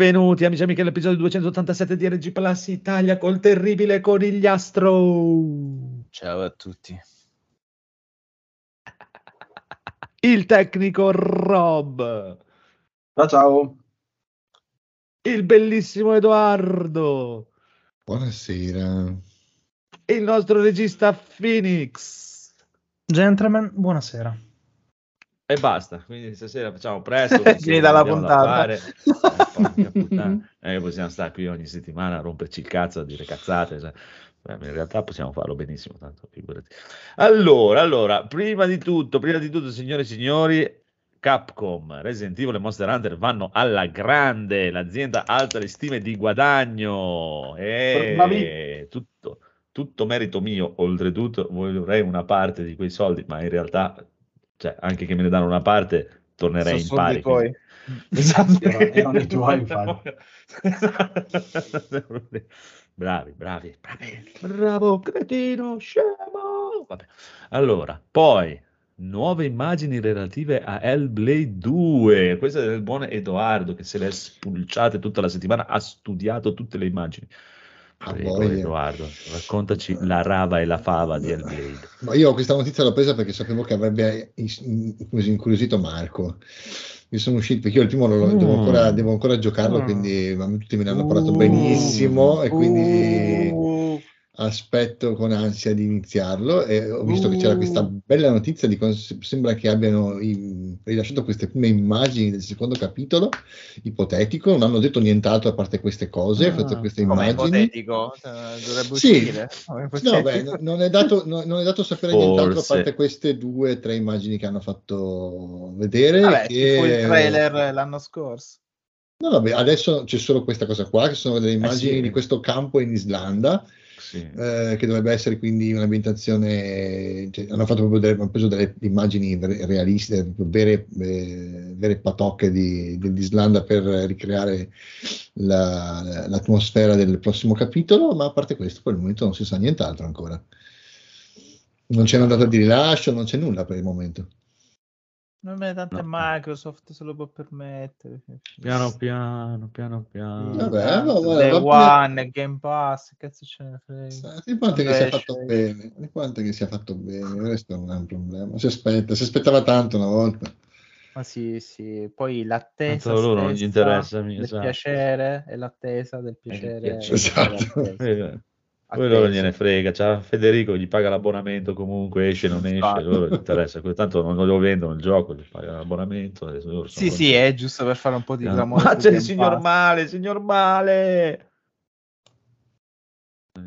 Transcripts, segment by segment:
Benvenuti amici e amiche all'episodio 287 di RG Plus Italia col terribile conigliastro. Ciao a tutti. Il tecnico Rob. Ciao ciao. Il bellissimo Edoardo. Buonasera. Il nostro regista Phoenix. Gentlemen, buonasera. E basta, quindi stasera facciamo presto. Finita la puntata. Eh, eh, possiamo stare qui ogni settimana a romperci il cazzo, a dire cazzate. Cioè. In realtà possiamo farlo benissimo, tanto figurati. Allora, allora, prima di tutto, prima di tutto, signore e signori, Capcom, Resident Evil e Monster Hunter vanno alla grande, l'azienda alta le stime di guadagno e tutto, tutto merito mio, oltretutto vorrei una parte di quei soldi, ma in realtà cioè anche che me ne danno una parte, tornerei Sono in pari. Poi. Esatto, erano i tuoi infatti. bravi, bravi, bravi. Bravo, cretino, scemo. Vabbè. Allora, poi nuove immagini relative a Hellblade 2. Questa è del buon Edoardo che se le ha spulciate tutta la settimana, ha studiato tutte le immagini. Prego, Edoardo, raccontaci la rava e la fava di Hellblade. Ma io questa notizia l'ho presa perché sapevo che avrebbe incuriosito Marco. Mi sono uscito perché io il primo lo, mm. devo, ancora, devo, ancora, giocarlo, mm. quindi tutti me ne hanno parlato benissimo e quindi uh aspetto con ansia di iniziarlo e ho visto uh. che c'era questa uh. bella notizia di come sembra che abbiano i, rilasciato queste prime immagini del secondo capitolo ipotetico non hanno detto nient'altro a parte queste cose ah, fatto queste immagini ipotetico cioè, dovrebbe sì. uscire no, beh, non, è dato, no, non, è dato, sapere Forse. nient'altro a parte queste due o tre immagini che hanno fatto vedere Vabbè, che... tipo il trailer l'anno scorso No, vabbè, adesso c'è solo questa cosa qua, che sono delle immagini eh sì. di questo campo in Islanda, eh, che dovrebbe essere quindi un'ambientazione, cioè, hanno, delle, hanno preso delle immagini realiste, vere, eh, vere patocche di, dell'Islanda per ricreare la, l'atmosfera del prossimo capitolo, ma a parte questo, per il momento non si sa nient'altro ancora. Non c'è una data di rilascio, non c'è nulla per il momento. Non è tante no. Microsoft se lo può permettere. Piano piano, piano piano. Vabbè, no, guarda, The One, Game Pass, cazzo ce ne frega. L'importante è che sia fatto bene. È che sia fatto bene, questo non è un problema. Si aspetta, si aspettava tanto una volta. Ma sì, sì, poi l'attesa loro non gli interessa del esatto. piacere e l'attesa del piacere. Esatto. Poi loro gliene frega, c'ha Federico gli paga l'abbonamento comunque, esce non esce, loro gli interessa, tanto non lo vendono il gioco, gli paga l'abbonamento. Sì, sì, è giusto per fare un po' di clamore. Ma c'è il signor Male, signor Male!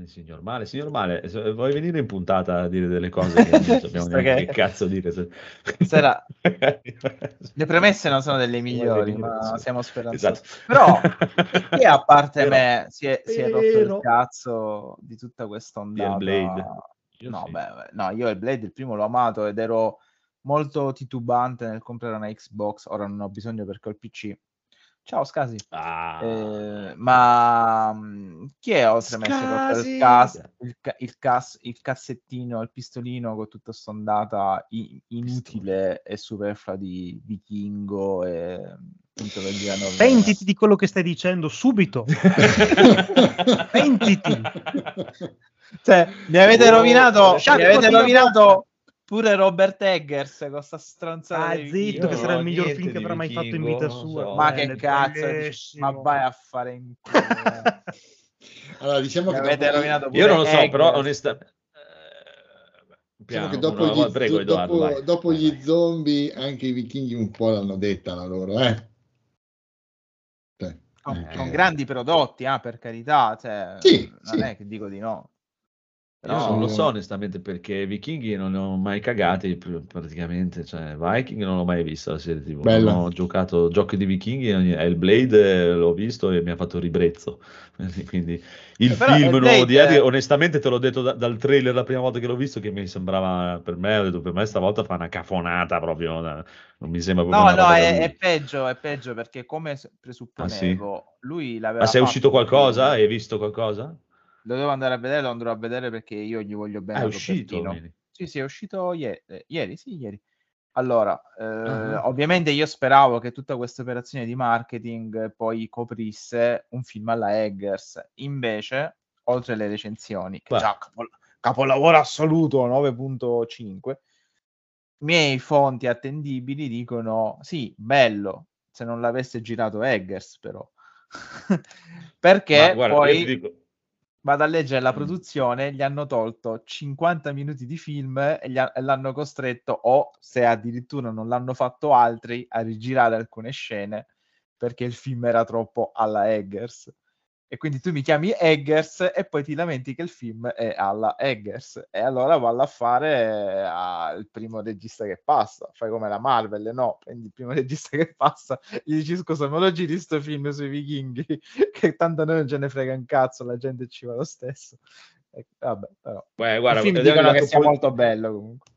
Signor Male, signor Male, vuoi venire in puntata a dire delle cose che non sappiamo neanche che cazzo dire? Sarà... Le premesse non sono delle migliori, ma siamo speranzosi. Esatto. Però, chi a parte Però, me si è, si è, rotto il cazzo di tutta questa ondata? Blade. No, sì. beh, no, io il Blade il primo l'ho amato ed ero molto titubante nel comprare una Xbox, ora non ho bisogno perché ho il PC Ciao Scasi. Ah. Eh, ma mm, chi è oltre me il, cas, il, il, cas, il, cassettino, il pistolino con tutta stondata inutile e superflua di vichingo e Pentiti di quello che stai dicendo subito. Pentiti. Cioè, mi avete oh, rovinato, mi avete rovinato Pure Robert Eggers con questa stronzata. Ah, zitto, che sarà il miglior film che avrà mai fatto in vita sua. So. Ma che cazzo, ma vai a fare in Allora, diciamo che avete dopo... rovinato Io non lo so, però onestamente Diciamo che dopo, gli, prego, Edoardo, dopo, dopo gli, zombie anche i vichinghi un po' l'hanno detta la loro, eh? Cioè, con, eh. con, grandi prodotti, ah, per carità, cioè, sì, non sì. è che dico di no. Io non lo so onestamente perché i vichinghi non li ho mai cagati praticamente, cioè Viking non l'ho mai visto la serie TV, non ho giocato giochi di vichinghi, Hellblade l'ho visto e mi ha fatto ribrezzo, quindi il eh, film nuovo di Eddie, onestamente te l'ho detto da, dal trailer la prima volta che l'ho visto che mi sembrava, per me, ho detto per me stavolta fa una cafonata proprio, non mi sembra proprio... No, no, è, è, peggio, è peggio perché come presupponevo, ah, sì? lui l'aveva... Ma sei uscito qualcosa? Hai visto qualcosa? Lo devo andare a vedere, lo andrò a vedere perché io gli voglio bene. È uscito? Sì, sì, è uscito ieri, eh, ieri, sì, ieri. Allora, eh, Ah. ovviamente io speravo che tutta questa operazione di marketing poi coprisse un film alla Eggers, invece, oltre alle recensioni, che Beh. già capo- capolavoro assoluto 9.5, miei fonti attendibili dicono sì, bello, se non l'avesse girato Eggers però. Perché Ma guarda, poi vado a leggere la Mm. produzione, gli hanno tolto 50 minuti di film e, ha- e l'hanno costretto, o se addirittura non l'hanno fatto altri, a rigirare alcune scene perché il film era troppo alla Eggers. E quindi tu mi chiami Eggers e poi ti lamenti che il film è alla Eggers. E allora vallo a fare al primo regista che passa. Fai come la Marvel, no? Prendi il primo regista che passa, gli dici scusa, me lo giri sto film sui vichinghi, che tanto noi non ce ne frega un cazzo, la gente ci va lo stesso. E, vabbè, però. beh, guarda, il film dicono che sia molto bello comunque.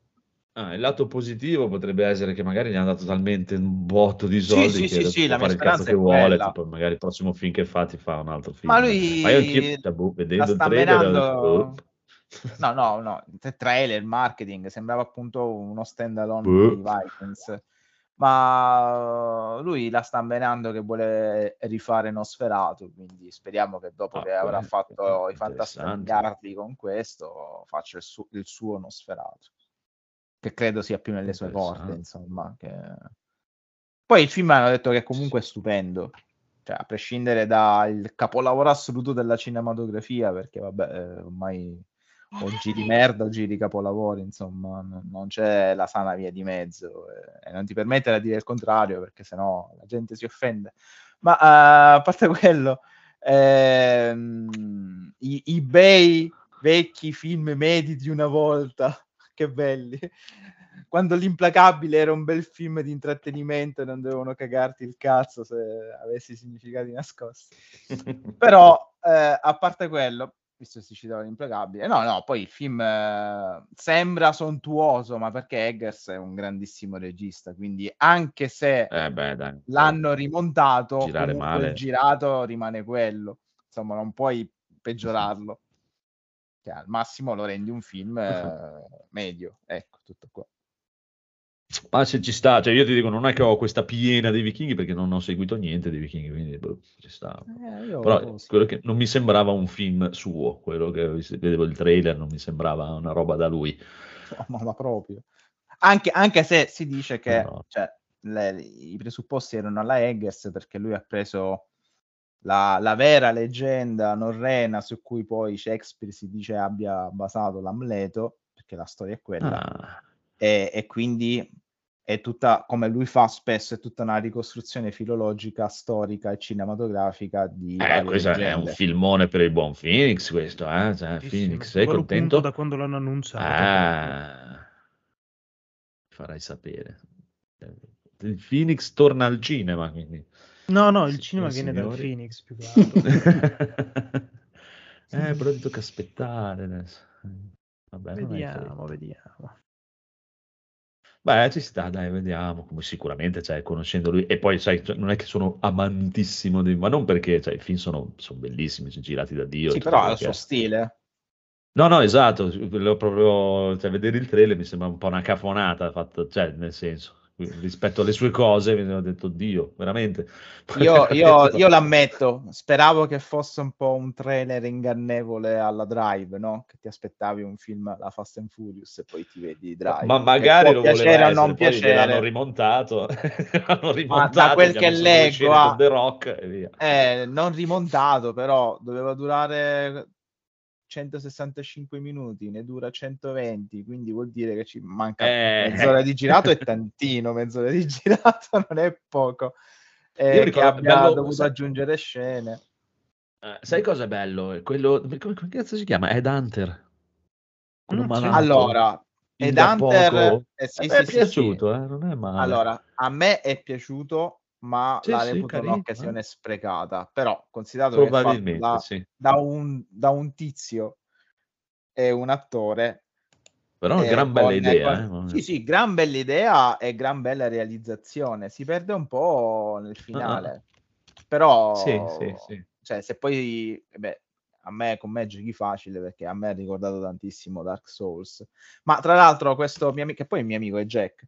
Ah, il lato positivo potrebbe essere che magari gli hanno dato talmente un botto di soldi sì, che sì, adesso sì, la fare il cazzo che vuole, tipo, magari il prossimo film che fa ti fa un altro film. Ma lui Ma io anch'io, cioè, boh, vedendo la il trailer, menando- detto, No, no, no, il trailer, marketing, sembrava appunto uno standalone Boh. di Vikings. Ma lui la sta menando che vuole rifare Nosferatu, quindi speriamo che dopo Ah, che avrà fatto i Miliardi con questo, faccia il, su- il suo Nosferatu, che credo sia più nelle sue corde, insomma. che- Poi il film hanno detto che comunque è stupendo, cioè a prescindere dal capolavoro assoluto della cinematografia, perché vabbè, eh, ormai o giri merda o giri capolavori, insomma, n- non c'è la sana via di mezzo eh, e non ti permettere di dire il contrario perché sennò la gente si offende. Ma eh, a parte quello, ehm, i, i bei vecchi film medi di una volta, che belli. Quando l'implacabile era un bel film di intrattenimento e non dovevano cagarti il cazzo se avessi significati nascosti. Però, eh, a parte quello, visto che si citava l'implacabile, no, no, poi il film eh, sembra sontuoso, ma perché Eggers è un grandissimo regista, quindi anche se Eh beh, dai. l'hanno rimontato, il girato rimane quello, insomma, non puoi peggiorarlo. Cioè, al massimo lo rendi un film eh, medio, ecco, tutto qua. Ma se ci sta, cioè io ti dico, non è che ho questa piena dei vichinghi perché non ho seguito niente dei vichinghi, quindi boh, ci sta. Eh, Però che non mi sembrava un film suo, quello che vedevo il trailer non mi sembrava una roba da lui. No, ma proprio. Anche, anche se si dice che No. cioè, le- i presupposti erano alla Eggers perché lui ha preso la, la vera leggenda norrena su cui poi Shakespeare si dice abbia basato l'Amleto, perché la storia è quella, Ah, e, e quindi è tutta, come lui fa spesso, è tutta una ricostruzione filologica, storica e cinematografica di eh, questo è un leggende. filmone per il buon Phoenix, questo, eh? Cioè, Phoenix, sei contento? Da quando l'hanno annunciato. Ah, farai sapere. Il Phoenix torna al cinema, quindi. No, no, il cinema viene dal signori. Phoenix più che altro. eh, però ti tocca aspettare adesso. Vabbè, vediamo, vediamo. Beh, ci sta, dai, vediamo. Come sicuramente, cioè, conoscendo lui, e poi, sai, cioè, non è che sono amantissimo di, ma non perché, cioè, i film sono, sono bellissimi, sono girati da Dio. Sì, però ha il suo stile. No, no, esatto, proprio, cioè, vedere il trailer mi sembra un po' una cafonata, fatta, cioè, nel senso, rispetto alle sue cose, mi sono detto, Dio, veramente. Io, io- io l'ammetto, speravo che fosse un po' un trailer ingannevole alla Drive, no? Che ti aspettavi un film la Fast and Furious e poi ti vedi Drive. Ma magari lo voleva piacere o essere, non poi gliel'hanno piacere. rimontato, l'hanno rimontato, quel gli hanno che leggo, ah, The Rock e via. Eh, non rimontato, però doveva durare 165 minuti, ne dura 120, quindi vuol dire che ci manca Eh. mezz'ora di girato è tantino, mezz'ora di girato non è poco. Io Eh, che ricordo- abbia bello- dovuto sai- aggiungere scene. Eh, sai cosa è bello? Quello, come, come cazzo si chiama? Ed Hunter. Mm, sì. Allora, Ed Hunter, eh, sì, me sì, è sì, piaciuto, eh, non è male. Allora, a me è piaciuto, ma Sì, la sì, reputo carino, un'occasione eh. sprecata. Però, considerato che è da, sì. da un, da un tizio e un attore, Però è una eh, gran bella idea. con- eh. Sì, sì, gran bella idea e gran bella realizzazione. Si perde un po' nel finale, però Sì, sì, sì. cioè, se poi eh beh, a me con me giochi facile perché a me ha ricordato tantissimo Dark Souls. Ma tra l'altro, questo mio amico, che poi il mio amico è Jack.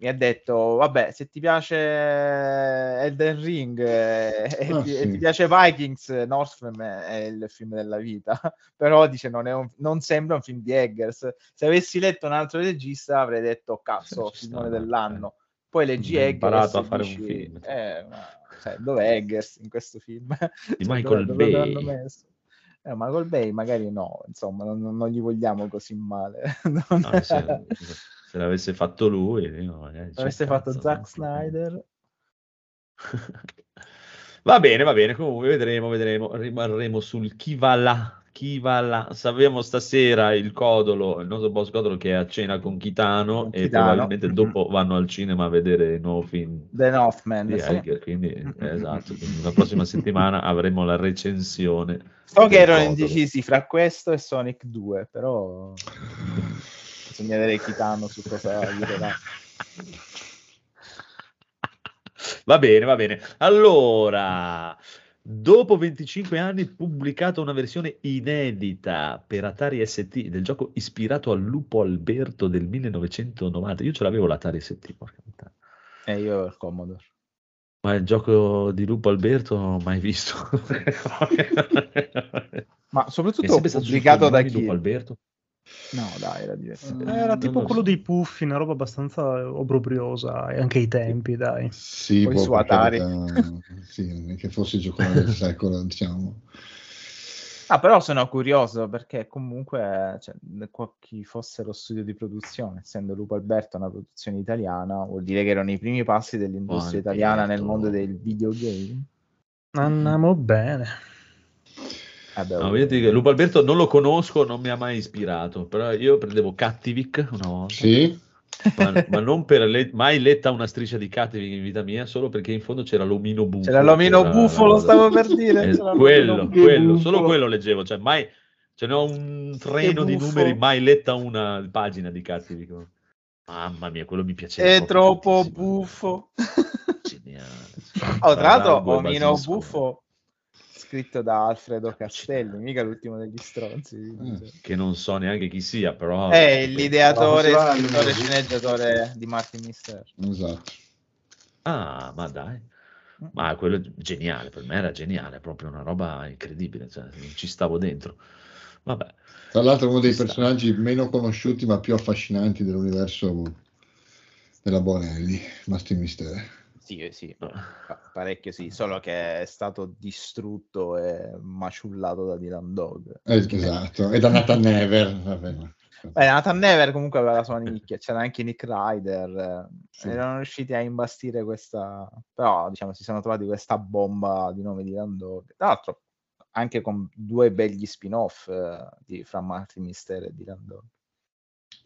Mi ha detto, vabbè, se ti piace Elden Ring eh, e, Ah, ti, e sì. ti piace Vikings, Northman è il film della vita, però dice non, è un- non sembra un film di Eggers. Se avessi letto un altro regista avrei detto, cazzo, filmone dell'anno. Poi leggi Eggers imparato a e fare un dici, film. Eh, ma, cioè, dov'è Eggers in questo film? Di Cioè, Michael dove- dove Bay. messo? Eh, Michael Bay magari no, insomma, non, non gli vogliamo così male. Non- No, se l'avesse fatto lui, io magari Se avesse dicevo, fatto cazzo, Zack? Snyder, Va bene, va bene, comunque vedremo, vedremo, rimarremo sul chi va là, chi va là. Sappiamo stasera il Codolo, il nostro boss Codolo che è a cena con Kitano Con e probabilmente dopo vanno al cinema a vedere il nuovo film The Northman. sì. Quindi eh, esatto, quindi la prossima settimana avremo la recensione. So che erano Codolo. indecisi fra questo e Sonic 2, però bisogna vedere Kitano su cosa darà. Va bene, va bene. Allora, dopo 25 anni pubblicata una versione inedita per Atari ST del gioco ispirato al Lupo Alberto del 1990. Io ce l'avevo l'Atari ST, porca puttana. E io il Commodore. Ma il gioco di Lupo Alberto non ho mai visto. Ma soprattutto pubblicato da chi? Lupo Alberto? No, dai, era diverso. Eh, Era tipo lo quello so. dei puffi, una roba abbastanza obbrobriosa e anche i tempi, dai. Sì, Poi boh, su Atari. carità, sì, che fosse il giocone del secolo, diciamo. Ah, però sono curioso perché comunque cioè, qua- chi fosse lo studio di produzione, essendo Lupo Alberto una produzione italiana, vuol dire che erano i primi passi dell'industria Buon italiana nel mondo del videogame. Andiamo bene. Vabbè, No, voglio dire che Lupo Alberto non lo conosco, non mi ha mai ispirato, però io prendevo Cattivic una volta. Sì, ma, ma non per le- mai letta una striscia di Cattivic in vita mia, solo perché in fondo c'era l'omino buffo. C'era l'omino era buffo, la lo stavo per dire. Eh, quello, quello, buffo. solo quello leggevo, cioè mai ce ho un treno di numeri, mai letta una pagina di Cattivic. Mamma mia, quello mi piaceva. È troppo tantissimo. buffo. Geniale. Oh, tra l'altro, omino Basisco. buffo scritto da Alfredo Castelli, mica l'ultimo degli stronzi. Mm. Che non so neanche chi sia, però... È l'ideatore, scrittore sceneggiatore di Martin Mister. esatto. Ah, ma dai. Ma quello è geniale, per me era geniale, proprio una roba incredibile, cioè, non ci stavo dentro. Vabbè. Tra l'altro uno dei Ci sta. personaggi meno conosciuti ma più affascinanti dell'universo della Bonelli, Masti Mister. Sì, sì, pa- parecchio sì, solo che è stato distrutto e maciullato da Dylan Dog. Eh, esatto, e da Nathan Never. Ma- Beh, Nathan Never comunque aveva la sua nicchia, c'era anche Nick Ryder, eh, Sì. erano riusciti a imbastire questa, però diciamo si sono trovati questa bomba di nome di Dog. Tra l'altro anche con due begli spin-off eh, di, fra Martin Mister e Dylan Dog.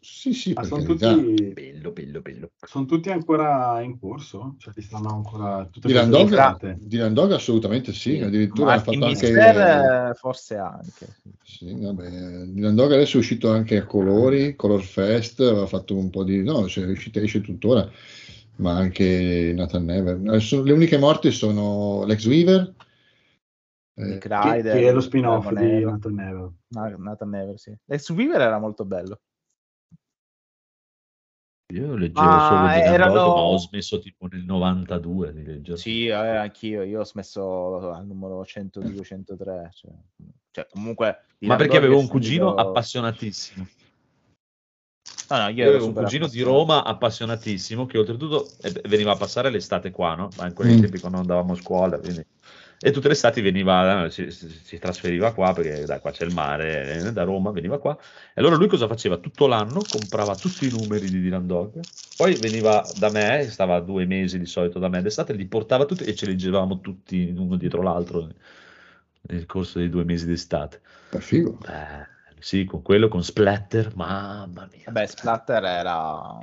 Sì, sì, Ma sono tutti, Bello, bello, bello. sono tutti ancora in corso? Cioè, ti stanno ancora tutte Dylan queste Dog, puntate? Dylan Dog assolutamente sì, addirittura ha Martin fatto anche... Mister eh, forse anche. Sì, vabbè, Dylan Dog adesso è uscito anche a colori, Color Fest, aveva fatto un po' di... no, cioè, è uscito, esce tuttora, ma anche Nathan Never. Adesso, le uniche morti sono Lex Weaver, eh, Nick Che, che è lo spin-off di Ramonello. Nathan Never. Na- Nathan Never, sì. Lex Weaver era molto bello. Io leggevo Ma solo di erano- ma ho smesso tipo nel 92 di leggere. Sì, eh, anch'io, io ho smesso al numero 102-103. Cioè, cioè, comunque... Ma perché avevo un cugino sentito- appassionatissimo. No, no, io, Io avevo un cugino di. Roma appassionatissimo che oltretutto eh, veniva a passare l'estate qua, no? Ma in quei Mm. tempi quando andavamo a scuola, quindi- E tutte le estati veniva, si, si- trasferiva qua perché dai, qua c'è il mare, eh, da Roma veniva qua. E allora lui cosa faceva? Tutto l'anno comprava tutti i numeri di Dylan Dog, poi veniva da me, stava due mesi di solito da me d'estate, li portava tutti e ce li leggevamo tutti uno dietro l'altro nel corso dei due mesi d'estate. è figo. Beh, sì, con quello, con Splatter, mamma mia. Vabbè, Splatter era...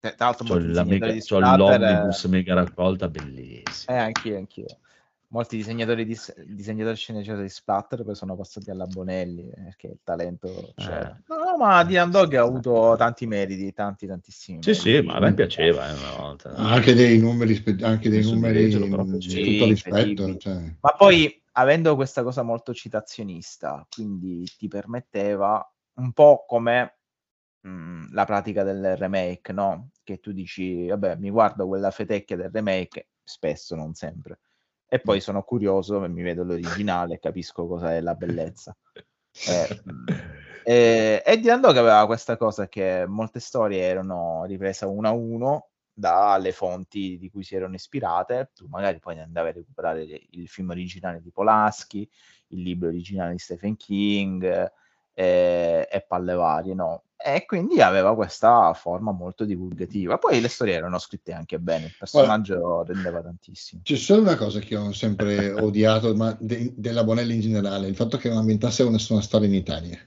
Tra l'altro C'ho, la mega, c'ho l'omnibus mega raccolta, bellissimo. Eh, anch'io, anch'io. Molti disegnatori di, disegnatori sceneggiatori di Splatter poi sono passati alla Bonelli eh, perché il talento c'era. Eh. No, no, ma Dylan Dog ha avuto tanti meriti, tanti, tantissimi. Sì, sì, meriti. ma a me piaceva eh, una volta. Anche dei numeri, spe- anche dei numeri di piaceva. tutto Sì, rispetto. Cioè. Ma poi, avendo questa cosa molto citazionista, quindi ti permetteva un po' come mh, la pratica del remake, no? che tu dici, vabbè, mi guardo quella fetecchia del remake, spesso, non sempre, e poi sono curioso, mi vedo l'originale e capisco cosa è la bellezza. Eh, e, e Dylan Dog aveva questa cosa che molte storie erano riprese uno a uno dalle fonti di cui si erano ispirate, tu magari poi andavi a recuperare il film originale di Polaschi, il libro originale di Stephen King eh, e palle varie, no? E quindi aveva questa forma molto divulgativa. Poi le storie erano scritte anche bene, il personaggio Guarda, rendeva tantissimo. C'è solo una cosa che ho sempre odiato, ma de- della Bonelli in generale, il fatto che non ambientasse nessuna storia in Italia.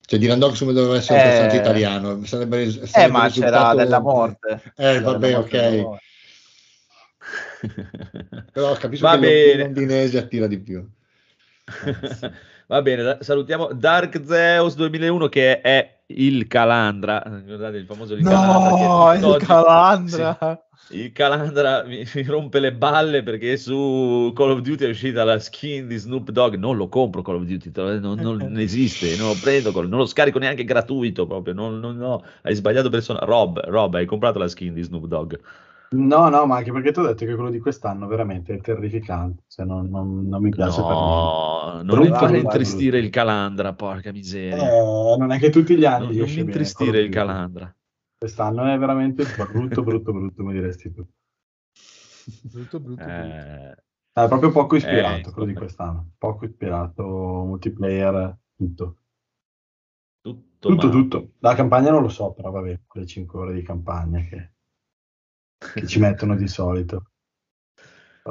Cioè, di Randox come doveva essere un Eh, personaggio italiano. Sarebbe, Eh, sarebbe ma c'era risultato- della morte. Eh, C'era vabbè, ok. Però capisco Va che bene. londinese attira di più. Va bene, salutiamo Dark Zeus 2001 che è il Calandra, guardate il famoso il Calandra No, il tutt'oggi- Calandra. sì, il Calandra mi, mi rompe le balle perché su Call of Duty è uscita la skin di Snoop Dogg, non lo compro Call of Duty, non, non esiste, non lo prendo, non lo scarico neanche gratuito proprio, non, non- no, hai sbagliato persona. Rob, Rob, hai comprato la skin di Snoop Dogg? No, no, ma anche perché ti ho detto che quello di quest'anno veramente è terrificante. Cioè, non, non- non mi piace per niente. No, non mi fare intristire il Calandra, porca miseria. Eh, non è che tutti gli anni non, non mi intristire il. Calandra. Quest'anno è veramente brutto, brutto, brutto, come diresti tu. Brutto, brutto, brutto. Eh, È proprio poco Eh, ispirato quello di quest'anno. Poco ispirato, multiplayer, tutto. tutto, Tutto, ma- tutto. La campagna non lo so, però vabbè, quelle 5 ore di campagna che, che ci mettono di solito.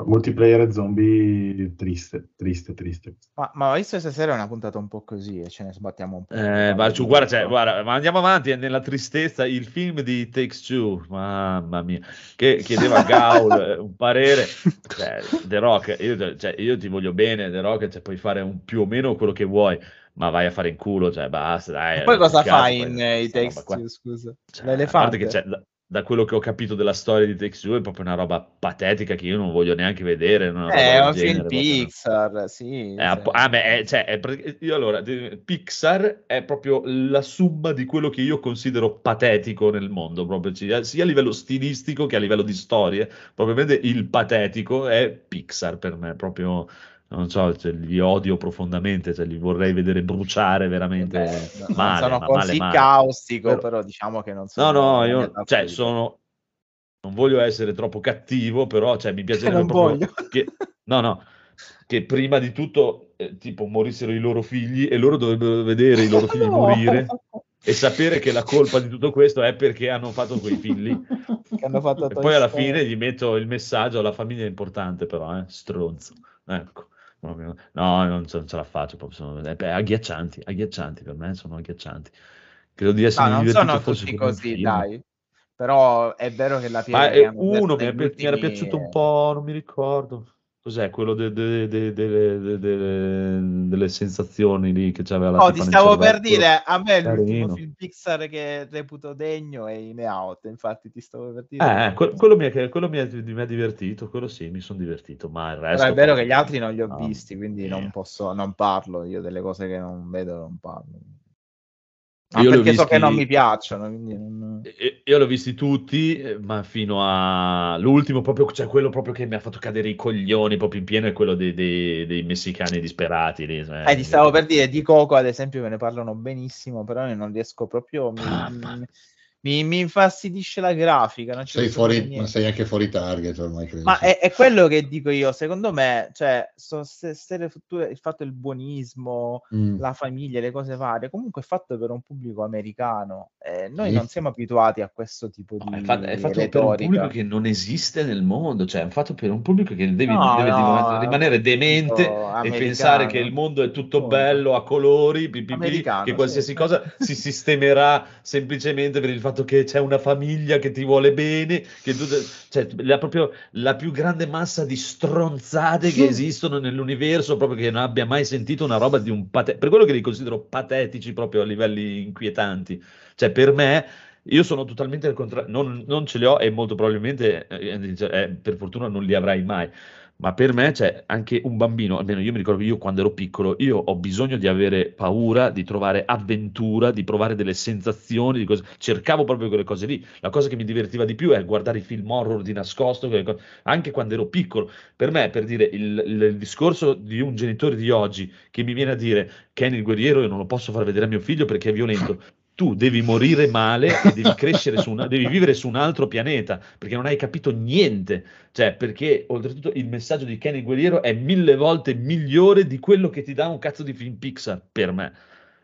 Multiplayer e zombie, triste, triste, triste. Ma, ma ho visto stasera è una puntata un po' così e ce ne sbattiamo un po'. Eh, ma ci- guarda, cioè, guarda, ma andiamo avanti e nella tristezza il film di Takes Two, mamma mia, che chiedeva a Gaul eh, un parere, cioè, The Rock, io, cioè, io ti voglio bene, The Rock, cioè, puoi fare un, più o meno quello che vuoi, ma vai a fare in culo, cioè basta, dai. E poi cosa fai in eh, i text, qua. scusa? Cioè, L'elefante? a parte che c'è, da, quello che ho capito della storia di Takes Two è proprio una roba patetica che io non voglio neanche vedere. Eh, è un film. Pixar, sì. Eh, app- ah, beh, è- cioè, è io allora, Pixar è proprio la summa di quello che io considero patetico nel mondo, proprio, ci- sia a livello stilistico che a livello di storie. Probabilmente il patetico è Pixar per me, proprio, non so, cioè, li odio profondamente, cioè, li vorrei vedere bruciare veramente Beh, no, non male, sono ma così male. caustico, Però- però diciamo che non No, sono... no, non io cioè, sono. Non voglio essere troppo cattivo, però cioè, mi piacerebbe non proprio voglio. che. No, no. Che prima di tutto, eh, tipo, morissero i loro figli e loro dovrebbero vedere i loro figli No. morire e sapere che la colpa di tutto questo è perché hanno fatto quei figli lì. Che hanno fatto E poi alla fine gli metto il messaggio: la famiglia è importante, però, eh, stronzo. Ecco. Proprio- No, non ce, non ce la faccio proprio. Sono eh, beh, agghiaccianti, agghiaccianti per me sono agghiaccianti. Credo di No, essere non divertito sono tutti così, dai. Però è vero che la piega Ma che hanno uno detto mi, è era piaciuto un po', non mi ricordo. Cos'è quello de- de- de- delle- de- de- delle sensazioni lì che c'aveva la tipa ti stavo per dire, a me l'ultimo Carino. film Pixar che reputo degno è In Out, infatti ti stavo per dire. Eh, que- quello, mi è, quello mi, è, mi è divertito, quello sì, mi sono divertito, ma il resto... Però è vero che gli altri non li ho no, visti, quindi non posso, non parlo io delle cose che non vedo, non parlo. Ma Io ho perché so visti- che non mi piacciono, quindi non... Io l'ho visti tutti, eh, ma fino all'ultimo, proprio, cioè quello proprio che mi ha fatto cadere i coglioni proprio in pieno è quello dei, dei- dei messicani disperati. Lì, cioè, Eh, ti stavo per dire, di Coco ad esempio me ne parlano benissimo, però io non riesco proprio, mi, Ah, mi, mi, mi infastidisce la grafica. Sei fuori, ma sei anche fuori target ormai, credo. Ma è, è quello che dico io, secondo me, cioè, so, se, se le fatture- il fatto del buonismo, Mm. la famiglia, le cose varie, comunque è fatto per un pubblico americano. Eh, noi Sì. non siamo abituati a questo tipo di No, è fatto, è fatto per un pubblico che non esiste nel mondo, cioè è fatto per un pubblico che devi, No, deve no, rimanere- demente e pensare che il mondo è tutto bello, a colori, pi, pi, pi, Americano, che qualsiasi sì. cosa si sistemerà semplicemente per il fatto che c'è una famiglia che ti vuole bene, che tu, cioè, la, proprio, la più grande massa di stronzate che esistono nell'universo, proprio che non abbia mai sentito una roba di un patetico, per quello che li considero patetici proprio a livelli inquietanti. Cioè, per me, io sono totalmente al contrario, non, non ce li ho e molto probabilmente, eh, eh, per fortuna, non li avrai mai. Ma per me c'è anche un bambino, almeno io mi ricordo che io quando ero piccolo, io ho bisogno di avere paura, di trovare avventura, di provare delle sensazioni, di cose- cercavo proprio quelle cose lì. La cosa che mi divertiva di più è guardare i film horror di nascosto, anche quando ero piccolo. Per me, per dire, il, il- discorso di un genitore di oggi che mi viene a dire Kenny il guerriero io non lo posso far vedere a mio figlio perché è violento. Tu devi morire male e devi crescere su una, devi vivere su un altro pianeta perché non hai capito niente. Cioè, perché oltretutto il messaggio di Kenny Guerriero è mille volte migliore di quello che ti dà un cazzo di film Pixar per me.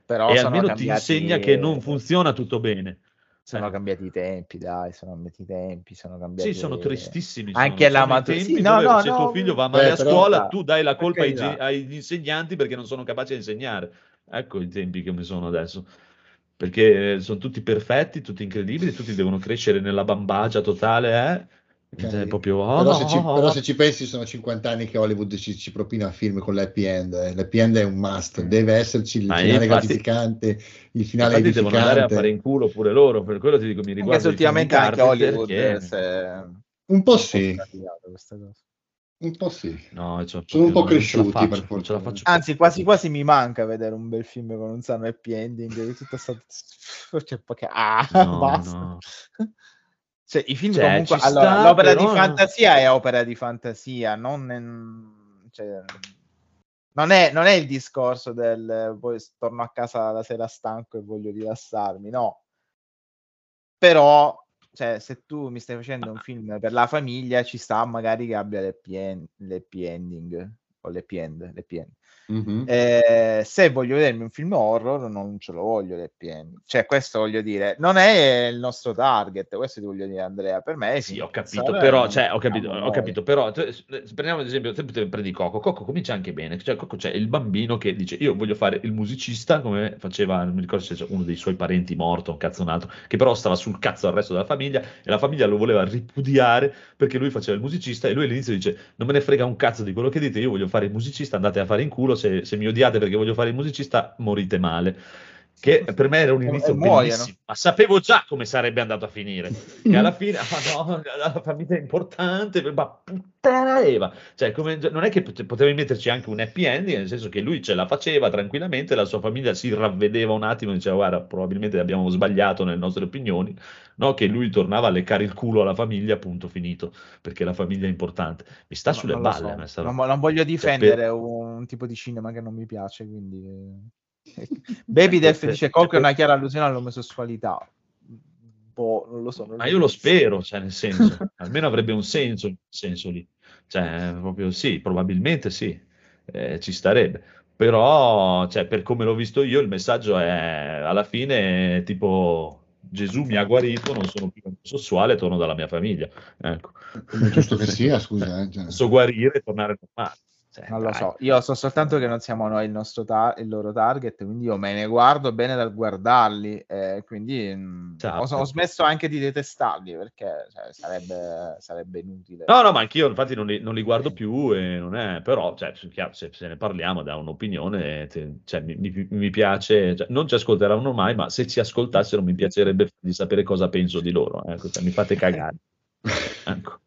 Però e almeno cambiati, ti insegna che non funziona tutto bene. Sono Eh. cambiati i tempi, dai, sono cambiati i tempi, sono cambiati... Sì, sono tristissimi. Anche sono, la sono i matu- tempi sì, no, no, se no, tuo figlio va male Beh, a però- scuola, tu dai la colpa ai, agli insegnanti perché non sono capaci a insegnare. Ecco i tempi che mi sono adesso. Perché sono tutti perfetti, tutti incredibili, tutti devono crescere nella bambagia totale, eh? Ok. È proprio... Però, se ci, oh, però se ci pensi sono 50 anni che Hollywood ci, ci propina film con l'happy end. eh. L'happy end è un must, deve esserci il finale infatti- gratificante, il finale Infatti devono andare a fare in culo pure loro, per quello ti dico, mi Anche film di ultimamente anche Hollywood che- se- Un po' sì, cambiato questa cosa. Un po' sì. No, cioè, Sono un po' cresciuti, faccio, per fortuna. faccio Anzi, quasi quasi mi manca vedere un bel film con un sano happy ending. di Tutta sta... C'è poche... Ah, No, basta. no. Cioè, i film Cioè, comunque... allora, sta, l'opera però- di fantasia è opera di fantasia, non... cioè, non, è, non è il discorso del poi torno a casa la sera stanco e voglio rilassarmi, no. Però, cioè, se tu mi stai facendo un film per la famiglia, ci sta magari che abbia l'happy end- l'happy ending o l'happy end, l'happy end. Mhm. Eh, se voglio vedermi un film horror, non ce lo voglio end. Cioè, questo voglio dire, non è il nostro target. Questo ti voglio dire, Andrea. Per me, Sì, ho capito, però, cioè, ho capito, ho capito, però, s- prendiamo ad esempio, prendi Coco, Coco comincia anche bene, cioè Coco c'è il bambino che dice io voglio fare il musicista, come faceva, non mi ricordo se c'è uno dei suoi parenti morto, un cazzo un altro, che però stava sul cazzo al resto della famiglia e la famiglia lo voleva ripudiare perché lui faceva il musicista e lui all'inizio dice non me ne frega un cazzo di quello che dite, io voglio fare il musicista, andate a fare in culo, se, se mi odiate perché voglio fare il musicista, morite male. Che per me era un inizio muoiono. ma sapevo già come sarebbe andato a finire. Che alla fine, ah, no, la famiglia è importante, ma puttana Eva. Cioè, come- non è che pote- potevi metterci anche un happy ending, nel senso che lui ce la faceva tranquillamente, la sua famiglia si ravvedeva un attimo e diceva, guarda, probabilmente abbiamo sbagliato nelle nostre opinioni, no? Che lui tornava a leccare il culo alla famiglia, punto finito, perché la famiglia è importante. Mi sta No, sulle balle so. Non, non voglio Cioè, difendere per- un tipo di cinema che non mi piace, quindi... Baby per- dice Coco è una chiara allusione all'omosessualità. Boh, non lo so. non Ma io lo spero, cioè nel senso, almeno avrebbe un senso senso lì. Cioè, proprio sì, probabilmente sì, eh, ci starebbe. Però, cioè, per come l'ho visto io, il messaggio è alla fine tipo Gesù mi ha guarito, non sono più omosessuale, torno dalla mia famiglia. Ecco. Come è giusto che sia, scusa. eh, cioè. Posso guarire e tornare normale. Cioè, Non lo dai. so, io so soltanto che non siamo noi il, nostro ta- il loro target, quindi io me ne guardo bene dal guardarli, eh, quindi mm, Esatto. ho, ho smesso anche di detestarli perché cioè, sarebbe, sarebbe inutile. No, no, ma anch'io infatti non li, non li guardo più e non è, però, cioè, se, chiaro, se, se ne parliamo da un'opinione, te- cioè, mi, mi- mi piace, cioè, non ci ascolteranno mai, ma se ci ascoltassero mi piacerebbe di sapere cosa penso di loro, ecco, cioè, mi fate cagare, ecco,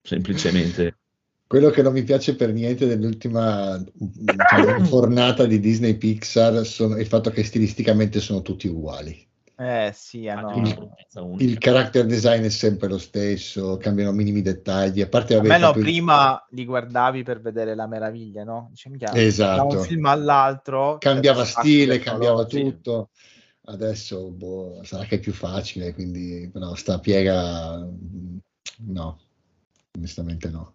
semplicemente. Quello che non mi piace per niente dell'ultima diciamo, fornata di Disney Pixar sono il fatto che stilisticamente sono tutti uguali. Eh sì, una bruttezza unica. Il character design è sempre lo stesso, cambiano minimi dettagli, a parte vabbè, Almeno proprio- prima li guardavi per vedere la meraviglia, no? Dice, minchia, Esatto. da un film all'altro cambiava cioè, stile, cambiava no, sì. tutto. Adesso boh, sarà che è più facile, quindi però sta piega no, onestamente no.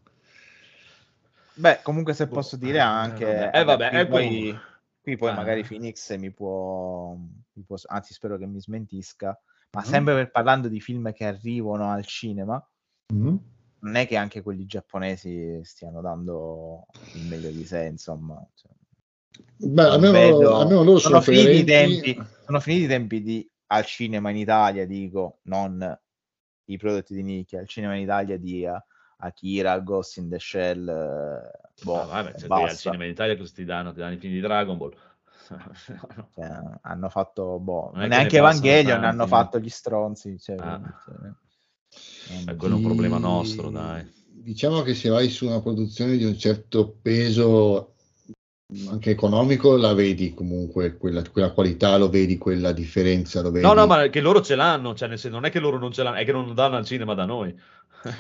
Beh, comunque se Boh, posso dire eh, anche... Eh, vabbè, qui eh, poi, qui poi Ah. magari Phoenix mi può, mi può- Anzi, spero che mi smentisca. Ma Mhm. sempre per, parlando di film che arrivano al cinema, Mm? non è che anche quelli giapponesi stiano dando il meglio di sé, insomma. Cioè, Beh, almeno, vedo- almeno loro sono, sono finiti i tempi, sono finiti i tempi di al cinema in Italia, dico, non i prodotti di nicchia, al cinema in Italia di eh, Akira, Ghost in the Shell, eh, boh, Ah, vabbè, te al cinema in Italia cosa ti danno? Ti danno i film di Dragon Ball. Cioè, hanno fatto, boh, Non neanche ne Evangelion tanti, hanno no? fatto gli stronzi. Cioè, Ah. cioè, Eh, quello è un problema nostro, dai. diciamo che se vai su una produzione di un certo peso anche economico la vedi comunque quella, quella qualità lo vedi quella differenza lo vedi No, no, ma che loro ce l'hanno, cioè nel senso, non è che loro non ce l'hanno, è che non lo danno al cinema da noi.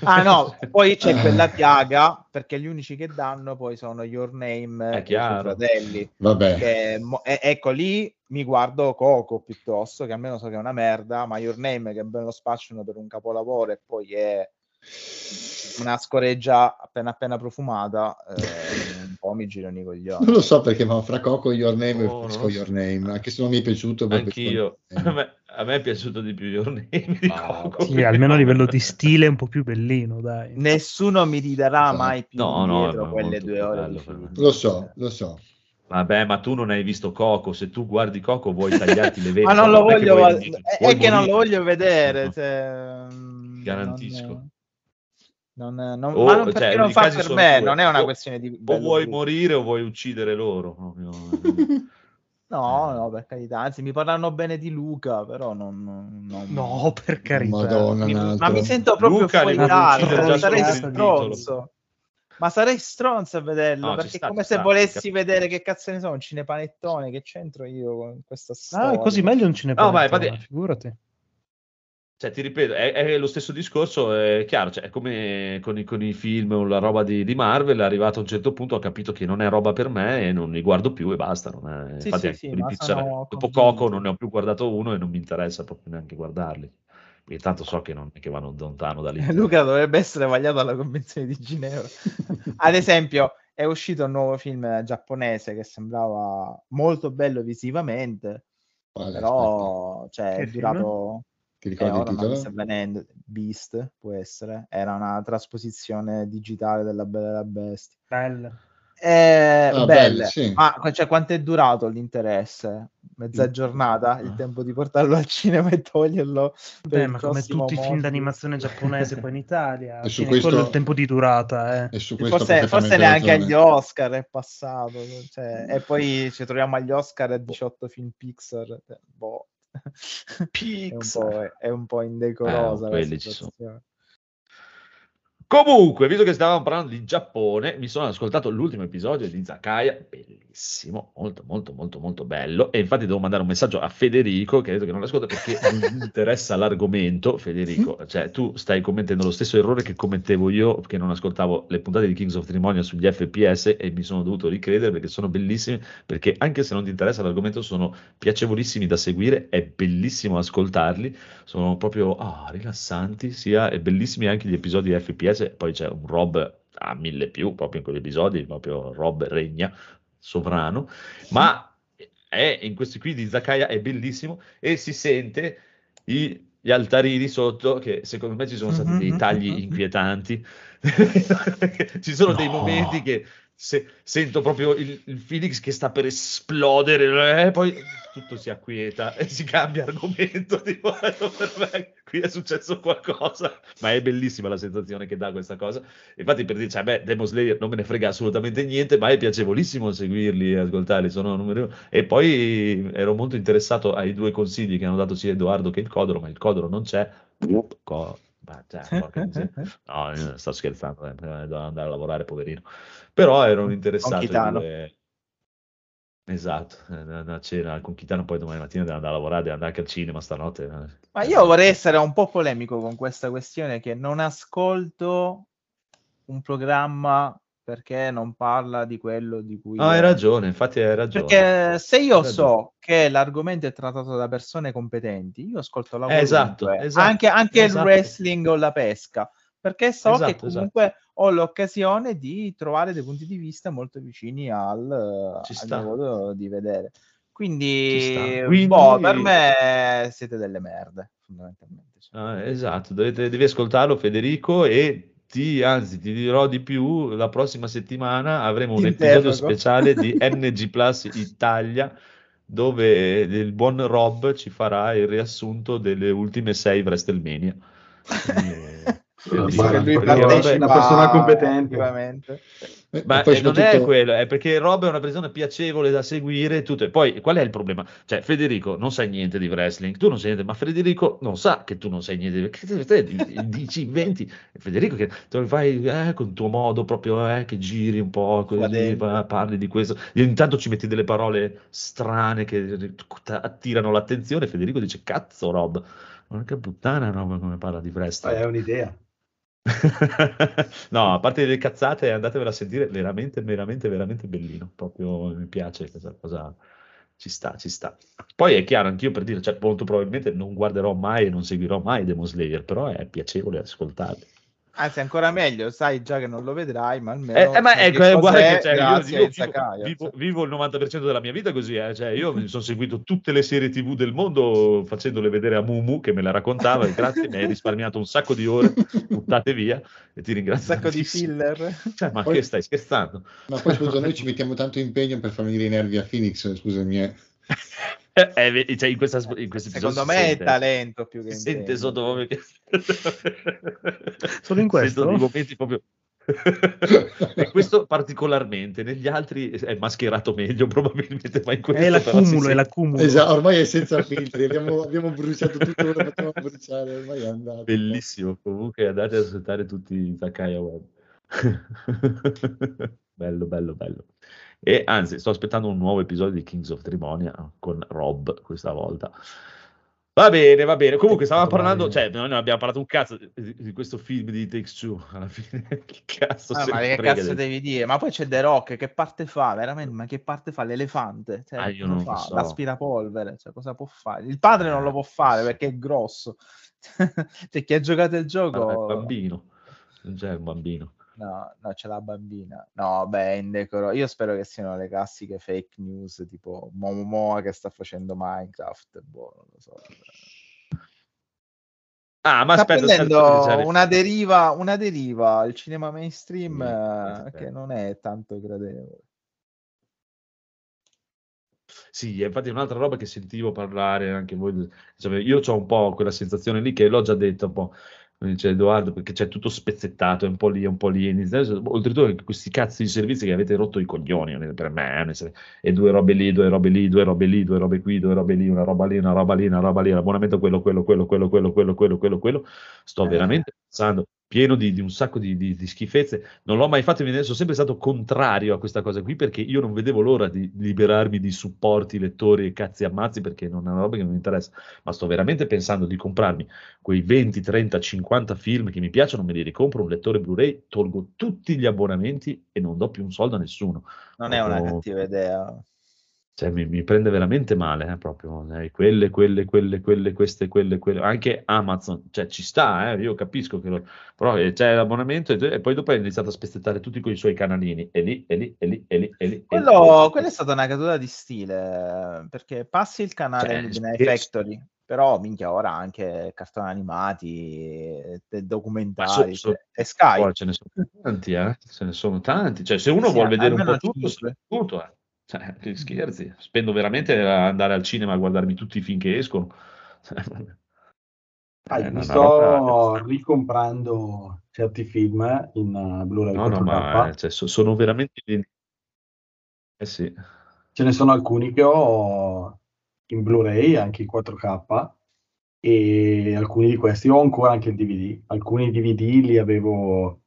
Ah no, poi c'è quella piaga perché gli unici che danno poi sono Your Name È e i chiaro. suoi fratelli. vabbè Che mo- e- ecco lì mi guardo Coco piuttosto, che almeno so che è una merda, ma Your Name che ben lo spacciano per un capolavoro e poi è una scoreggia appena appena profumata, eh, un po' mi girano i coglioni. non lo so perché ma fra Coco e Your Name Oh, preferisco no. Your Name anche se non mi è piaciuto Anch'io. A me, a me è piaciuto di più Your Name di Ah, Coco. Sì, almeno a livello di stile è un po' più bellino, dai. Nessuno mi ridarà Esatto. mai più No, no, quelle due ore bello lo so lo so Vabbè, ma tu non hai visto Coco, se tu guardi Coco vuoi tagliarti le vene. Ma non lo è che voglio, vuoi- è, vuoi è che non lo voglio vedere. cioè, mm, Garantisco. Non, non, non- O- ma non cioè, perché i non fa per me, due. non è una O- questione di O vuoi brutto. morire o vuoi uccidere loro. No, no, per carità, anzi mi parlano bene di Luca, però non... non- No, per carità. Madonna Mi- un ma mi sento proprio Luca fuori già sarei stronzo. Ma sarei stronzo a vederlo, No, perché sta, è come se sta, volessi capisco. vedere che cazzo ne so, un cinepanettone, che c'entro io con questa storia. Ah, è così meglio non ce ne No, infatti- figurati. Cioè, ti ripeto, è, è lo stesso discorso, è chiaro, cioè, è come con i, con i film o la roba di, di Marvel, è arrivato a un certo punto, ho capito che non è roba per me e non li guardo più e basta. non è- Sì, Infatti, sì, sì, Pixar, sono dopo. Coco non ne ho più guardato uno e non mi interessa proprio neanche guardarli. Perché tanto so che non è che vanno lontano da lì. Luca dovrebbe essere vagliato alla Convenzione di Ginevra. Ad esempio, è uscito un nuovo film giapponese che sembrava molto bello visivamente, Quale? però cioè, Che è film? Ti Eh, ricordi ora il titolo? sta venendo. Beast, può essere. Era una trasposizione digitale della Bella e la Bestia. Belle. Eh, Ah, belle. belle, sì. Ma cioè, quanto è durato l'interesse? Mezza Mm. giornata? Il tempo di portarlo al cinema e toglierlo Beh, ma come tutti i film d'animazione giapponese qua in Italia, E su fine, questo- quello è il tempo di durata, eh. E su questo Forse, forse neanche ragione. agli Oscar è passato, cioè, e poi ci troviamo agli Oscar a 18 film Pixar. eh, Boh. È un è un po' indecorosa Eh, la quelli ci sono. situazione. Comunque, visto che stavamo parlando di Giappone, mi sono ascoltato l'ultimo episodio di Zakaya, bellissimo, molto molto molto molto bello. E infatti devo mandare un messaggio a Federico che ha detto che non l'ascolta perché non gli interessa l'argomento, Federico, cioè tu stai commettendo lo stesso errore che commettevo io che non ascoltavo le puntate di Kings of Trimonia sugli FPS e mi sono dovuto ricredere perché sono bellissime, perché anche se non ti interessa l'argomento sono piacevolissimi da seguire, è bellissimo ascoltarli, sono proprio ah, rilassanti, sia e bellissimi anche gli episodi FPS. Poi c'è un Rob a mille più proprio in quegli episodi, proprio Rob regna sovrano, ma è in questi qui di Zakaya è bellissimo e si sente i- gli altarini sotto che secondo me ci sono stati dei tagli inquietanti. ci sono dei No. momenti che se- sento proprio il, il Phoenix che sta per esplodere e poi tutto si acquieta e si cambia argomento tipo, per me qui è successo qualcosa ma è bellissima la sensazione che dà questa cosa infatti per dire cioè, beh Demon Slayer non me ne frega assolutamente niente ma è piacevolissimo seguirli e ascoltarli sono numeri e poi ero molto interessato ai due consigli che hanno dato sia Edoardo che il Codoro ma il Codoro non c'è Co- ma, cioè. No, sto scherzando, eh, devo andare a lavorare, poverino. Però erano interessati. Esatto, eh, una cena con Chitano, poi domani mattina devo andare a lavorare, devo andare anche al cinema stanotte. eh. Ma io vorrei essere un po' polemico con questa questione che non ascolto un programma perché non parla di quello di cui... No, hai ragione, infatti hai ragione. Perché se io so che l'argomento è trattato da persone competenti, io ascolto la Eh, esatto, esatto, anche, anche esatto. il wrestling o la pesca, perché so Esatto, che comunque ho l'occasione di trovare dei punti di vista molto vicini al, al modo di vedere. Quindi, sta. Quindi- boh, per me siete delle merde, fondamentalmente. Ah, esatto, dovete- devi ascoltarlo Federico e ti, anzi ti dirò di più, la prossima settimana avremo Ti un episodio speciale di NG Plus Italia dove il buon Rob ci farà il riassunto delle ultime sei WrestleMania. Quindi, eh, Ma- Visto che lui perché partecipa è una persona competente. Eh, Ma eh, non è soprattutto- quello, è perché Rob è una persona piacevole da seguire. Tutto. E poi qual è il problema? Cioè, Federico non sai niente di wrestling, tu non sai niente, ma Federico non sa che tu non sai niente. Che te, te di- dici, inventi. Federico che te lo fai eh, con il tuo modo proprio eh, che giri un po', così, parli di questo. E intanto ci metti delle parole strane che attirano l'attenzione. Federico dice: Cazzo, Rob, porca puttana, Rob, come parla di Eh, wrestling. È un'idea. no, a parte le cazzate, andatevela a sentire, veramente, veramente, veramente bellino. Proprio mi piace questa cosa. Ci sta, ci sta. Poi è chiaro, anch'io per dire, cioè, molto probabilmente non guarderò mai e non seguirò mai Demon Slayer, però è piacevole ascoltarli. Anzi, ancora meglio, sai già che non lo vedrai, ma almeno Eh, eh, ma ecco, che eh, guarda che cioè, io, vivo, vivo- vivo il 90% della mia vita così, eh, cioè, io mi sono seguito tutte le serie TV del mondo facendole vedere a Mumu che me la raccontava e grazie, mi hai risparmiato un sacco di ore buttate via e ti Un ringrazio. sacco di tantissimo. filler. Cioè, ma Poi- che stai scherzando? Ma poi scusa, noi ci mettiamo tanto impegno per far venire i nervi a Phoenix, scusami. eh. Cioè, in, questa, in questo Secondo me si è sente, talento più che si sente sotto proprio che... Solo in questo? Sento momenti proprio... e questo particolarmente, negli altri è mascherato meglio probabilmente, ma in questo È però si l'accumulo, è sente- l'accumulo. Esatto, ormai è senza filtri, abbiamo, abbiamo bruciato tutto quello che potevamo bruciare, ormai è andato. Bellissimo, comunque andate ad ascoltare tutti Zakaya Web. bello, bello, bello. E anzi, sto aspettando un nuovo episodio di Kings of Trimonia con Rob questa volta. Va bene, va bene. Comunque stavamo parlando, cioè, noi non abbiamo parlato un cazzo di, di questo film di Takes Two. Alla fine, che cazzo Ah, ma che cazzo del- devi dire? Ma poi c'è The Rock, che parte fa? Veramente, ma che parte fa? L'elefante? Cioè, Ah, io non fa? so. L'aspirapolvere? Cioè, cosa può fare? Il padre non lo può fare perché è grosso. cioè, chi ha giocato il Ah, gioco... è un bambino, non c'è un bambino. No, no, c'è la bambina. No, beh, è indecoro. Io spero che siano le classiche fake news tipo Momomoa che sta facendo Minecraft. Boh, non lo so. Ah, ma sta aspetta, prendendo aspetta, una deriva, una deriva al cinema mainstream eh, aspetta. che non è tanto gradevole. Sì, infatti è un'altra roba che sentivo parlare anche voi. insomma, io ho un po' quella sensazione lì che l'ho già detto un po'. Come Dice Edoardo, perché c'è tutto spezzettato, è un po' lì, è un po' lì. Oltretutto, questi cazzi di servizi che avete rotto i coglioni per me, e due robe lì, due robe lì, due robe lì, due robe qui, due robe lì, una roba lì, una roba lì, una roba lì, l'abbonamento quello, quello, quello, quello, quello, quello, quello, quello, quello. Sto Eh. veramente pensando pieno di, di un sacco di, di- di schifezze. Non l'ho mai fatto, sono sempre stato contrario a questa cosa qui perché io non vedevo l'ora di liberarmi di supporti, lettori e cazzi ammazzi perché non è una roba che non mi interessa. Ma sto veramente pensando di comprarmi quei 20, 30, 50 film che mi piacciono, me li ricompro, un lettore Blu-ray, tolgo tutti gli abbonamenti e non do più un soldo a nessuno. Non è una cattiva idea. Cioè, mi, mi prende veramente male, eh, proprio. eh, quelle, quelle, quelle, quelle, queste, quelle, quelle. Anche Amazon, cioè, ci sta, eh, io capisco che lo... Però eh, c'è l'abbonamento e, e poi dopo hai iniziato a spezzettare tutti con i suoi canalini. E lì, e lì, e lì, e lì, e lì. Quello, quella è stata una caduta di stile perché passi il canale Cioè, di. Factory, però minchia ora anche cartoni animati, e Ma documentari so- so- cioè, e Sky. ce ne sono tanti, eh? Ce ne sono tanti. Cioè, se uno Sì, vuole vedere un po' tutto, tutto, eh. Cioè, che scherzi. Spendo veramente a andare al cinema a guardarmi tutti i film che escono. Ah, Eh, mi sto roba- ricomprando certi film in uh, Blu-ray No, no, 4K. ma eh, cioè, so- sono veramente... Eh sì. Ce ne sono alcuni che ho in Blu-ray, anche in 4K, e alcuni di questi ho ancora anche il DVD. Alcuni DVD li avevo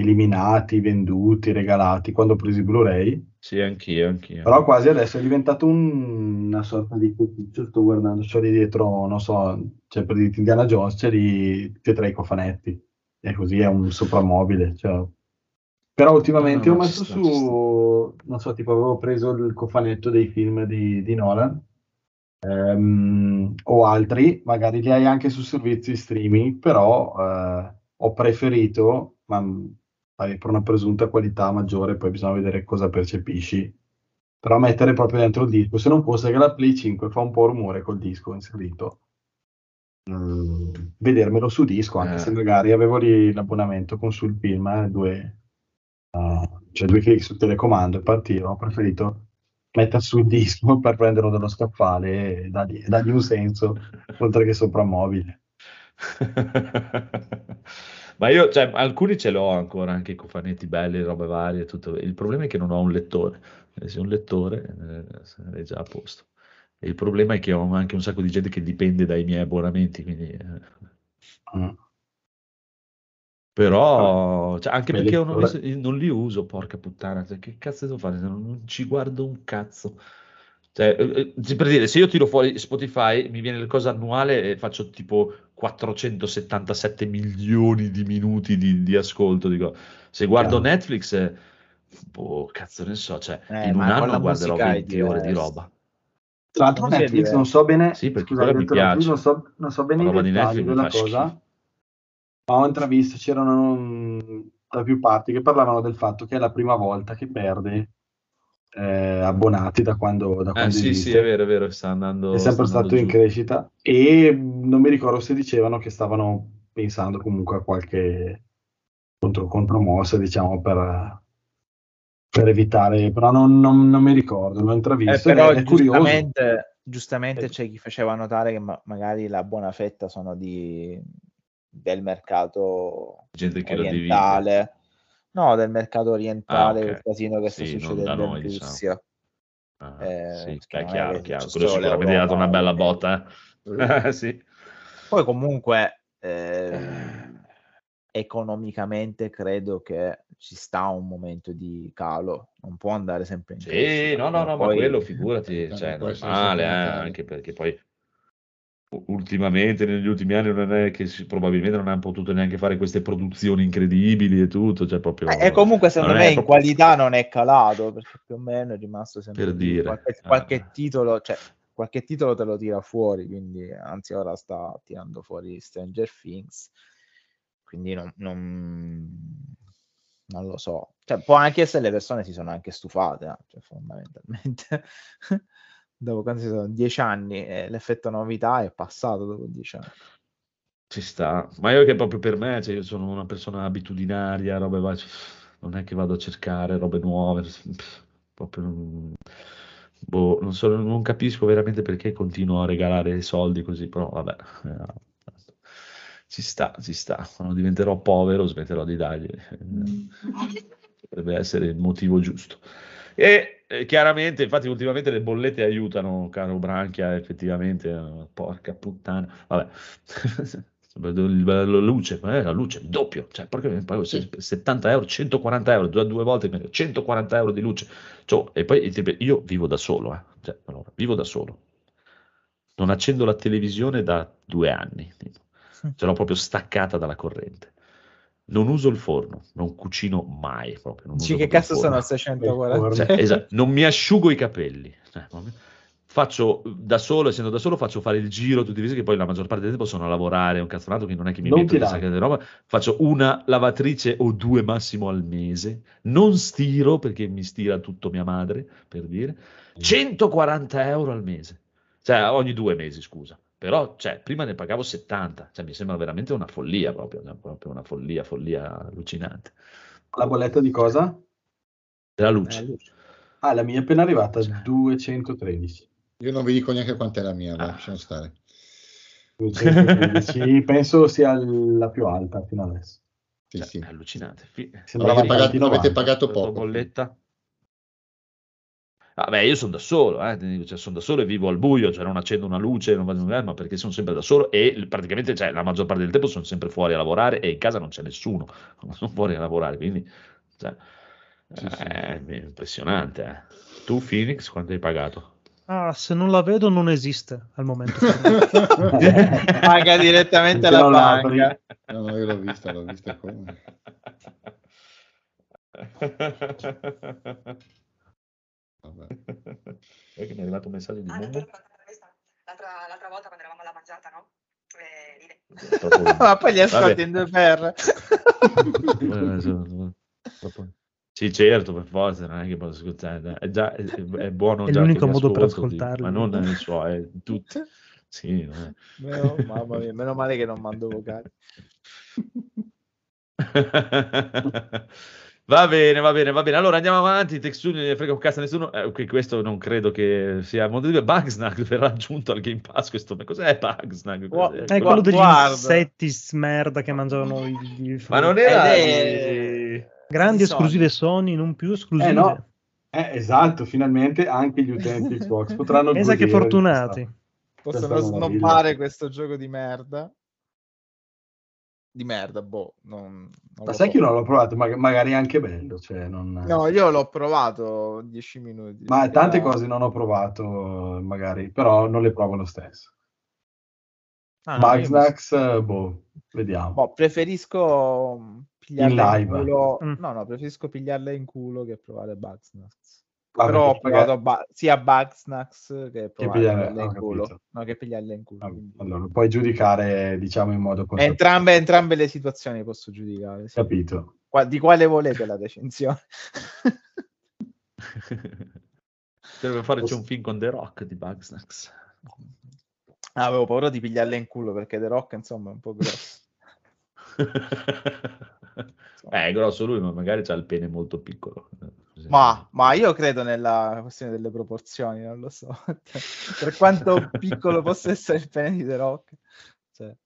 eliminati, venduti, regalati quando ho preso i Blu-ray, Sì, anch'io, anch'io. però quasi adesso è diventato un- una sorta di feticcio. Sto guardando, c'ho lì dietro, non so, c'è per dire Indiana Jones, c'è lì tutti e tre i cofanetti, e così è un soprammobile. Cioè. Però ultimamente No, ho no, messo ci sta, su, non so, tipo avevo preso il cofanetto dei film di, di Nolan, ehm, o altri, magari li hai anche su servizi streaming, però eh, ho preferito, ma per una presunta qualità maggiore, poi bisogna vedere cosa percepisci, però mettere proprio dentro il disco, se non fosse che la Play 5 fa un po' rumore col disco inserito. Mm, vedermelo su disco, anche Eh. se magari avevo lì l'abbonamento con sul film, eh, due, uh, cioè due clic sul telecomando e partiva, ho preferito mettere sul disco per prenderlo dallo scaffale e dargli, dargli un senso, oltre che soprammobile. Ma io, cioè, alcuni ce l'ho ancora, anche i cofanetti belli, robe varie, tutto. Il problema è che non ho un lettore. Eh, Se ho un lettore, eh, è già a posto. E il problema è che ho anche un sacco di gente che dipende dai miei abbonamenti, quindi... eh, Mm. Però, cioè, anche perché non, non li uso, porca puttana, cioè, che cazzo devo fare? Non, non ci guardo un cazzo. Cioè, eh, eh, per dire, se io tiro fuori Spotify, mi viene il coso annuale e faccio tipo 477 milioni di minuti di, di ascolto. Dico, se guardo Chiaro. Netflix, eh, boh, cazzo ne so, cioè, Eh, in un anno la guarderò musica è 20 ore di roba. Tra l'altro Netflix non so bene, Sì, perché scusate, mi piace. non so, non so bene La roba di Netflix della cosa, schifo. ma ho intravisto, c'erano mm, da più parti che parlavano del fatto che è la prima volta che perde eh, abbonati da quando, da Eh quando sì, sì, esiste. è vero, è vero, sta andando, È sempre andando stato in giù. crescita e mm, non mi ricordo se dicevano che stavano pensando comunque a qualche contro, contromossa, diciamo, per, per evitare, però non, non- non mi ricordo, l'ho Eh, intravisto però ed è curioso. giustamente, giustamente Eh. c'è chi faceva notare che ma- magari la buona fetta sono di, del mercato Gente che lo divide. No, del mercato orientale, Ah, ok. il casino che sta Sì, non succedendo da noi, in diciamo. Russia. Ah, Eh, sì, è chiaro, che chiaro. Quello sicuramente dato una bella botta, eh. Sì. Poi comunque eh, economicamente credo che ci sta un momento di calo, non può andare sempre in Sì, crescita, no, no, no, o ma poi- quello figurati, Eh, cioè, normale, eh, anche perché poi ultimamente, negli ultimi anni, non è che si- probabilmente non hanno potuto neanche fare queste produzioni incredibili e tutto, cioè proprio... Eh, e comunque secondo me in proprio- qualità non è calato perché più o meno è rimasto sempre Per dire, qualche, qualche titolo cioè qualche titolo te lo tira fuori quindi anzi ora sta tirando fuori Stranger Things quindi non, non, non lo so. Cioè, può anche essere le persone si sono anche stufate eh, cioè, fondamentalmente dopo quanti sono? Dieci anni eh, l'effetto novità è passato dopo dieci anni. Ci sta, ma io che proprio per me, cioè io sono una persona abitudinaria, robe va- non è che vado a cercare robe nuove, pff, proprio non, boh, non so, non capisco veramente perché continuo a regalare soldi così, però vabbè, eh, ci sta, ci sta, quando diventerò povero smetterò di dargli, eh, dovrebbe essere il motivo giusto. E eh, chiaramente, infatti, ultimamente le bollette aiutano, caro Branchia, effettivamente, eh, porca puttana, vabbè. La luce, eh, la luce, doppio, cioè, pago se- 70 euro, 140 euro, due, due volte, meno, 140 euro di luce. Cioè, e poi io vivo da solo, eh, cioè, allora, vivo da solo. Non accendo la televisione da due anni, ce l'ho proprio staccata dalla corrente. Non uso il forno, non cucino mai proprio. non uso che cazzo forno. sono 640 Cioè, esatto, non mi asciugo i capelli. Cioè, faccio da solo, essendo da solo, faccio fare il giro tutti i mesi, che poi la maggior parte del tempo sono a lavorare, un cazzonato, quindi non è che mi Non metto chissà dà. che roba. Faccio una lavatrice o due massimo al mese. Non stiro, perché mi stira tutto mia madre, per dire. 140 euro al mese. Cioè, ogni due mesi, scusa. Però, cioè, prima ne pagavo 70. Cioè, mi sembra veramente una follia proprio, cioè, proprio una follia, follia allucinante. La bolletta di cosa? Della Eh, luce. luce. Ah, la mia è appena arrivata, Cioè. 213. Io non vi dico neanche quant'è la mia, Ah. lasciamo stare. 213, penso sia la più alta fino adesso. Sì, Cioè, sì. È allucinante. Fi- Sembrava Avete pagato, avete 90. pagato poco. bolletta? Vabbè, io sono da solo, eh, cioè, sono da solo e vivo al buio, cioè non accendo una luce, non vado eh, ma perché sono sempre da solo e praticamente cioè, la maggior parte del tempo sono sempre fuori a lavorare e in casa non c'è nessuno, sono fuori a lavorare, quindi cioè, Sì, sì. è impressionante. eh. Tu Phoenix quanto hai pagato? Ah, se non la vedo non esiste al momento. paga direttamente Finché la non la apri. banca No, no, io l'ho vista, l'ho vista come. Vabbè. È che mi è arrivato un messaggio di Ah, Momo. l'altra, l'altra volta quando eravamo alla mangiata, no? Eh, ma poi li ascolti in due per Eh, Sì, certo, per forza, non è che posso ascoltare, è, già, è, è buono È già l'unico modo per ascoltarli. ma non nel suo, è tutti. Sì, non è- Meno, mamma mia, meno male che non mando vocali Va bene, va bene, va bene. Allora andiamo avanti. Texture non ne frega un cazzo a nessuno. Eh, questo non credo che sia molto di Bugsnag verrà aggiunto al Game Pass. Questo cos'è Bugsnag? Cos'è? È quello degli Guarda. insetti smerda che mangiavano i Ma non era è- di- grandi esclusive Sony, non più esclusive. Eh no, eh, esatto, finalmente anche gli utenti Xbox potranno Pensa che fortunati. questa- Possono questa snobbare questo gioco di merda. Di merda, boh. Non, non Ma sai so. che io non l'ho provato, ma magari è anche bello, cioè non... No, io l'ho provato 10 minuti. Ma tante Era- cose non ho provato, magari, però non le provo lo stesso. Ah, no, Bugsnax, eh, boh, vediamo. boh, preferisco pigliarle in, In live. culo. Mm. No, no, preferisco pigliarle in culo che provare Bugsnax. Vabbè, Però ho perché- provato ba- sia Bugsnax che pigliarle- pigliarle in ho culo. No, che pigliarle in culo. Allora, puoi giudicare, diciamo, in modo consapevole. Entrambe, entrambe le situazioni posso giudicare. sì. Capito. Qua- di quale volete la recensione? Deve farci un film con The Rock di Bugsnax. Ah, avevo paura di pigliarle in culo perché The Rock, insomma, è un po' grosso. Eh, è grosso lui, ma magari c'ha il pene molto piccolo. Ma, ma io credo nella questione delle proporzioni, non lo so. per quanto piccolo possa essere il pene di The Rock. Cioè,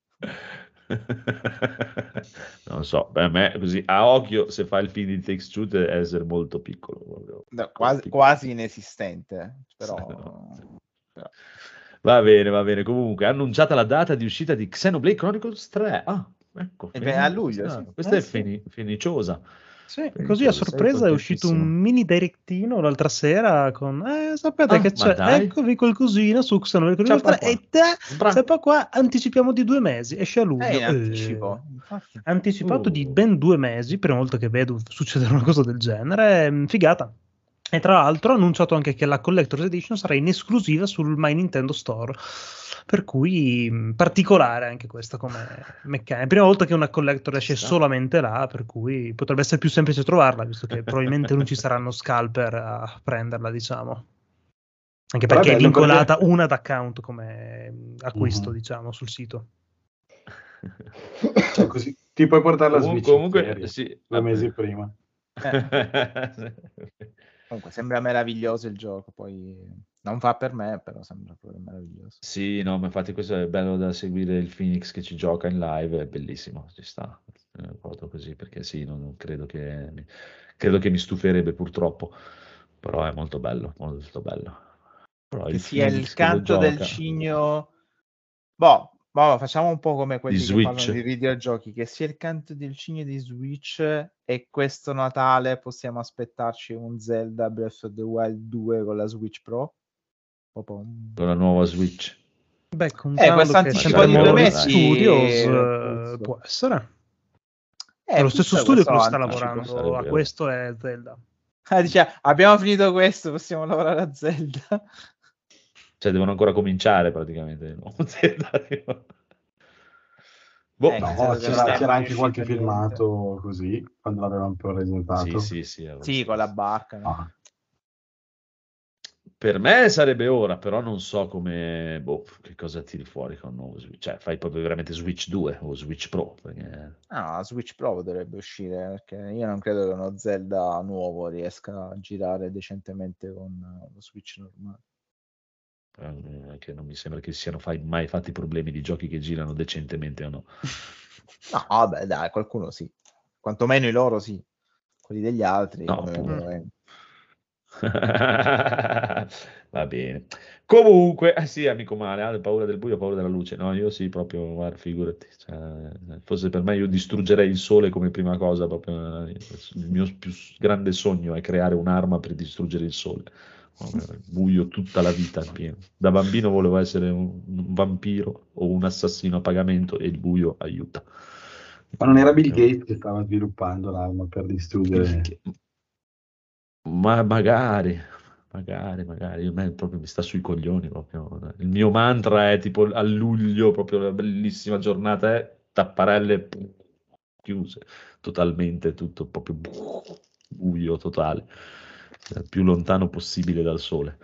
non so, per me così a occhio se fa il film di Takes Two deve essere molto piccolo. no, quasi, Piccolo. quasi inesistente, però... No. Va bene, va bene. Comunque, annunciata la data di uscita di Xenoblade Chronicles 3. Ah, ecco. E beh, a luglio, Questa, sì. questa Eh, è sì. feni- feniciosa. Sì, così a sorpresa è uscito un mini directino l'altra sera con eh, sapete Ah, che c'è, dai. eccovi qualcosina su Xenoblade Ciao, Chronicles 3 e te, Bra- se poi qua anticipiamo di due mesi, esce a luglio. In Eh, anticipo. infatti. anticipato di Uh. ben due mesi, prima volta che vedo succedere una cosa del genere, mm, figata. E tra l'altro ha annunciato anche che la Collector's Edition sarà in esclusiva sul My Nintendo Store. Per cui mh, particolare anche questa come meccanica. Prima volta che una collector esce solamente là, per cui potrebbe essere più semplice trovarla, visto che probabilmente non ci saranno scalper a prenderla, diciamo. Anche è perché è vincolata perché- una ad account come acquisto, Mhm. diciamo, sul sito. Cioè, così ti puoi portare la Comunque, Switch comunque, ferie, sì, due mesi prima. Comunque sembra meraviglioso il gioco, poi non fa per me, però sembra proprio meraviglioso. Sì, no, ma infatti questo è bello da seguire il Phoenix che ci gioca in live, è bellissimo, ci sta. Eh, proprio così, perché sì, non, non credo che mi, credo che mi stuferebbe purtroppo, però è molto bello, molto bello. Però Che il sia il Phoenix lo canto del cigno... Boh, boh, facciamo un po' come quelli Di che Switch. parlano di videogiochi, che sia il canto del cigno di Switch e questo Natale possiamo aspettarci un Zelda Breath of the Wild 2 con la Switch Pro. Pom-pom. con la nuova Switch. Beh, contando questo che anticipo di due mesi, Studios eh, eh, può essere. Eh, lo stesso questo- studio che lo questo sta lavorando a questo è Zelda. Ah, dice, abbiamo finito questo, possiamo lavorare a Zelda. Cioè, devono ancora cominciare praticamente. Boh, Eh, No, c'era, c'era anche qualche filmato così, quando l'avevano presentato. sì, sì, sì, allora Sì, sì. con la barca. no? Ah, Per me sarebbe ora, però non so come, boh, che cosa tiri fuori con un nuovo Switch. Cioè, fai proprio veramente Switch 2 o Switch Pro. Perché... Ah, Switch Pro dovrebbe uscire perché io non credo che uno Zelda nuovo riesca a girare decentemente con lo Switch normale. Eh, che non mi sembra che siano fai- mai fatti problemi di giochi che girano decentemente o no. No, vabbè, dai, qualcuno sì. Quantomeno i loro sì. Quelli degli altri. No, veramente. Va bene. Comunque, eh sì, amico male, ha paura del buio, paura della luce. No, io sì, proprio, guarda, figurati. Cioè, fosse per me, io distruggerei il sole come prima cosa. Proprio, eh, il mio più grande sogno è creare un'arma per distruggere il sole. Buio tutta la vita. pieno. Da bambino volevo essere un, un vampiro o un assassino a pagamento e il buio aiuta. Ma non era Bill Gates che stava sviluppando l'arma per distruggere... Ma magari, magari, magari, a me proprio mi sta sui coglioni proprio. Il mio mantra è tipo a luglio, proprio la bellissima giornata è tapparelle chiuse, totalmente tutto proprio bu- buio totale, più lontano possibile dal sole.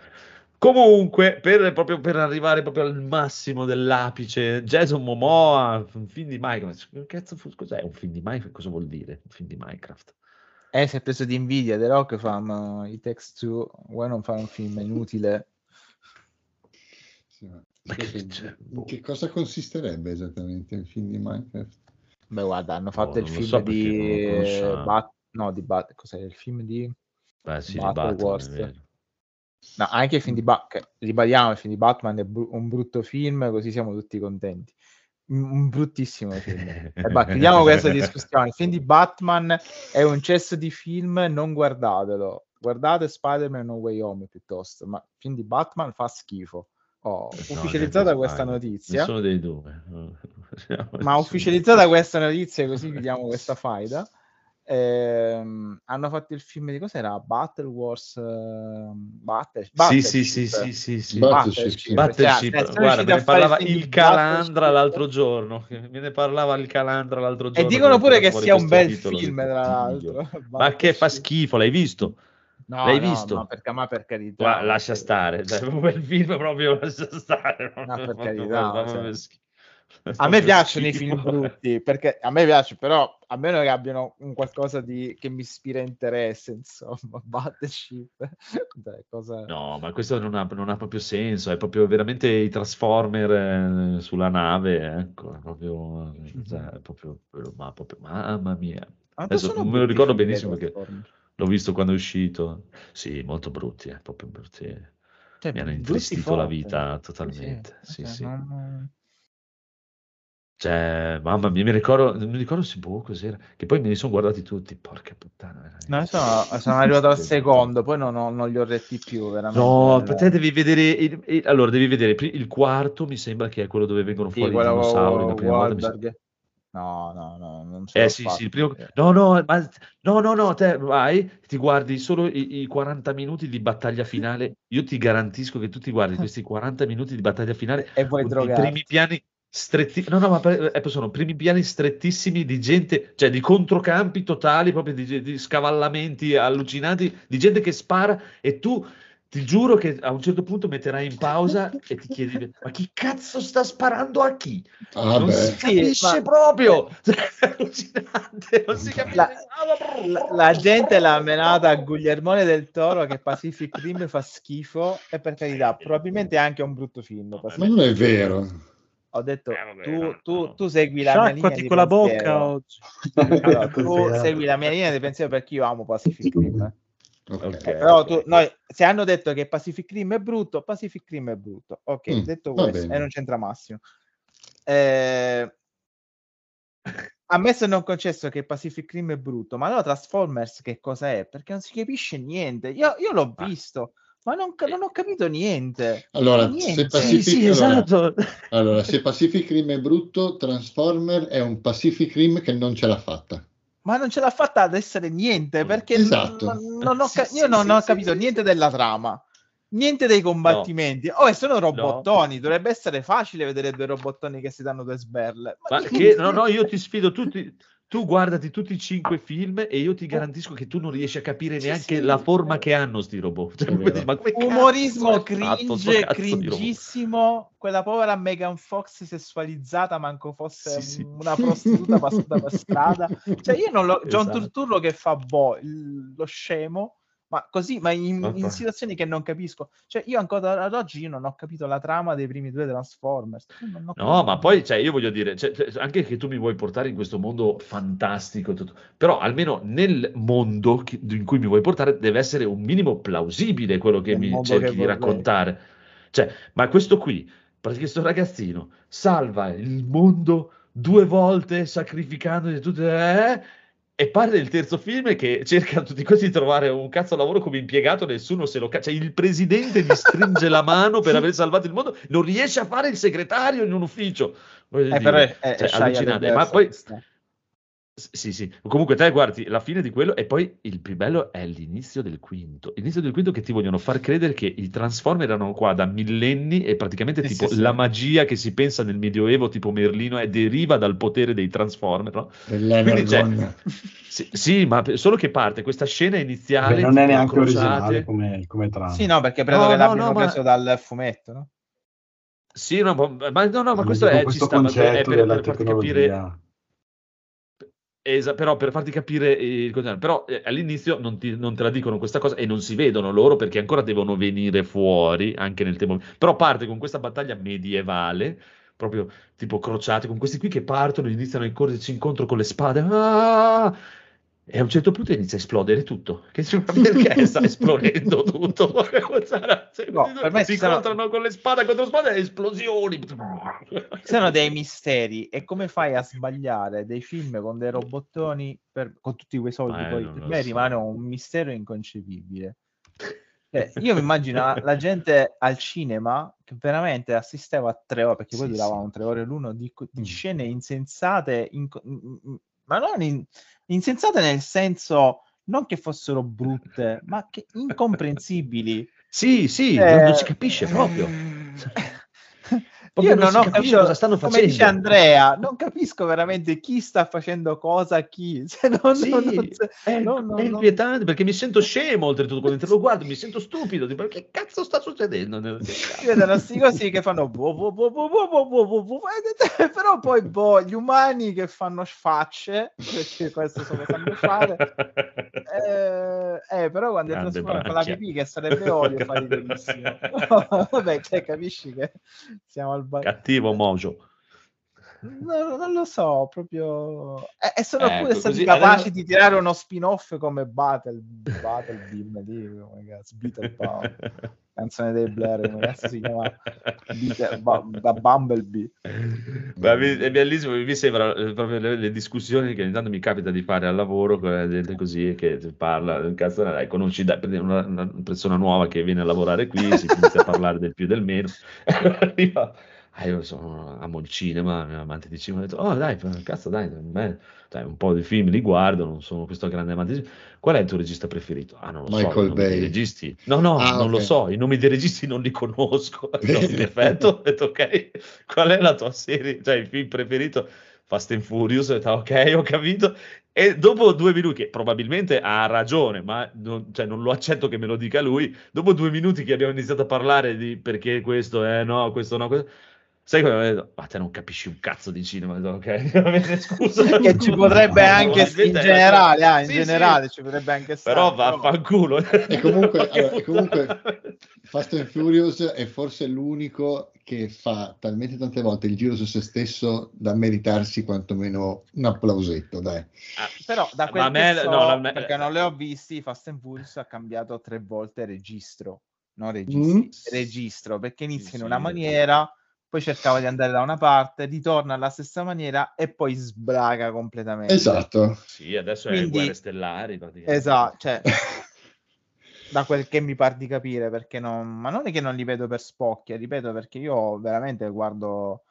Comunque, per, proprio per arrivare proprio al massimo dell'apice, Jason Momoa, un film di Minecraft. Cazzo, cos'è un film di Minecraft? Cosa vuol dire un film di Minecraft? Eh, si è preso di Nvidia, The Rock fa ma i text 2, vuoi non fare un film inutile? Sì, ma Ma che c'è? in che cosa consisterebbe esattamente il film di Minecraft? Beh, guarda, hanno fatto Oh, il film so di. Bat- no, di Bat- cos'è il film di Beh, sì, Battle Batman. No, anche il film di Batman, ribadiamo, il film di Batman è bru- un brutto film, così siamo tutti contenti. Un bruttissimo film. Bah, chiudiamo questa discussione. Il film di Batman è un cesso di film, non guardatelo. Guardate Spider-Man No Way Home piuttosto, ma il film di Batman fa schifo. Oh, No, ufficializzata neanche questa Spider-Man. notizia, Nessuno dei due. ma ufficializzata questa notizia, così chiudiamo questa faida. Ehm, hanno fatto il film di cos'era? Battle Wars ehm, Battle, Sì, sì, sì, Battleship. sì, sì, sì. Battleship. Battleship, Cioè, sono guarda, riusciti me ne parlava il Calandra Battleship. l'altro giorno. Me ne parlava il Calandra l'altro E giorno. dicono pure che sia un bel titolo, film, tra l'altro. Ma che fa Battleship. schifo, l'hai visto? No, L'hai no, visto? Ma per, ma per carità. Gua- lascia stare, cioè, il film proprio lascia stare. Ma per carità, proprio cioè. A me piacciono i schifo. film brutti, perché a me piace, però a meno che abbiano un qualcosa di, che mi ispira interesse, insomma, Battleship. Dai, cosa... No, ma questo non ha, non ha proprio senso, è proprio veramente i Transformer eh, sulla nave, ecco, è proprio, cioè, è proprio, ma proprio, mamma mia. Ma Adesso non me lo ricordo benissimo perché l'ho visto quando è uscito. Sì, molto brutti, eh, proprio brutti. Cioè, Mi hanno intristito la vita totalmente. Sì, cioè, sì. non- Cioè, mamma mia, mi ricordo, mi ricordo se boh, cos'era, che poi me li sono guardati tutti, porca puttana. veramente. No, sono, sono arrivato al secondo, poi non, non li ho retti più, veramente. No, te devi vedere, il, il- allora devi vedere il quarto, mi sembra che è quello dove vengono Sì, fuori i quello dinosauri la prima volta. sembra. No, no, no, non ce Eh sì, fatta. sì, il primo... Eh, No, no, ma... no, no, no, te vai, ti guardi solo i, i 40 minuti di battaglia finale. Io ti garantisco che tu ti guardi questi 40 minuti di battaglia finale E vuoi con i drogarti. primi piani stretti... No, no, ma per- eh, sono primi piani strettissimi di gente, cioè di controcampi totali, proprio di, di scavallamenti allucinanti, di gente che spara e tu... Ti giuro che a un certo punto metterai in pausa e ti chiedi: Ma chi cazzo sta sparando a chi? Ah, non beh. si capisce ma- proprio Cioè, è allucinante non si capisce La, la- la gente l'ha menata a Guglielmone del Toro che Pacific Rim fa schifo e per carità probabilmente è anche un brutto film Ma non è vero. Ho detto Eh, vabbè, tu, no, tu- no. tu segui la mia linea Sciacquati di con la bocca pensiero. oggi. Allora, tu eh. segui la mia linea di pensiero perché io amo Pacific Rim Ok. Ok. però tu, noi, se hanno detto che Pacific Rim è brutto Pacific Rim è brutto ok Mm, detto questo e non c'entra Massimo Eh, a me se non concesso che Pacific Rim è brutto, ma allora Transformers che cosa è? Perché non si capisce niente. Io, io l'ho Ah. visto, ma non, ca- non ho capito niente. Allora, Niente. se sì Pacific, sì allora, esatto allora, se Pacific Rim è brutto, Transformer è un Pacific Rim che non ce l'ha fatta. Ma non ce l'ha fatta ad essere niente perché non- Esatto. non, non ho Sì, sì, io non sì, ho sì, capito sì, niente sì. della trama, niente dei combattimenti. Oh, e sono robottoni, dovrebbe essere facile vedere due robottoni che si danno due sberle. ma che- che no no io ti sfido tutti tu guardati tutti i cinque film e io ti garantisco che tu non riesci a capire Sì, neanche sì. la forma che hanno sti robot Cioè, ma Umorismo cringe, cringissimo. Quella povera Megan Fox sessualizzata, manco fosse Sì, sì. una prostituta passata per strada. Cioè, io non lo. John Esatto. Turturro che fa boh, lo scemo, ma così, ma in, Ma in situazioni che non capisco. Cioè, io ancora ad oggi non ho capito la trama dei primi due Transformers. No, ma poi, cioè, io voglio dire, cioè, cioè, anche che tu mi vuoi portare in questo mondo fantastico, tutto, però almeno nel mondo che- in cui mi vuoi portare deve essere un minimo plausibile quello che Nel mi cerchi che di raccontare. Cioè, ma questo qui, perché questo ragazzino salva il mondo due volte sacrificando di tutte... eh, e pare del terzo film che cerca a tutti questi di trovare un cazzo lavoro come impiegato, nessuno se lo caccia. Cioè, il presidente gli stringe la mano per aver salvato il mondo, non riesce a fare il segretario in un ufficio. Voglio Eh, dire, però è, è, cioè, è. LaBeouf Ma poi, s- sì, sì. Comunque, te guardi la fine di quello, e poi il più bello è l'inizio del quinto. L'inizio del quinto che ti vogliono far credere che i Transformer erano qua da millenni e praticamente Sì, tipo sì, sì. la magia che si pensa nel Medioevo, tipo Merlino, è deriva dal potere dei Transformer, no? Quindi Dell'Energon. Sì, sì, ma solo che parte questa scena iniziale. Beh, non è neanche crociate. originale come, come trama. Sì, no, perché credo No, che no, l'abbiano no, ma- preso dal fumetto, no? Sì, no, ma, ma- no, no, ma questo è, ci questo sta, ma è concetto per, per farti capire. Esa- però per farti capire il concetto, però eh, all'inizio non, ti- non te la dicono questa cosa e non si vedono loro perché ancora devono venire fuori anche nel tempo. Però parte con questa battaglia medievale, proprio tipo crociati, con questi qui che partono, iniziano a correrci incontro con le spade. Ah! E a un certo punto inizia a esplodere tutto. Che, perché sta esplodendo tutto? No, per me si sono- incontrano con le spade contro spade e esplosioni. Sono dei misteri e come fai a sbagliare dei film con dei robottoni per- con tutti quei soldi? Eh, poi per me so. rimane un mistero inconcepibile. Cioè, io mi immagino la gente al cinema che veramente assisteva a tre ore, perché poi Sì, duravano sì. tre ore l'uno, di, di Mm. scene insensate, inco- mm, mm, ma non in- insensate nel senso non che fossero brutte, ma che incomprensibili. Sì, sì, Eh, non, non si capisce proprio. Proprio Io non non, ho capito cosa stanno come facendo. dice Andrea, non capisco veramente chi sta facendo cosa a chi. Se non, Sì, non- non- è, no, è inquietante perché mi sento scemo oltretutto quando te lo guardo, mi sento stupido, tipo, che cazzo sta succedendo? Si vedono sti così che fanno boh, boh, boh, boh, boh, boh, boh, boh, però poi boh, gli umani che fanno sfacce perché questo so che sanno fare eh, eh, però quando è Grande trasformato con la pipì che sarebbe olio fa riderissimo vabbè te capisci che siamo al bar Cattivo Mojo. No, non lo so, proprio... E, e sono Ecco, pure stati capaci adesso- di tirare uno spin-off come Battle, Battle Beam, lì, come cazzo, Beetle Power, canzone dei Blair, cazzo si chiama? Beetle- ba- da Bumblebee. Ma mi- è bellissimo, mi sembra eh, proprio le, le discussioni che ogni tanto mi capita di fare al lavoro con la gente così che parla, cazzo, dai, conosci dai, una, una persona nuova che viene a lavorare qui, si inizia a parlare del più e del meno, arriva, io sono, amo il cinema, mio amante di cinema, ho detto, oh dai, cazzo dai, beh, dai, un po' di film li guardo, non sono questo grande amante di cinema. Qual è il tuo regista preferito? Ah, non lo so, Michael dei Bay. registi. No, no, Ah, non lo ok. so, i nomi dei registi non li conosco. No, in effetti, ho detto, ok, qual è la tua serie, cioè il film preferito? Fast and Furious, ho detto, ok, ho capito. E dopo due minuti, che probabilmente ha ragione, ma non, cioè, non lo accetto che me lo dica lui, dopo due minuti che abbiamo iniziato a parlare di perché questo è no, questo no, questo... Sai come ho detto? Ma te non capisci un cazzo di cinema, ok, scusa. Che ci potrebbe anche, in Probabilmente- generale, ah, in Sì, sì. generale ci potrebbe anche stare. Però vaffanculo. E comunque, allora, e comunque. Fast and Furious è forse l'unico che fa talmente tante volte il giro su se stesso da meritarsi quantomeno un applausetto, dai. Ah, Però da quel me- che so, no, me- perché non le ho visti, Fast and Furious ha cambiato tre volte registro, non registri, Mm. registro, perché inizia Sì, in sì. una maniera, poi cercava di andare da una parte, ritorna alla stessa maniera e poi sbraga completamente. Esatto. Sì, adesso è Quindi- Guerre Stellari praticamente. Esatto, cioè, da quel che mi par di capire, perché non, ma non è che non li vedo per spocchia, ripeto, perché io veramente guardo,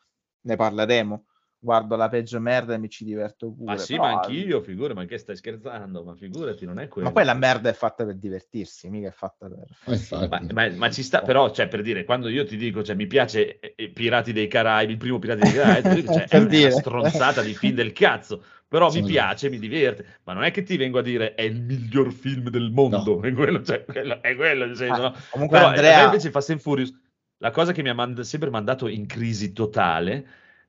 ne parleremo, guardo la peggio merda e mi ci diverto pure. Ma sì, però- ma anch'io, figura, ma che stai scherzando? Ma figurati, non è quello. Ma poi la merda è fatta per divertirsi, mica è fatta per... Ma. Ma, ma- ci sta, però, cioè, per dire, quando io ti dico, cioè, mi piace eh, eh, Pirati dei Caraibi, il primo Pirati dei Caraibi, cioè, è una dire. stronzata di film del cazzo, però Sì. mi piace, mi diverte, ma non è che ti vengo a dire è il miglior film del mondo, è quello, cioè, quello- è quello il senso, Ah, no? comunque Però Andrea, invece Fast and Furious, la cosa che mi ha mand- sempre mandato in crisi totale,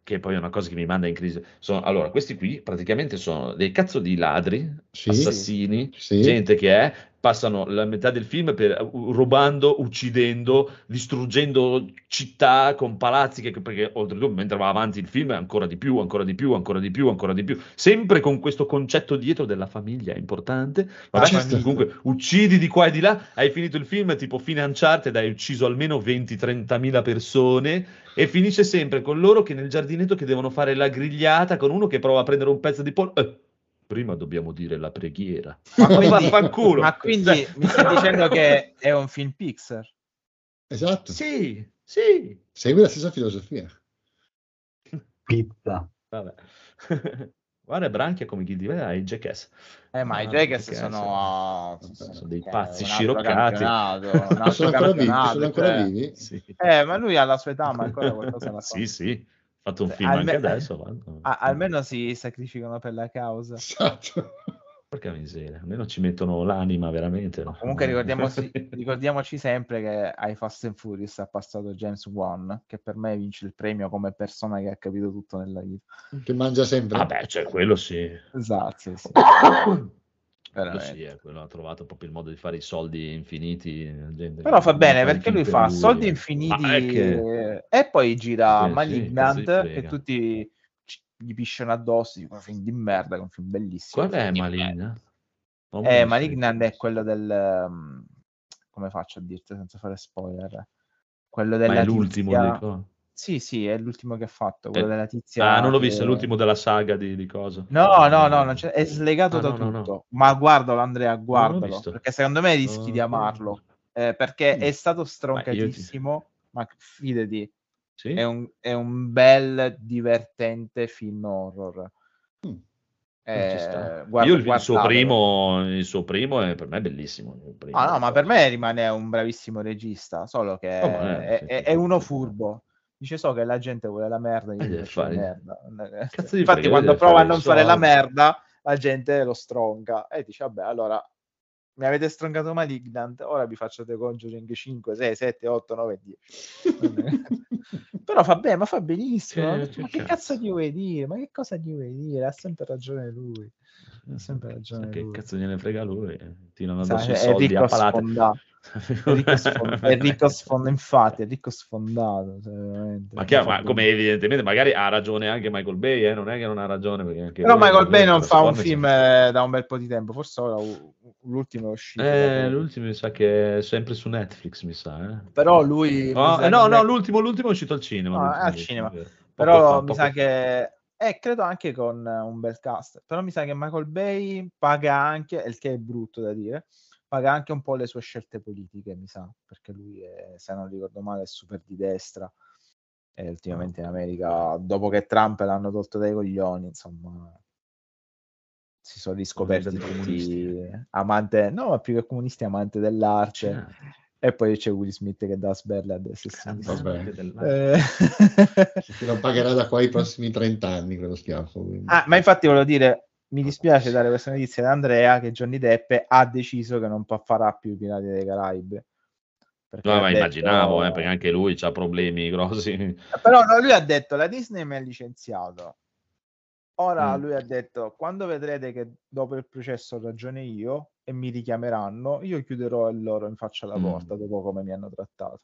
che poi è una cosa che mi manda in crisi, sono, allora, questi qui praticamente sono dei cazzo di ladri, Sì. assassini, Sì. gente che è, passano la metà del film per, uh, rubando, uccidendo, distruggendo città con palazzi, che, perché oltretutto mentre va avanti il film è ancora di più, ancora di più, ancora di più, ancora di più, sempre con questo concetto dietro della famiglia importante, vabbè, certo. comunque uccidi di qua e di là, hai finito il film tipo fine Uncharted, hai ucciso almeno 20-30 mila persone e finisce sempre con loro che nel giardinetto che devono fare la grigliata con uno che prova a prendere un pezzo di pollo. Eh, prima dobbiamo dire la preghiera. ma quindi, ma quindi mi stai dicendo che è un film Pixar? Esatto. Sì, sì. Segue la stessa filosofia. Pizza. Vabbè. Guarda Branchia come chi diventa ai Jackass. Eh, ma i Ah, Jackass Jackass. sono, Sono dei cioè, pazzi sciroccati. campionato, un altro Sono ancora vivi? Sono ancora cioè. vivi? Sì. Eh, ma lui alla sua età, ma ancora qualcosa la fa. sì, sì. Ha fatto un Cioè, film alme- anche adesso. guarda. Ah, almeno si sacrificano per la causa. Esatto. Porca miseria, almeno ci mettono l'anima veramente. no? Comunque ricordiamoci, ricordiamoci sempre che ai Fast and Furious ha passato James Wan, che per me vince il premio come persona che ha capito tutto nella vita. Che mangia sempre. Vabbè, cioè quello sì. Esatto, sì, sì. Sì, eh, quello ha trovato proprio il modo di fare i soldi infiniti. Però fa bene perché lui fa soldi eh. infiniti che- e poi gira Sì, sì, Malignant gli che tutti gli pisciano addosso, un film di merda, è un film bellissimo. Qual è un film di Maligna? merda. Oh, Eh, Malignant è quello del... um, come faccio a dirti senza fare spoiler? Quello Ma della è l'ultimo tizia... di co- Sì, sì, è l'ultimo che ha fatto, quello Eh, della tizia... Ah, non l'ho che- visto, è l'ultimo della saga di, di cosa? No, no, no, non c'è- è slegato Ah, da no, no, no. tutto. Ma guardalo, Andrea, guardalo. Perché secondo me rischi di Oh. amarlo. eh, perché Mm. è stato io ti- stroncatissimo, ma fidati, Sì? è un, è un bel, divertente film horror. Mm. Eh, sta. guarda- Io il, il suo primo, il suo primo è per me è bellissimo. primo. Ah, no, ma per me rimane un bravissimo regista, solo che Oh, è- è- è uno furbo. Dice so che la gente vuole la merda, io Eh, la fare- merda. Cazzo Infatti quando prova a non fare la merda, la gente lo stronca e dice vabbè, allora mi avete stroncato Malignant, ora vi faccio The Conjuring 5, 6, 7, 8, 9, 10. Però fa bene, ma fa benissimo. Che- ma che cazzo. cazzo gli vuoi dire? Ma che cosa gli vuoi dire? Ha sempre ragione lui. Ha sempre ragione Che lui. cazzo gliene frega lui? Tirano addosso i soldi a palate. sfondato. È ricco, sfon- è ricco sfondato, infatti, è ricco sfondato. cioè. Ma, chiaro, ma bene. come evidentemente magari ha ragione anche Michael Bay, eh? non è che non ha ragione. Però Michael Bay non fa un film eh, da un bel po' di tempo, forse ora l'ultimo è uscito. Eh, l'ultimo mi sa che è sempre su Netflix, mi sa. Eh. Però lui... No, mi sa eh, no, no, l'ultimo, l'ultimo è uscito al cinema. No, è al cinema. è. Poco Però fa, mi poco sa fa. che... Eh, credo anche con eh, un bel cast. Però mi sa che Michael Bay paga anche, il che è brutto da dire, paga anche un po' le sue scelte politiche, mi sa, perché lui, è, se non ricordo male, è super di destra. E ultimamente in America, dopo che Trump l'hanno tolto dai coglioni, insomma, si sono riscoperti tutti comunisti. amante, no, ma più che comunisti, amante dell'arte. Cioè, E poi c'è Will Smith che dà sberle a destra Eh, Che lo pagherà da qua i prossimi 30 anni quello schiaffo. ah, ma infatti volevo dire, mi dispiace dare questa notizia ad Andrea che Johnny Depp ha deciso che non farà più i Pirati dei Caraibi. Perché No, ma detto- immaginavo, eh, perché anche lui ha problemi grossi. Però no, lui ha detto la Disney mi ha licenziato. Ora Mm. lui ha detto quando vedrete che dopo il processo ho ragione io e mi richiameranno, io chiuderò loro in faccia alla Mm. porta dopo come mi hanno trattato.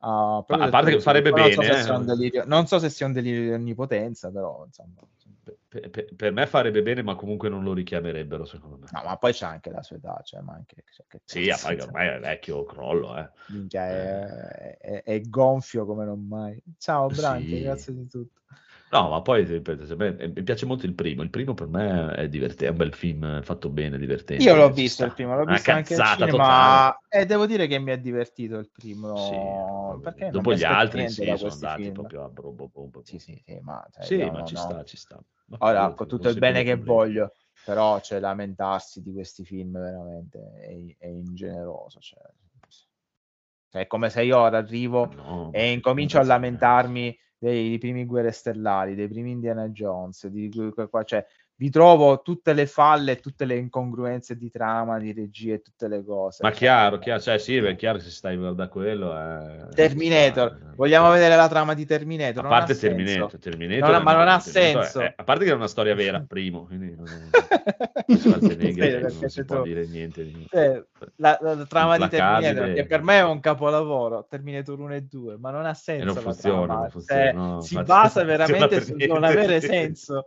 Ma a parte che farebbe poi non so bene, eh. delirio- non so se sia un delirio di onnipotenza, però insomma. Per, per- per me farebbe bene, ma comunque non lo richiamerebbero, secondo me. No, ma poi c'è anche la sua età, cioè, ma anche... cioè, Sì, a cioè, ormai è vecchio crollo, eh. minchia, è, è- è gonfio come non mai. Ciao, Branco, Sì. grazie di tutto. No, ma poi ripeto, me- mi piace molto il primo. Il primo per me è divertente, è un bel film fatto bene, divertente. Io l'ho visto sta. il primo, l'ho Una visto anche al cinema e devo dire che mi ha divertito il primo. Sì, perché dopo gli altri sì, sono andati film. proprio a brum. Sì, sì, sì, ma, cioè, Sì, io ma non ci ho- sta, ci sta. Ma Ora, con tutto il bene che voglio, però cioè, lamentarsi di questi film veramente è, è ingeneroso. Cioè, Cioè, è come se io ora arrivo No, e incomincio a lamentarmi dei, primi Guerre Stellari, dei primi Indiana Jones, di, cioè, vi trovo tutte le falle, tutte le incongruenze di trama, di regia e tutte le cose. Ma Cioè, chiaro, chiaro, cioè sì, è chiaro che se stai da quello è... Terminator, ci sta, eh. vogliamo vedere la trama di Terminator? A Non ha parte. Terminator, Terminator Non ha- ma non ha Terminator senso. è- a parte che è una storia vera, primo, quindi non, Schwarzenegger Sì, perché non si può dire niente di... Cioè, la, la- la trama di. Terminator, che per me è un capolavoro, Terminator 1 e 2, ma non ha senso. E non la funziona, non funziona, Cioè, no, si basa veramente niente. non avere senso.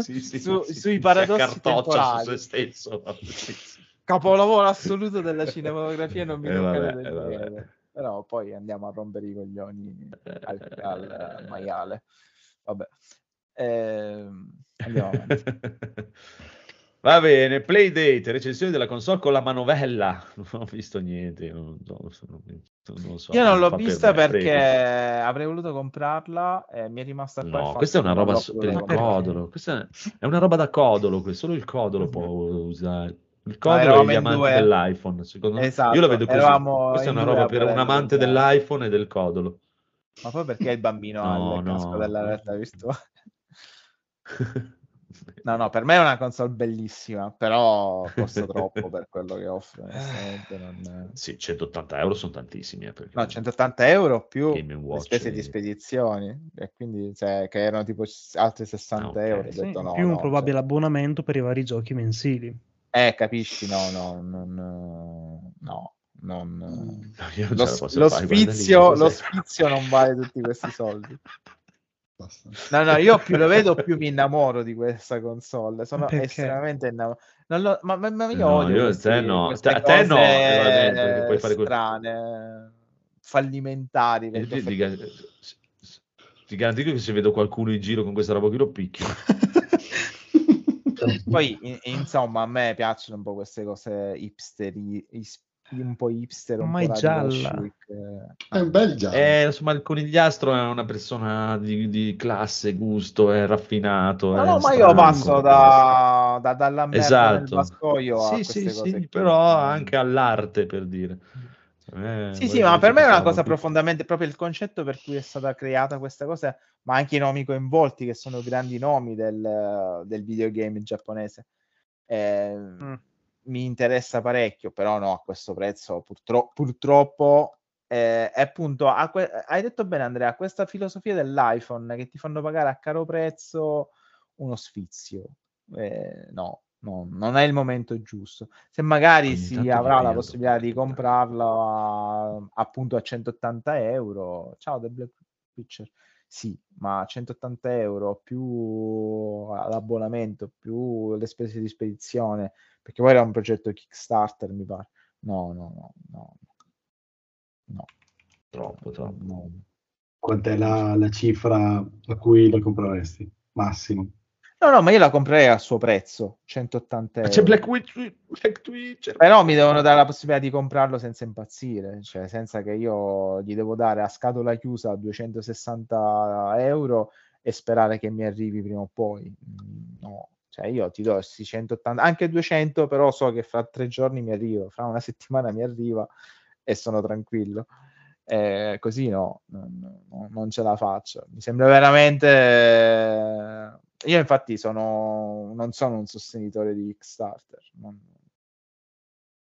Sì, sì, Su- sì, sui si paradossi accartoccia su temporali. se stesso. Capolavoro assoluto della cinematografia, non mi Eh, vabbè, del eh, vabbè. Però poi andiamo a rompere i coglioni al, al maiale. Vabbè. Ehm, andiamo avanti. Va bene, Playdate, recensione della console con la manovella. Non ho visto niente, non, non- non- non so. Io non l'ho per vista me, perché prego. avrei voluto comprarla e mi è rimasta qua. No, questa è una roba so- per il codolo. Questa è una roba da codolo, solo il codolo può usare. Il codolo eravamo è gli amanti due. dell'iPhone, secondo me. Esatto, Io la vedo così. Questa è una roba per un amante dell'iPhone e del codolo. Ma poi perché il bambino No, ha il casco no. della realtà virtuale? No, no, per me è una console bellissima, però costa troppo per quello che offre. onestamente, non- Sì, 180 euro sono tantissimi. eh, No, 180 euro più le spese di e- spedizioni, e quindi cioè, che erano tipo altri 60 Ah, ok. euro. Sì, detto no, più un no, probabile cioè- abbonamento per i vari giochi mensili. Eh, capisci? No, no, non, no, non, non lo, lo fare, lì, sfizio, lo sfizio non vale tutti questi soldi. Basta. No, no, io più lo vedo, più mi innamoro di questa console. Sono Perché? estremamente innamorato. Non lo- ma, ma- ma io No, odio io- questi- te no, te- te no, cose perché puoi fare strane, fallimentari. E vedo ti, ti- ti garantisco che se vedo qualcuno in giro con questa roba qui lo picchio. Poi, in- insomma, a me piacciono un po' queste cose hipsteri, un po' hipster, un Ma po' è gialla. È un bel giallo. Eh, insomma, il conigliastro è una persona di, di classe, gusto, è raffinato. No, è no, ma io passo da, da- dalla merda Esatto. nel vascoio a Sì, queste sì, cose sì, qui. però anche all'arte, per dire. Eh, Sì, sì, ma per me è una roba cosa qui. profondamente proprio il concetto per cui è stata creata questa cosa, ma anche i nomi coinvolti, che sono grandi nomi del, del videogame giapponese. Eh, Mm. Mi interessa parecchio, però no, a questo prezzo purtro- purtroppo. eh, è appunto, a que- hai detto bene Andrea, questa filosofia dell'iPhone che ti fanno pagare a caro prezzo uno sfizio. Eh, no, no, non è il momento giusto. Se magari Ogni si avrà la possibilità di porca comprarla a- appunto a 180 euro, ciao The Black Picture. Sì, ma a 180 euro più l'abbonamento, più le spese di spedizione, perché poi era un progetto Kickstarter, mi pare. No, no, no, no. No, Troppo, troppo. no. Quant'è la, la cifra a cui la compreresti? Massimo. No, no, ma io la comprerei a suo prezzo, 180 Ma euro. c'è Black Witch, Black Twitcher. Però mi devono dare la possibilità di comprarlo senza impazzire, cioè senza che io gli devo dare a scatola chiusa 260 euro e sperare che mi arrivi prima o poi. Mm, No, cioè io ti do questi 180, anche 200, però so che fra tre giorni mi arriva, fra una settimana mi arriva e sono tranquillo. Eh, così no, non- non ce la faccio. Mi sembra veramente... Io infatti sono, non sono un sostenitore di Kickstarter, non-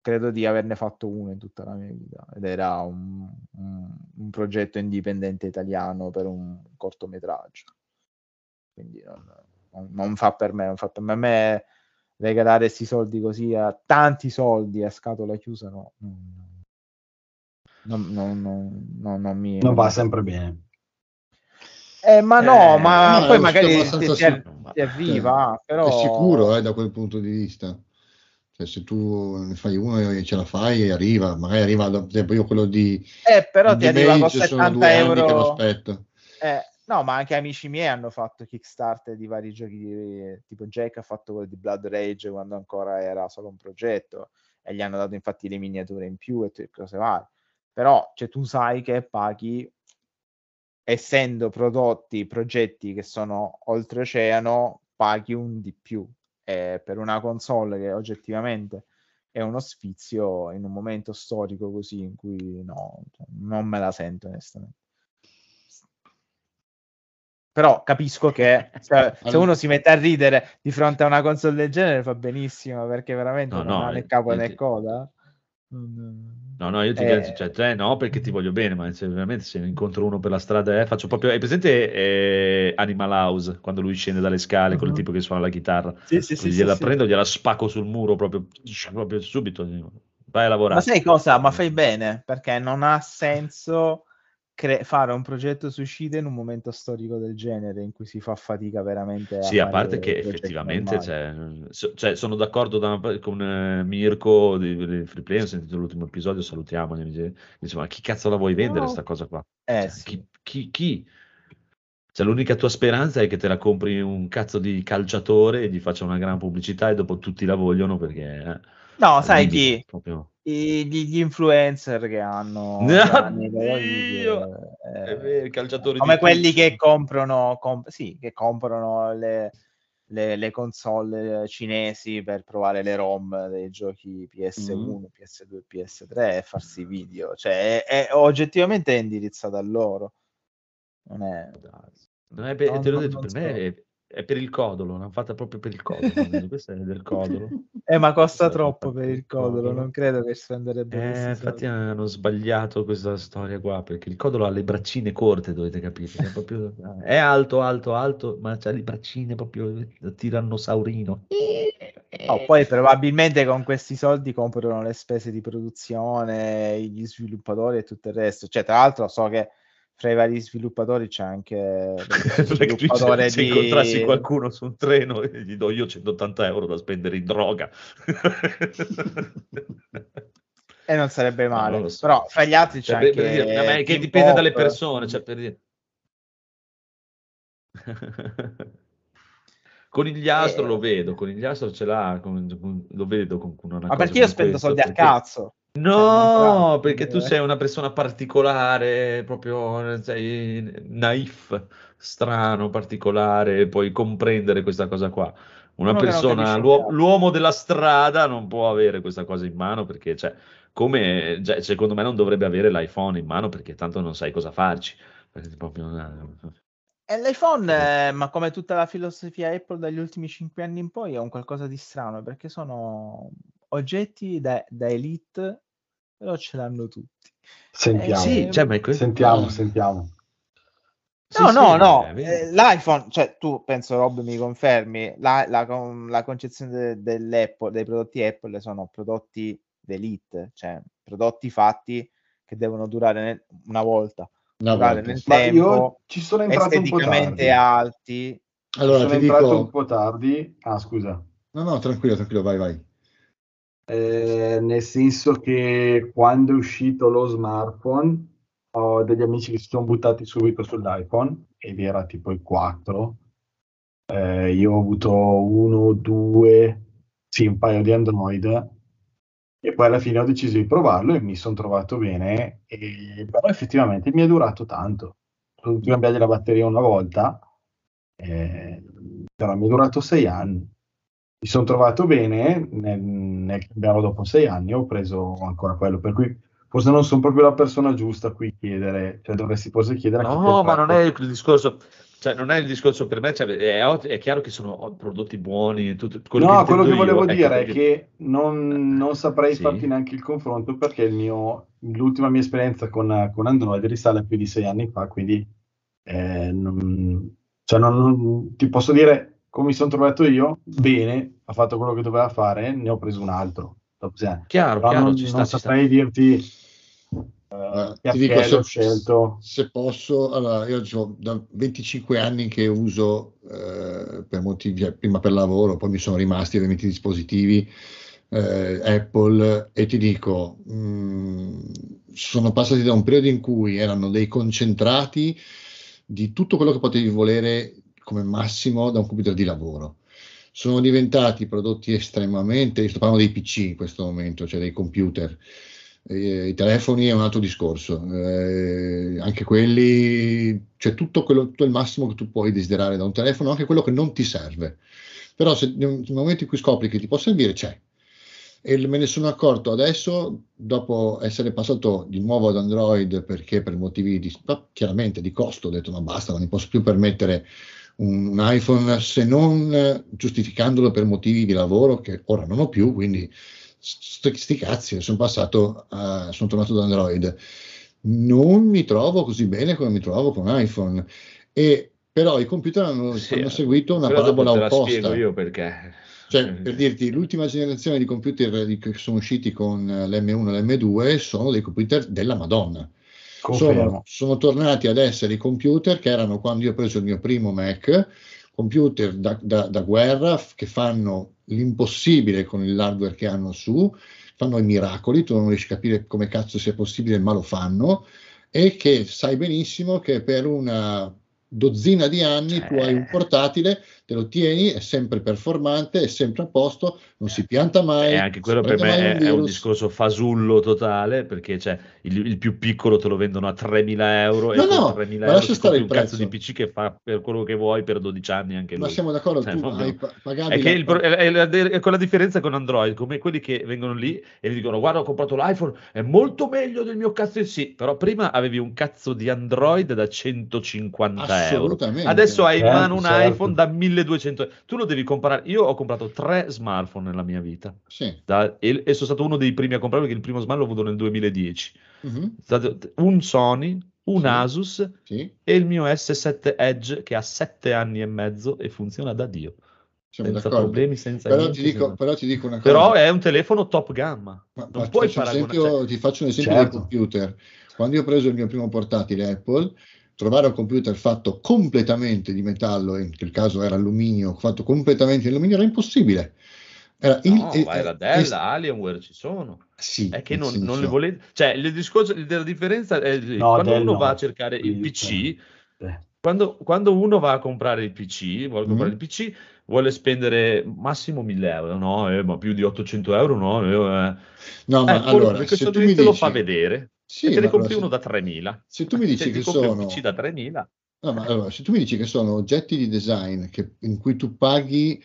credo di averne fatto uno in tutta la mia vita ed era un, un- un progetto indipendente italiano per un cortometraggio. Quindi non, non- fa per me, non fa per me. A me regalare questi soldi così a tanti soldi a scatola chiusa, no. Non- non- non- non mi... Non va sempre bene. Eh, ma no, Eh, ma no, poi magari ti, ti- ti arriva, però... È sicuro eh, da quel punto di vista. Cioè, se tu ne fai uno e ce la fai, arriva. Magari arriva, ad esempio, io quello di, Eh, però di ti arriva con Mage sono 70 due anni che lo euro. Eh, no, ma anche amici miei hanno fatto Kickstarter di vari giochi, di- tipo Jack ha fatto quello di Blood Rage quando ancora era solo un progetto e gli hanno dato infatti le miniature in più e cose varie. Però cioè, tu sai che paghi, essendo prodotti, progetti che sono oltreoceano, paghi un di più. E per una console che oggettivamente è uno sfizio in un momento storico così in cui no, cioè, non me la sento onestamente. Però capisco che cioè, se uno si mette a ridere di fronte a una console del genere fa benissimo perché veramente No, non no, ha né eh, capo io né coda. No, no, io ti Eh. cioè, te no, perché ti voglio bene, ma se veramente se incontro uno per la strada, eh, faccio proprio, hai presente eh, Animal House, quando lui scende dalle scale con il tipo che suona la chitarra, Sì, sì, sì, sì, gliela sì. prendo, gliela spacco sul muro proprio, proprio subito, vai a lavorare. Ma sai cosa? Ma fai bene perché non ha senso cre- fare un progetto suicida in un momento storico del genere in cui si fa fatica veramente a Sì, a parte che effettivamente, cioè, so- cioè, sono d'accordo da una con eh, Mirko di, di Free Play, ho sentito l'ultimo episodio, salutiamo, dice, ma chi cazzo la vuoi vendere No. sta cosa qua? Eh Cioè, sì. chi, chi, chi? Cioè, l'unica tua speranza è che te la compri un cazzo di calciatore e gli faccia una gran pubblicità e dopo tutti la vogliono perché... eh, No, sai chi? proprio. I- gli, influencer che hanno Dio! eh, vero, calciatori come quelli Twitch. che comprano, comp- sì, che comprano le, le- le console cinesi per provare le ROM dei giochi PS1, PS2, PS3 e farsi video. Cioè, è, è- oggettivamente è indirizzato a loro. Non è... Non è- te No, l'ho no, detto, non per me è, è per il codolo, l'hanno fatta proprio per il codolo. Questa è del codolo. Eh, ma costa Questa troppo per il codolo, non credo che spenderebbe Eh, infatti soldi. hanno sbagliato questa storia qua, perché il codolo ha le braccine corte, dovete capire. È, proprio- è alto, alto, alto, ma ha le braccine proprio da tirannosaurino. No, poi probabilmente con questi soldi comprano le spese di produzione, gli sviluppatori e tutto il resto. Cioè, tra l'altro so che fra i vari sviluppatori c'è anche sviluppatore se, se di... incontrassi qualcuno su un treno gli do io 180 euro da spendere in droga. E non sarebbe No, male. lo so. Però fra gli altri c'è Cioè, anche per dire, ma è che dipende Pop. dalle persone, cioè, per dire. Conigliastro Eh. lo vedo, Conigliastro ce l'ha, con- con- lo vedo con, una Ma perché io spendo soldi a cazzo? No, Cioè, perché tu eh. sei una persona particolare, proprio sei naif, strano, particolare, puoi comprendere questa cosa qua. Una non persona, cazzo. l'uomo della strada non può avere questa cosa in mano perché, cioè, come, cioè, secondo me non dovrebbe avere l'iPhone in mano perché tanto non sai cosa farci. Proprio una- E l'iPhone, eh, ma come tutta la filosofia Apple dagli ultimi cinque anni in poi, è un qualcosa di strano perché sono oggetti da, da elite, però ce l'hanno tutti. Sentiamo, Eh, Sì, cioè, ma è que- sentiamo, sentiamo. Sì, No, sì, no, no, eh, eh, l'iPhone, cioè tu penso Rob mi confermi, la, la la concezione de- dell'Apple, dei prodotti Apple sono prodotti d'elite, cioè prodotti fatti che devono durare nel- una volta, Una durare volta, nel. Ma tempo, io ci sono entrato un po' esteticamente tardi. alti. Allora sono ti entrato dico, un po' tardi. Ah, scusa. no, no, tranquillo, tranquillo, vai, vai. Eh, nel senso che quando è uscito lo smartphone ho degli amici che si sono buttati subito sull'iPhone ed era tipo il 4 Eh, io ho avuto uno, due, sì, un paio di Android e poi alla fine ho deciso di provarlo e mi sono trovato bene e però effettivamente mi è durato tanto. Ho dovuto cambiare la batteria una volta eh, però mi è durato sei anni mi sono trovato bene nel, nel cambiarlo dopo sei anni ho preso ancora quello per cui forse non sono proprio la persona giusta a cui chiedere cioè dovresti forse chiedere No, ma non è il discorso, cioè non è il discorso per me, cioè, è, è chiaro che sono prodotti buoni, tutto, quello no, che quello che io volevo dire è che non, non saprei Sì. farti neanche il confronto perché il mio, l'ultima mia esperienza con, con Android risale a più di sei anni fa, quindi eh, non, cioè non- non- ti posso dire come mi sono trovato io, bene, ha fatto quello che doveva fare, ne ho preso un altro. Dopo sei anni. Chiaro, Però chiaro, non, ci sta, non ci sta. saprei dirti eh, Ma ti dico, se, scelto. se posso, allora io ho da 25 anni che uso eh, per motivi, cioè, prima per lavoro, poi mi sono rimasti ovviamente i dispositivi eh, Apple e ti dico, mh, sono passati da un periodo in cui erano dei concentrati di tutto quello che potevi volere come massimo da un computer di lavoro. Sono diventati prodotti estremamente, sto parlando dei PC in questo momento, cioè dei computer. Eh, I telefoni è un altro discorso, eh, anche quelli, cioè tutto, quello, tutto il massimo che tu puoi desiderare da un telefono, anche quello che non ti serve. Però se nel momento in cui scopri che ti può servire, c'è. E me ne sono accorto adesso, dopo essere passato di nuovo ad Android, perché per motivi di, chiaramente di costo, ho detto no basta, non mi posso più permettere un, iPhone se non giustificandolo per motivi di lavoro che ora non ho più, quindi sti, sti cazzi, sono passato, a, sono tornato ad Android. Non mi trovo così bene come mi trovo con iPhone, e, però i computer hanno, Sì, hanno seguito una parabola te la opposta. spiego io perché. Cioè, per dirti, l'ultima generazione di computer che sono usciti con l'M1 e l'M2 sono dei computer della Madonna. Sono, sono tornati ad essere i computer che erano quando io ho preso il mio primo Mac, computer da, da- da guerra che fanno l'impossibile con l'hardware che hanno su, fanno i miracoli, tu non riesci a capire come cazzo sia possibile, ma lo fanno, e che sai benissimo che per una dozzina di anni tu hai un Eh. portatile, te lo tieni, è sempre performante, è sempre a posto, non si pianta mai. E anche quello per me prende è, un discorso fasullo totale perché cioè, il, il più piccolo te lo vendono a 3.000 euro e No, con no, 3.000 ma euro stare un il cazzo di prezzo. PC che fa per quello che vuoi per 12 anni anche Ma lui. siamo d'accordo, Cioè, tu proprio- hai pa- pagavi È, che il è, è la, è quella differenza con Android, come quelli che vengono lì e vi dicono guarda ho comprato l'iPhone, è molto meglio del mio cazzo di sì, però prima avevi un cazzo di Android da 150 euro. Adesso hai in Certo, mano un certo. iPhone da 1200 euro. Tu lo devi comprare. Io ho comprato tre smartphone nella mia vita Sì. da- e, e sono stato uno dei primi a comprare perché il primo smartphone l'ho avuto nel 2010. Mhm. È stato un Sony, un Sì. Asus Sì, e il mio S7 Edge che ha sette anni e mezzo e funziona da Dio. siamo senza d'accordo. problemi, senza Però niente, ti, dico, senza- però ti dico una cosa. Però è un telefono top gamma. Ma- non ma puoi ti, faccio esempio, cioè- ti faccio un esempio Certo. del computer. Quando io ho preso il mio primo portatile Apple, trovare un computer fatto completamente di metallo, in quel caso era alluminio, fatto completamente in alluminio, era impossibile. Era il- No, eh, vai da eh, Dell, eh, Alienware ci sono. sì, È che non, non le volete. Cioè, il discorso della differenza è. No, quando Dell uno no. va a cercare il PC, Eh, quando, quando uno va a comprare il PC, vuole comprare Mhm. il PC, vuole spendere massimo 1000 euro. No, eh, ma più di 800 euro no. eh, No, ma Apple, allora, questo se tu mi te lo dici, fa vedere. Sì, te ne compri uno da 3000. se tu mi dici Se che sono un PC da 3000, No, ma allora, se tu mi dici che sono oggetti di design che- in cui tu paghi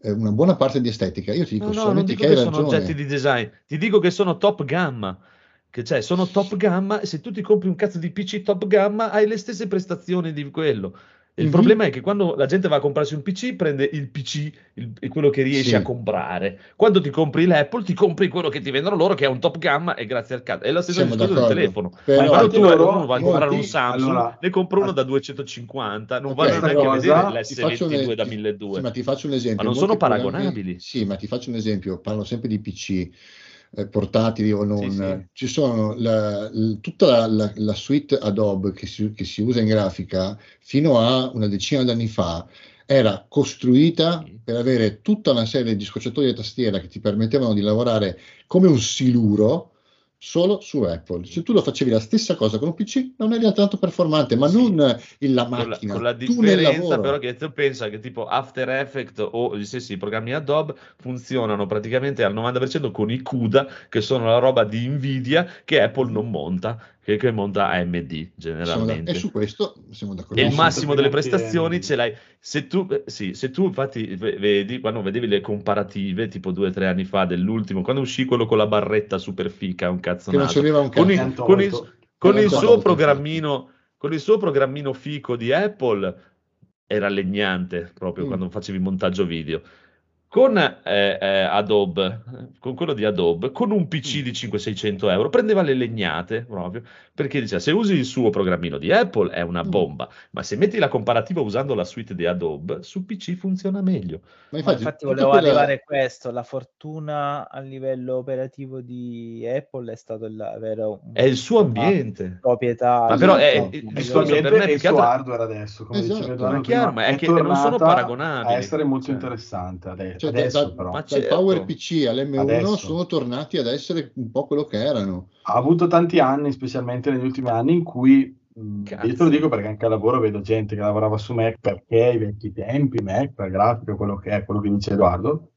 eh, una buona parte di estetica, io ti dico No, no, non dico che che sono ragione. oggetti di design, ti dico che sono top gamma. Che cioè, sono top gamma e se tu ti compri un cazzo di PC top gamma hai le stesse prestazioni di quello. Il Mhm. problema è che quando la gente va a comprarsi un PC prende il PC, il- quello che riesce Sì. a comprare. Quando ti compri l'Apple ti compri quello che ti vendono loro che è un top gamma e grazie al cazzo. È la stessa discorso del telefono. Però- Quando tu loro- uno va a comprare un Samsung, allora- ne compra uno da 250, non Ok, vanno questa neanche a cosa- vedere Ti faccio un- l'S22 da ti- 1200. sì, ma ti faccio un esempio. Ma non sono programmi- paragonabili. Sì, ma ti faccio un esempio, parlo sempre di PC, eh, portatili o non. Sì, sì. Ci sono la- l- tutta la, la- la suite Adobe che si, che si usa in grafica fino a una decina d'anni fa era costruita per avere tutta una serie di scocciatori di tastiera che ti permettevano di lavorare come un siluro solo su Apple. Se tu lo facevi la stessa cosa con un PC, non eri tanto performante, ma Sì. non il- la con la, macchina, con la tu nel differenza però che tu pensa che tipo After Effects o gli stessi programmi Adobe funzionano praticamente al 90% con i CUDA che sono la roba di Nvidia che Apple non monta che, che monta AMD Siamo da- generalmente e su questo siamo d'accordo. e il massimo delle prestazioni ce l'hai se tu, sì, se tu infatti vedi quando vedevi le comparative tipo due o tre anni fa dell'ultimo quando uscì quello con la barretta super fica un cazzo che non serviva un con cazzo. il, Tanto con il- con il suo programmino con il suo programmino fico di Apple era legnante proprio Mm. quando facevi montaggio video con eh, eh, Adobe con quello di Adobe con un PC Mm. di 500-600 euro prendeva le legnate proprio perché diceva se usi il suo programmino di Apple è una Mm. bomba ma se metti la comparativa usando la suite di Adobe su PC funziona meglio Ma Ma infatti, infatti tutta volevo quella- arrivare a questo, la fortuna a livello operativo di Apple è stato il avere un- è il suo ambiente proprietà Ma però è- il suo discorso per ambiente me più il suo altro- hardware adesso, come Esatto. diceva Ma è chiaro, ma è che non sono paragonabili. A essere molto Cioè. interessante ade- Cioè, da- adesso, da- però. Ma dal certo. Power PC all'M1 Adesso. sono tornati ad essere un po' quello che erano. Ha avuto tanti anni, specialmente negli ultimi anni, in cui Cazzo. io te lo dico perché anche al lavoro vedo gente che lavorava su Mac perché ai vecchi tempi, Mac, la grafica, quello che è, quello che dice Edoardo,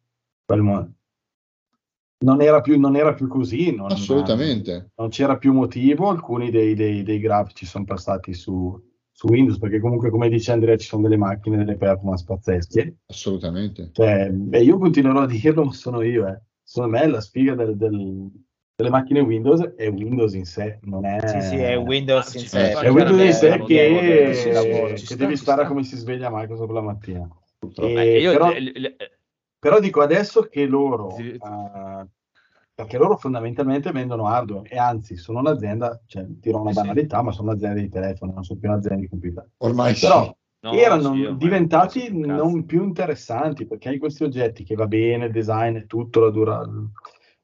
non era più, non era più così, non, Assolutamente. non c'era più motivo, alcuni dei, dei- dei grafici sono passati su, su Windows, perché comunque come dice Andrea ci sono delle macchine, delle performance pazzesche, Assolutamente. cioè, e io continuerò a dirlo, ma sono io, eh. secondo me la sfiga del- del- delle macchine Windows è Windows in sé, non è... Sì, sì, è Windows in Ci sé. è Windows in sé che, sì, che sta, devi stare sta. come si sveglia Microsoft la mattina. Eh, E io- però, le- le- però dico adesso che loro, Sì. eh, perché loro fondamentalmente vendono hardware e anzi sono un'azienda, cioè dirò una Sì, sì. banalità, ma sono un'azienda di telefono, non sono più un'azienda di computer. Ormai sì. Però no, erano sì, diventati non più cazzo. non più interessanti perché hai questi oggetti che va bene, il design e tutto, la, dura-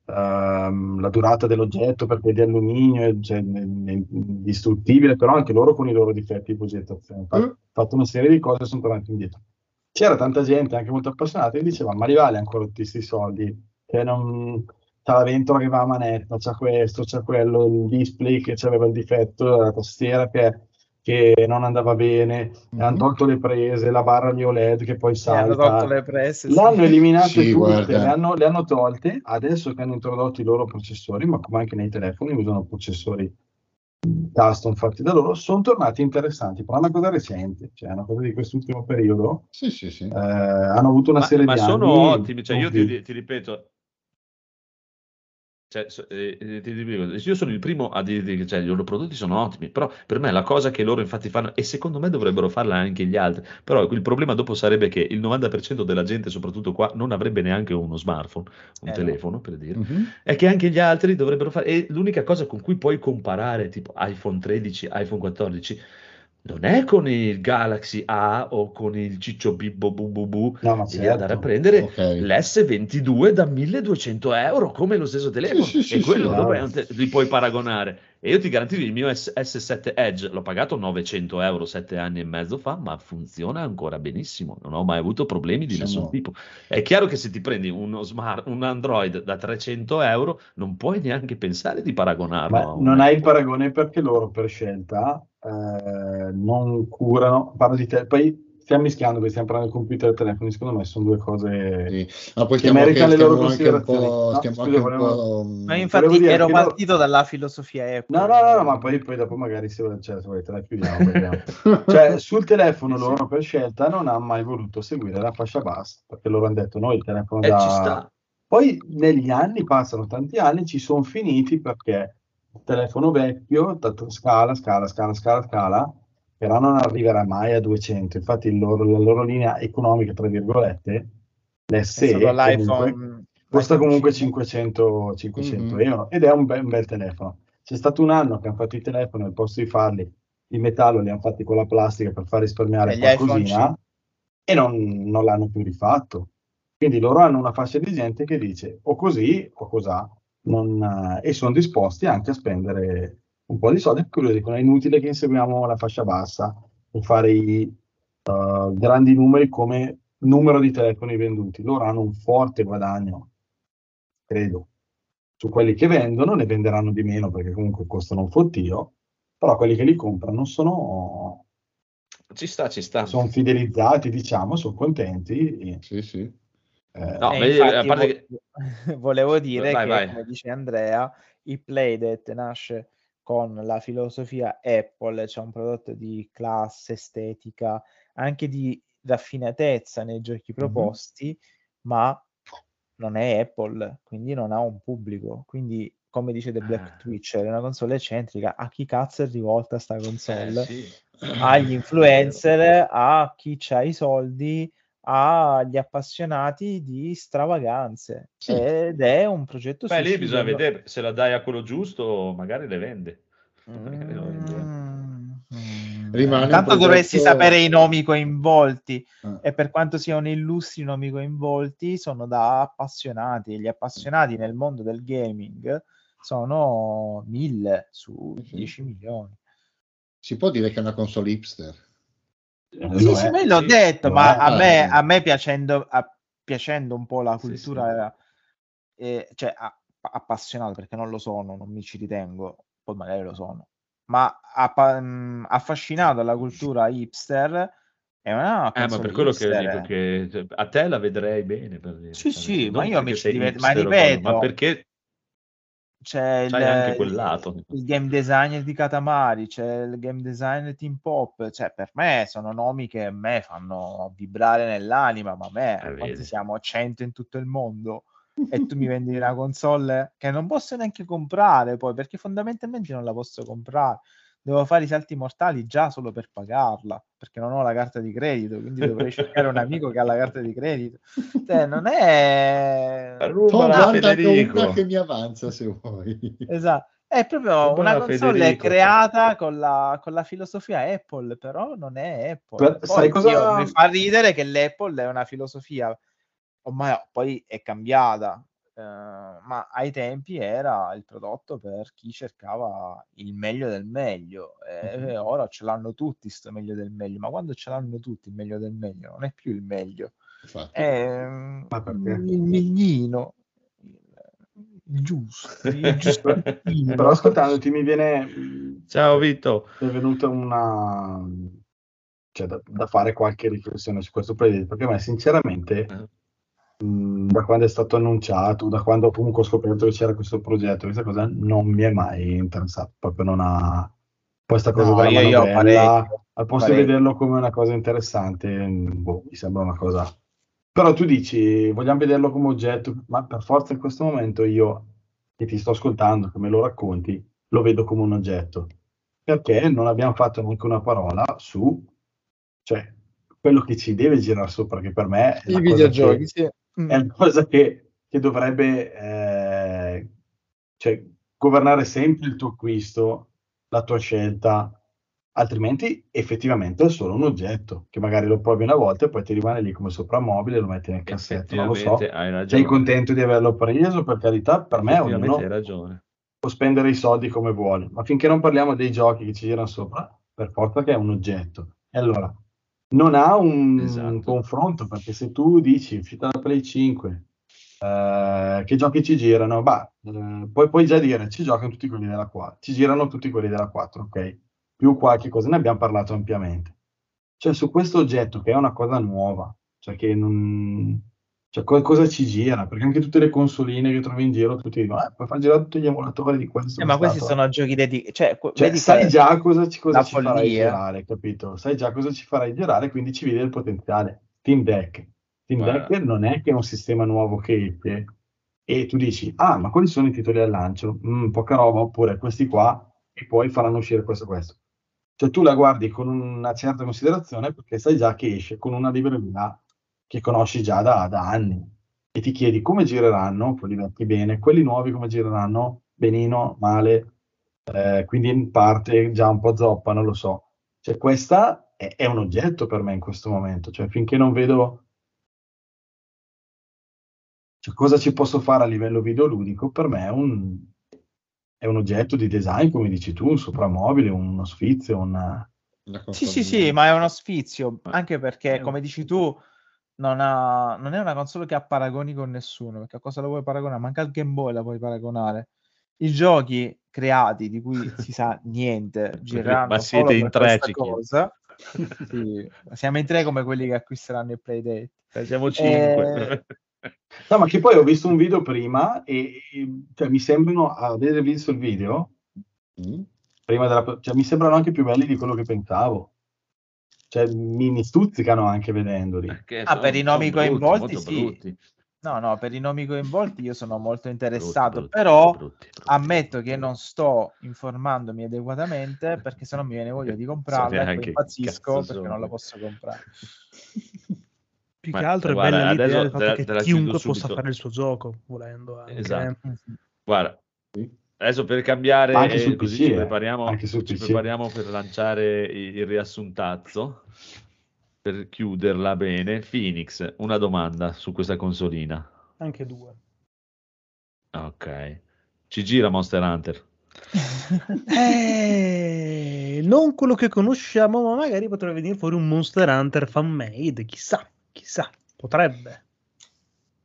ehm, la durata dell'oggetto perché è di alluminio, è, cioè, è indistruttibile, però anche loro con i loro difetti di progettazione. Infatti, Mm. Ho fatto una serie di cose e sono tornato indietro. C'era tanta gente, anche molto appassionata, che diceva: Ma li vale ancora tutti questi soldi? Che non. C'ha la ventola che va a manetta, c'ha questo, c'ha quello, il display che aveva il difetto, la tastiera che, che non andava bene, Mhm. hanno tolto le prese, la barra di OLED che poi salta. tolto le presse. sì. L'hanno eliminate Sì, tutte, le hanno, le hanno tolte. Adesso che hanno introdotto i loro processori, ma come anche nei telefoni usano processori custom fatti da loro, sono tornati interessanti. Però è una cosa recente, cioè è una cosa di quest'ultimo periodo. Sì, sì, sì. Eh, hanno avuto una ma, serie ma di sono anni ottimi, cioè io ti, ti ripeto, Cioè, eh, eh, dico, io sono il primo a dirti che cioè, i loro prodotti sono ottimi, però per me la cosa che loro infatti fanno, e secondo me dovrebbero farla anche gli altri, però il problema dopo sarebbe che il 90% della gente, soprattutto qua, non avrebbe neanche uno smartphone, un Eh, no. telefono per dire, Mhm. è che anche gli altri dovrebbero fare, e l'unica cosa con cui puoi comparare tipo iPhone 13, iPhone 14, non è con il Galaxy A o con il Ciccio Bibbo Bu Bu Bu, No, devi andare a certo. prendere Ok. l'S22 da 1200 euro come lo stesso telefono Sì, sì, e sì, quello sì. dov'è un te- li puoi paragonare e io ti garantisco il mio S- S7 Edge l'ho pagato 900 euro sette anni e mezzo fa ma funziona ancora benissimo. Non ho mai avuto problemi di Siamo- nessun tipo. È chiaro che se ti prendi uno smart, un Android da 300 euro non puoi neanche pensare di paragonarlo non hai il paragone perché loro per scelta eh, non curano, parlo di te, poi stiamo mischiando perché stiamo parlando di computer e telefoni, secondo me sono due cose Sì. Ma poi che anche, meritano le loro stiamo anche un considerazioni. po', No, scusa, anche un volevo- po', Ma Volevo infatti ero che loro- partito dalla filosofia Apple. No, no, no, no, ma poi, poi dopo magari se, cioè, se volete la chiudiamo. Cioè, sul telefono Sì, sì. loro per scelta non hanno mai voluto seguire la fascia bassa, perché loro hanno detto noi il telefono Eh, da... ci sta Poi negli anni, passano tanti anni, ci sono finiti perché il telefono vecchio, tanto scala, scala, scala, scala, scala, però non arriverà mai a 200. Infatti loro- la loro linea economica, tra virgolette, l'SE, comunque, costa comunque 5. 500, 500 Mhm. euro ed è un bel, un bel telefono. C'è stato un anno che hanno fatto i telefoni, al posto di farli in metallo, li hanno fatti con la plastica per far risparmiare E qualcosina e non, non l'hanno più rifatto. Quindi loro hanno una fascia di gente che dice o così o cos'ha non, eh, e sono disposti anche a spendere un po' di soldi perché loro dicono è inutile che inseguiamo la fascia bassa per fare i eh, grandi numeri come numero di telefoni venduti. Loro hanno un forte guadagno, credo, su quelli che vendono, ne venderanno di meno perché comunque costano un fottio, però quelli che li comprano sono, ci sta ci sta sono fidelizzati, diciamo, sono contenti. Sì, sì. eh, No, E io- infatti a parte che- vo- volevo dire Vai, che, vai. come dice Andrea, il Playdet nasce con la filosofia Apple, c'è un prodotto di classe, estetica, anche di raffinatezza nei giochi proposti, ma non è Apple, quindi non ha un pubblico. Quindi, come dice The Black Ah. Twitcher, è una console eccentrica. A chi cazzo è rivolta sta console? Eh, sì. agli influencer, a chi ha i soldi, agli appassionati di stravaganze. Sì. Ed è un progetto Beh, lì bisogna vedere se la dai a quello giusto, magari le vende. Mm, mm. Rimane un Intanto dovresti sapere i nomi coinvolti Ah. e per quanto siano illustri i nomi coinvolti sono da appassionati. Gli appassionati nel mondo del gaming sono mille su Sì, sì. 10 milioni. Si può dire che è una console hipster. Lo Sì, sì, me l'ho sì. detto, Lo ma a me, Ah. a me piacendo, a- piacendo un po' la Sì, cultura, eh, cioè a- appassionato perché non lo sono, non mi ci ritengo, poi magari lo sono, ma mh, affascinato dalla cultura hipster è una Eh, ma per quello che dico che cioè, a te la vedrei bene per dire. Sì, sì, non ma io mi ci diverto, ma ripeto, ma perché c'è il, anche quel lato. il game designer di Katamari, c'è il game designer Team Pop, cioè per me sono nomi che a me fanno vibrare nell'anima, ma a me, Eh, siamo? 100 in tutto il mondo e tu mi vendi una console che non posso neanche comprare poi, perché fondamentalmente non la posso comprare. Devo fare i salti mortali già solo per pagarla, perché non ho la carta di credito, quindi dovrei cercare un amico che ha la carta di credito. Cioè, non è... Oh, Rubala guarda Federico. una che mi avanza se vuoi. Esatto. È proprio Rubala una console Federico. creata con la, con la filosofia Apple, però non è Apple. Per- Poi, sai cosa- io- mi fa ridere che l'Apple è una filosofia, ormai poi è cambiata, ma ai tempi era il prodotto per chi cercava il meglio del meglio. E Mhm. ora ce l'hanno tutti sto meglio del meglio, ma quando ce l'hanno tutti il meglio del meglio, non è più il meglio, Infatti. è Ma perché? il miglino. Il giusto, il giustino. Però ascoltandoti mi viene, Ciao Vito. mi è venuta una cioè, da, da fare qualche riflessione su questo progetto perché a me sinceramente Eh. Mh, da quando è stato annunciato da quando comunque ho scoperto che c'era questo progetto questa cosa non mi è mai interessato proprio non ha poi sta cosa No, della io- io parecchio, al posto di parecchio. vederlo come una cosa interessante boh, mi sembra una cosa però tu dici vogliamo vederlo come oggetto ma per forza in questo momento io che ti sto ascoltando, che me lo racconti, lo vedo come un oggetto. Perché non abbiamo fatto neanche una parola su cioè, quello che ci deve girare sopra, che per me è I videogiochi, cosa sì. Che, è una cosa che, che dovrebbe eh, cioè, governare sempre il tuo acquisto, la tua scelta, altrimenti effettivamente è solo un oggetto che magari lo provi una volta e poi ti rimane lì come soprammobile lo metti nel cassetto. Non lo so. Sei contento di averlo preso? Per carità, per me ognuno hai ragione. può spendere i soldi come vuole, ma finché non parliamo dei giochi che ci girano sopra, per forza che è un oggetto. E allora, non ha un, Esatto. confronto, perché se tu dici, uscita da Play 5, eh, che giochi ci girano? Bah, eh, puoi, puoi già dire, ci giocano tutti quelli della 4, ci girano tutti quelli della 4, ok? Più qualche cosa, ne abbiamo parlato ampiamente. Cioè, su questo oggetto, che è una cosa nuova, cioè che non... Cioè, co- cosa ci gira? Perché anche tutte le consoline che trovi in giro, tutti dicono, eh, puoi far girare tutti gli emulatori di questo. Eh, ma questi quest'altro". sono giochi dedicati. Cioè, Cioè, sai già cosa ci, cosa ci farai girare, capito? Sai già cosa ci farai girare, quindi ci vedi il potenziale. Steam Deck. Steam Guarda. Deck non è che è un sistema nuovo che esce e tu dici, ah, ma quali sono i titoli al lancio? Mm, poca roba, oppure questi qua e poi faranno uscire questo questo. Cioè tu la guardi con una certa considerazione perché sai già che esce con una libreria che conosci già da, da anni. E ti chiedi come gireranno, quelli vecchi bene, quelli nuovi come gireranno, benino, male, eh, quindi in parte già un po' zoppa, non lo so. Cioè, questa è, è un oggetto per me in questo momento, cioè finché non vedo cioè, cosa ci posso fare a livello videoludico, per me è un, è un oggetto di design, come dici tu, un soprammobile, uno sfizio, una... Sì, sì, sì, ma è uno sfizio, anche perché, un- come dici tu, non, ha, non è una console che ha paragoni con nessuno, perché a cosa la vuoi paragonare? Manca il Game Boy la puoi paragonare. I giochi creati di cui si sa niente gireranno Ma solo siete in tre, cosa. Sì, siamo in tre come quelli che acquisteranno il Playdate. Eh, Siamo cinque. No, ma che poi ho visto un video prima e, e, cioè, mi sembrano, aver visto il video, Mm? prima della, cioè, mi sembrano anche più belli di quello che pensavo. Cioè, mi, mi stuzzicano anche vedendoli. Perché Ah, per i nomi coinvolti, sì. brutti. No, no, per i nomi coinvolti io sono molto interessato, Brutti, però brutti, brutti, ammetto che non sto informandomi adeguatamente perché sennò mi viene voglia di comprarla e poi impazzisco perché sono. non la posso comprare. Più Ma, che altro è guarda, bella l'idea del fatto te che te chiunque possa fare il suo gioco, volendo anche. Esatto. Mhm. Guarda, adesso per cambiare, Anche sul così PC, ci, eh. prepariamo, Anche sul ci PC. prepariamo per lanciare il, il riassuntazzo, per chiuderla bene. Phoenix, una domanda su questa consolina. Anche due. Ok. Ci gira Monster Hunter? Eh, non quello che conosciamo, ma magari potrebbe venire fuori un Monster Hunter fan made, chissà, chissà, potrebbe.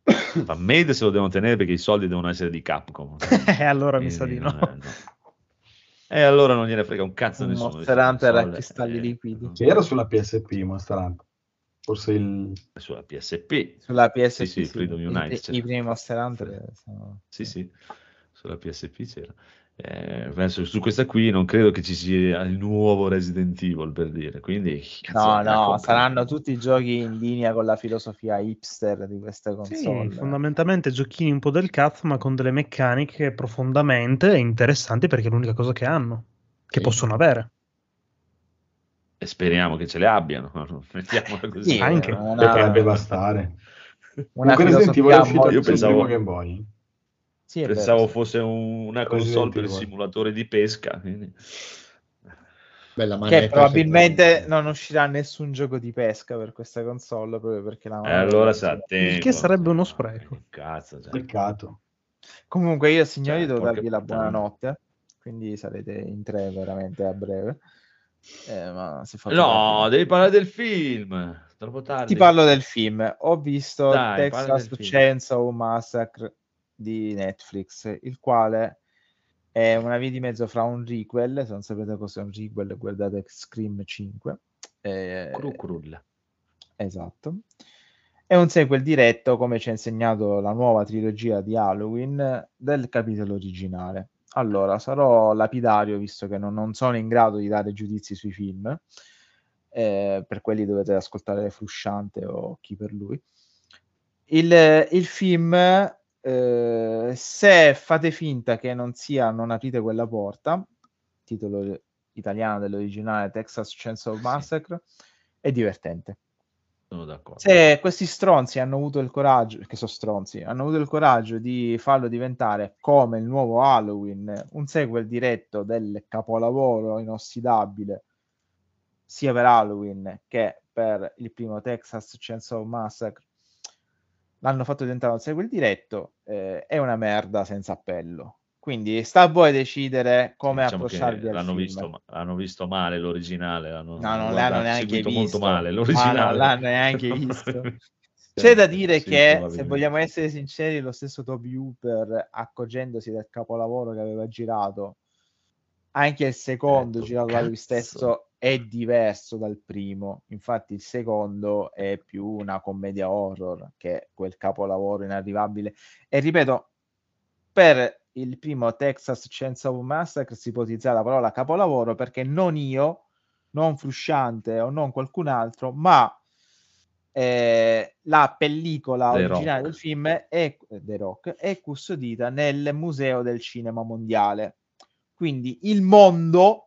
Fan made se lo devono tenere perché i soldi devono essere di Capcom. Eh, allora mi sa Quindi di no. è- no. E allora non gliene frega un cazzo Un nessuno. Monster di Hunter a cristalli eh, liquidi. C'era sulla PSP Monster Hunter. Forse il... Sulla PSP. Sulla PSP Sì, sì, sì, Freedom Unite i, i primi Monster Hunter sono... Sì, sì, sulla PSP c'era. Eh, penso su questa qui non credo che ci sia il nuovo Resident Evil per dire, quindi cazzo, No, no, saranno tutti giochi in linea con la filosofia hipster di queste Sì, console. fondamentalmente giochini un po' del cazzo, ma con delle meccaniche profondamente interessanti perché è l'unica cosa che hanno, che Sì. possono avere. E speriamo che ce le abbiano, mettiamola così. Sì, Anche. una, Potrebbe bastare. una Comunque Resident Evil è uscito molto- Io pensavo- primo Game Boy. Sì, è vero, Pensavo sì. fosse un- una console per il simulatore di pesca. quindi- Bella manetta Che probabilmente che- non uscirà nessun gioco di pesca per questa console proprio perché la E allora. Il che sarebbe uno spreco. Cazzo, cioè. Peccato. Comunque io signori Cioè, devo darvi la buonanotte, quindi sarete in tre veramente a breve. Eh, No, tardi. devi parlare del film. Troppo tardi. Ti parlo del film. Ho visto Dai, Texas. Chainsaw Massacre di Netflix, il quale è una via di mezzo fra un requel, se non sapete cos'è un requel, guardate Scream 5. Eh, Crucrulla. Esatto. È un sequel diretto, come ci ha insegnato la nuova trilogia di Halloween, del capitolo originale. Allora, sarò lapidario visto che non, non sono in grado di dare giudizi sui film, eh, per quelli dovete ascoltare Frusciante o chi per lui. Il, il film eh, se fate finta che non sia Non aprite quella porta, titolo italiano dell'originale Texas Chainsaw Massacre, è divertente. Sono d'accordo. Se questi stronzi hanno avuto il coraggio, che sono stronzi, hanno avuto il coraggio di farlo diventare come il nuovo Halloween, un sequel diretto del capolavoro inossidabile, sia per Halloween che per il primo Texas Chainsaw Massacre, l'hanno fatto diventare un sequel diretto, eh, è una merda senza appello. Quindi sta a voi decidere come Diciamo approcciarvi al l'hanno visto, l'hanno visto male l'originale. L'hanno, No, non l'hanno neanche visto. molto male Ma l'originale. non l'hanno neanche visto. C'è da dire Sì, che, se vogliamo essere sinceri, lo stesso Toby Hooper, accorgendosi del capolavoro che aveva girato, anche il secondo Ecco, girato da lui stesso è diverso dal primo. Infatti, il secondo è più una commedia horror che quel capolavoro inarrivabile. E ripeto, per il primo Texas Chainsaw Massacre si utilizzare la parola capolavoro perché non io, non Frusciante o non qualcun altro, ma eh, la pellicola The originale Rock. del film è, The Rock, è custodita nel Museo del Cinema Mondiale. Quindi il mondo,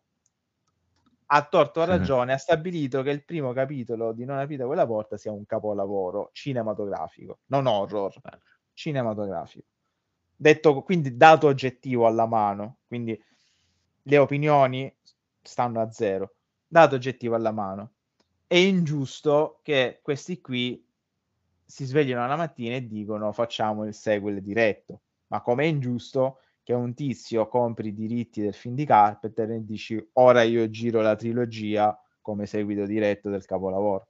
a torto a ragione, ha stabilito che il primo capitolo di Non aprite quella porta sia un capolavoro cinematografico, non horror, cinematografico. Detto quindi dato oggettivo alla mano, quindi le opinioni stanno a zero, dato oggettivo alla mano. È ingiusto che questi qui si svegliano la mattina e dicono facciamo il sequel diretto, ma come è ingiusto che un tizio compri i diritti del film di Carpenter e dici ora io giro la trilogia come seguito diretto del capolavoro.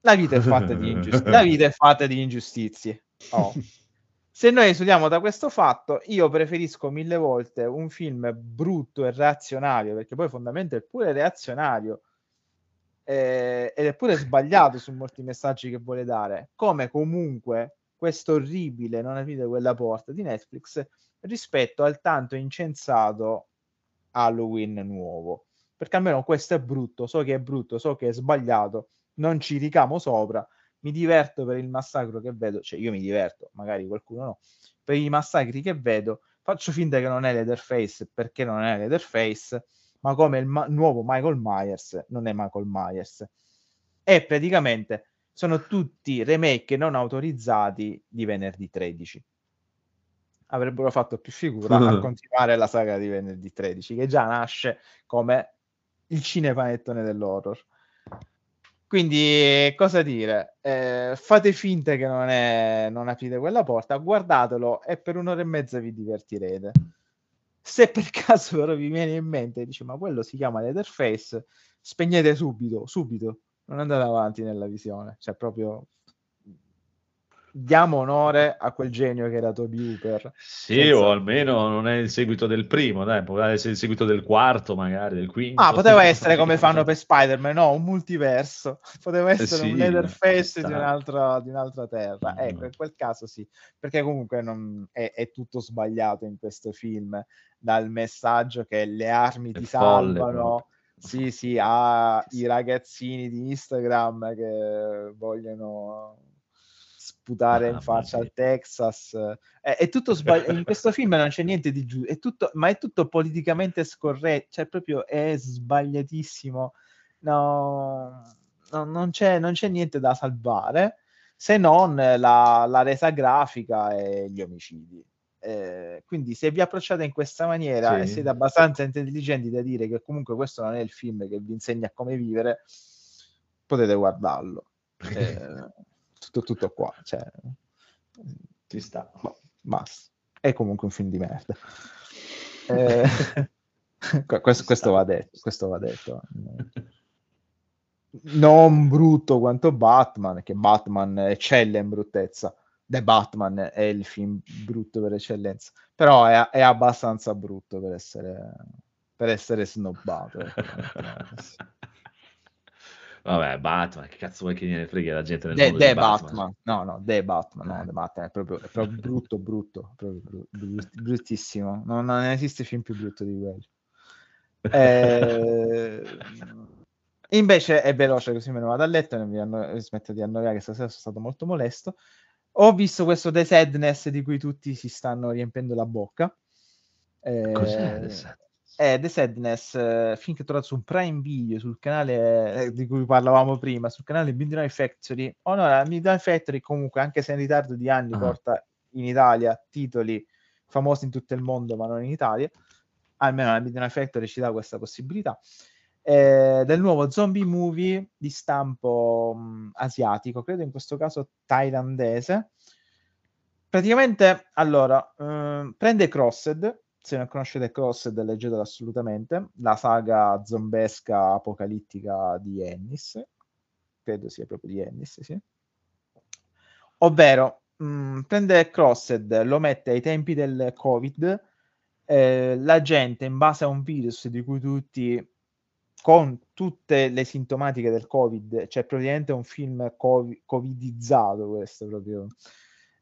La vita è fatta di, ingiust- la vita è fatta di ingiustizie. Oh. Se noi esuliamo da questo fatto, io preferisco mille volte un film brutto e reazionario, perché poi fondamentalmente è pure reazionario eh, ed è pure sbagliato su molti messaggi che vuole dare, come comunque questo orribile non aprite quella porta di Netflix rispetto al tanto incensato Halloween nuovo. Perché almeno questo è brutto, so che è brutto, so che è sbagliato, non ci ricamo sopra, mi diverto per il massacro che vedo, cioè io mi diverto, magari qualcuno no, per i massacri che vedo, faccio finta che non è Leatherface perché non è Leatherface, ma come il ma- nuovo Michael Myers non è Michael Myers. E praticamente sono tutti remake non autorizzati di venerdì 13. Avrebbero fatto più figura a continuare la saga di venerdì 13, che già nasce come il cinepanettone dell'horror. Quindi, cosa dire? Eh, fate finta che non, è, non aprite quella porta, guardatelo e per un'ora e mezza vi divertirete. Se per caso però vi viene in mente e dici ma quello si chiama Leatherface, spegnete subito, subito, non andate avanti nella visione. Cioè proprio diamo onore a quel genio che era Toby Hooper. Sì, Senza- o almeno non è il seguito del primo, dai, può essere il seguito del quarto, magari del quinto. Ah, poteva essere come fanno per Spider-Man, no, un multiverso. Poteva essere sì, un Leatherface di un'altra, di un'altra terra. Mm. Ecco, in quel caso sì, perché comunque non- è, è tutto sbagliato in questo film, dal messaggio che le armi È ti folle salvano. proprio. Sì, sì, ai ragazzini di Instagram che vogliono sputare in Mamma faccia al Texas. È, è tutto sbagliato. In questo film non c'è niente di giusto, è tutto, ma è tutto politicamente scorretto, cioè proprio è sbagliatissimo. No, no, non, c'è, non c'è niente da salvare se non la, la resa grafica e gli omicidi. Eh, quindi se vi approcciate in questa maniera Sì. e siete abbastanza intelligenti da dire che comunque questo non è il film che vi insegna come vivere, potete guardarlo. Eh, tutto, tutto qua. Cioè, Ci sta. boh, basta. È comunque un film di merda. Eh, que- questo, questo va detto. Questo va detto. Non brutto quanto Batman, che Batman eccelle in bruttezza. The Batman è il film brutto per eccellenza, però è, è abbastanza brutto per essere, per essere snobbato. Vabbè, Batman, che cazzo vuoi che gliene freghi la gente nel The, mondo The di Batman. no, no, The Batman, no, Eh. The Batman è proprio, è proprio brutto, brutto, proprio bru- bru- bruttissimo. Non, non esiste film più brutto di quello. Eh, invece è veloce così me ne vado a letto e mi anno- smetto di annoiare che stasera sono stato molto molesto. Ho visto questo The Sadness di cui tutti si stanno riempendo la bocca. Eh, Cos'è The Sadness? È The Sadness, eh, film che ho trovato su Prime Video, sul canale eh, di cui parlavamo prima, sul canale Midnight Factory. Oh no, Midnight Factory comunque, anche se in ritardo di anni, Ah. porta in Italia titoli famosi in tutto il mondo, ma non in Italia. Almeno la Midnight Factory ci dà questa possibilità. Eh, del nuovo zombie movie di stampo mh, asiatico, credo in questo caso thailandese. Praticamente, allora, ehm, prende Crossed, se non conoscete Crossed leggetelo assolutamente, la saga zombesca apocalittica di Ennis, credo sia proprio di Ennis, sì. Ovvero, mh, prende Crossed, lo mette ai tempi del Covid, eh, la gente in base a un virus di cui tutti con tutte le sintomatiche del covid cioè praticamente un film covi- covidizzato questo proprio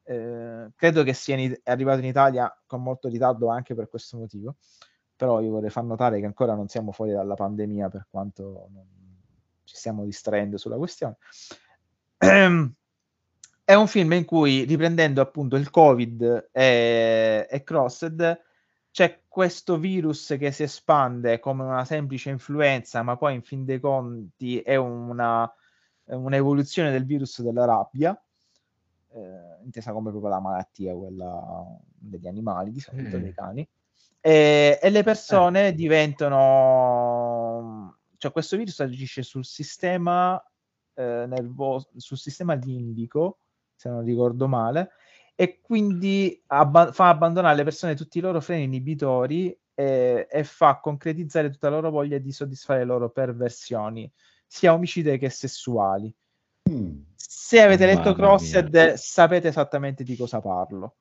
Eh, credo che sia in arrivato in Italia con molto ritardo anche per questo motivo però io vorrei far notare che ancora non siamo fuori dalla pandemia per quanto ci stiamo distraendo sulla questione. Ehm, è un film in cui riprendendo appunto il covid e, e Crossed c'è questo virus che si espande come una semplice influenza, ma poi in fin dei conti è una, è un'evoluzione del virus della rabbia, eh, intesa come proprio la malattia, quella degli animali, di solito Sì. dei cani. E, e le persone diventano, cioè questo virus agisce sul sistema eh, nervoso, sul sistema limbico, se non ricordo male, e quindi abba- fa abbandonare alle persone tutti i loro freni inibitori e, e fa concretizzare tutta la loro voglia di soddisfare le loro perversioni, sia omicide che sessuali. Mm. Se avete letto Mamma Crossed, sapete esattamente di cosa parlo.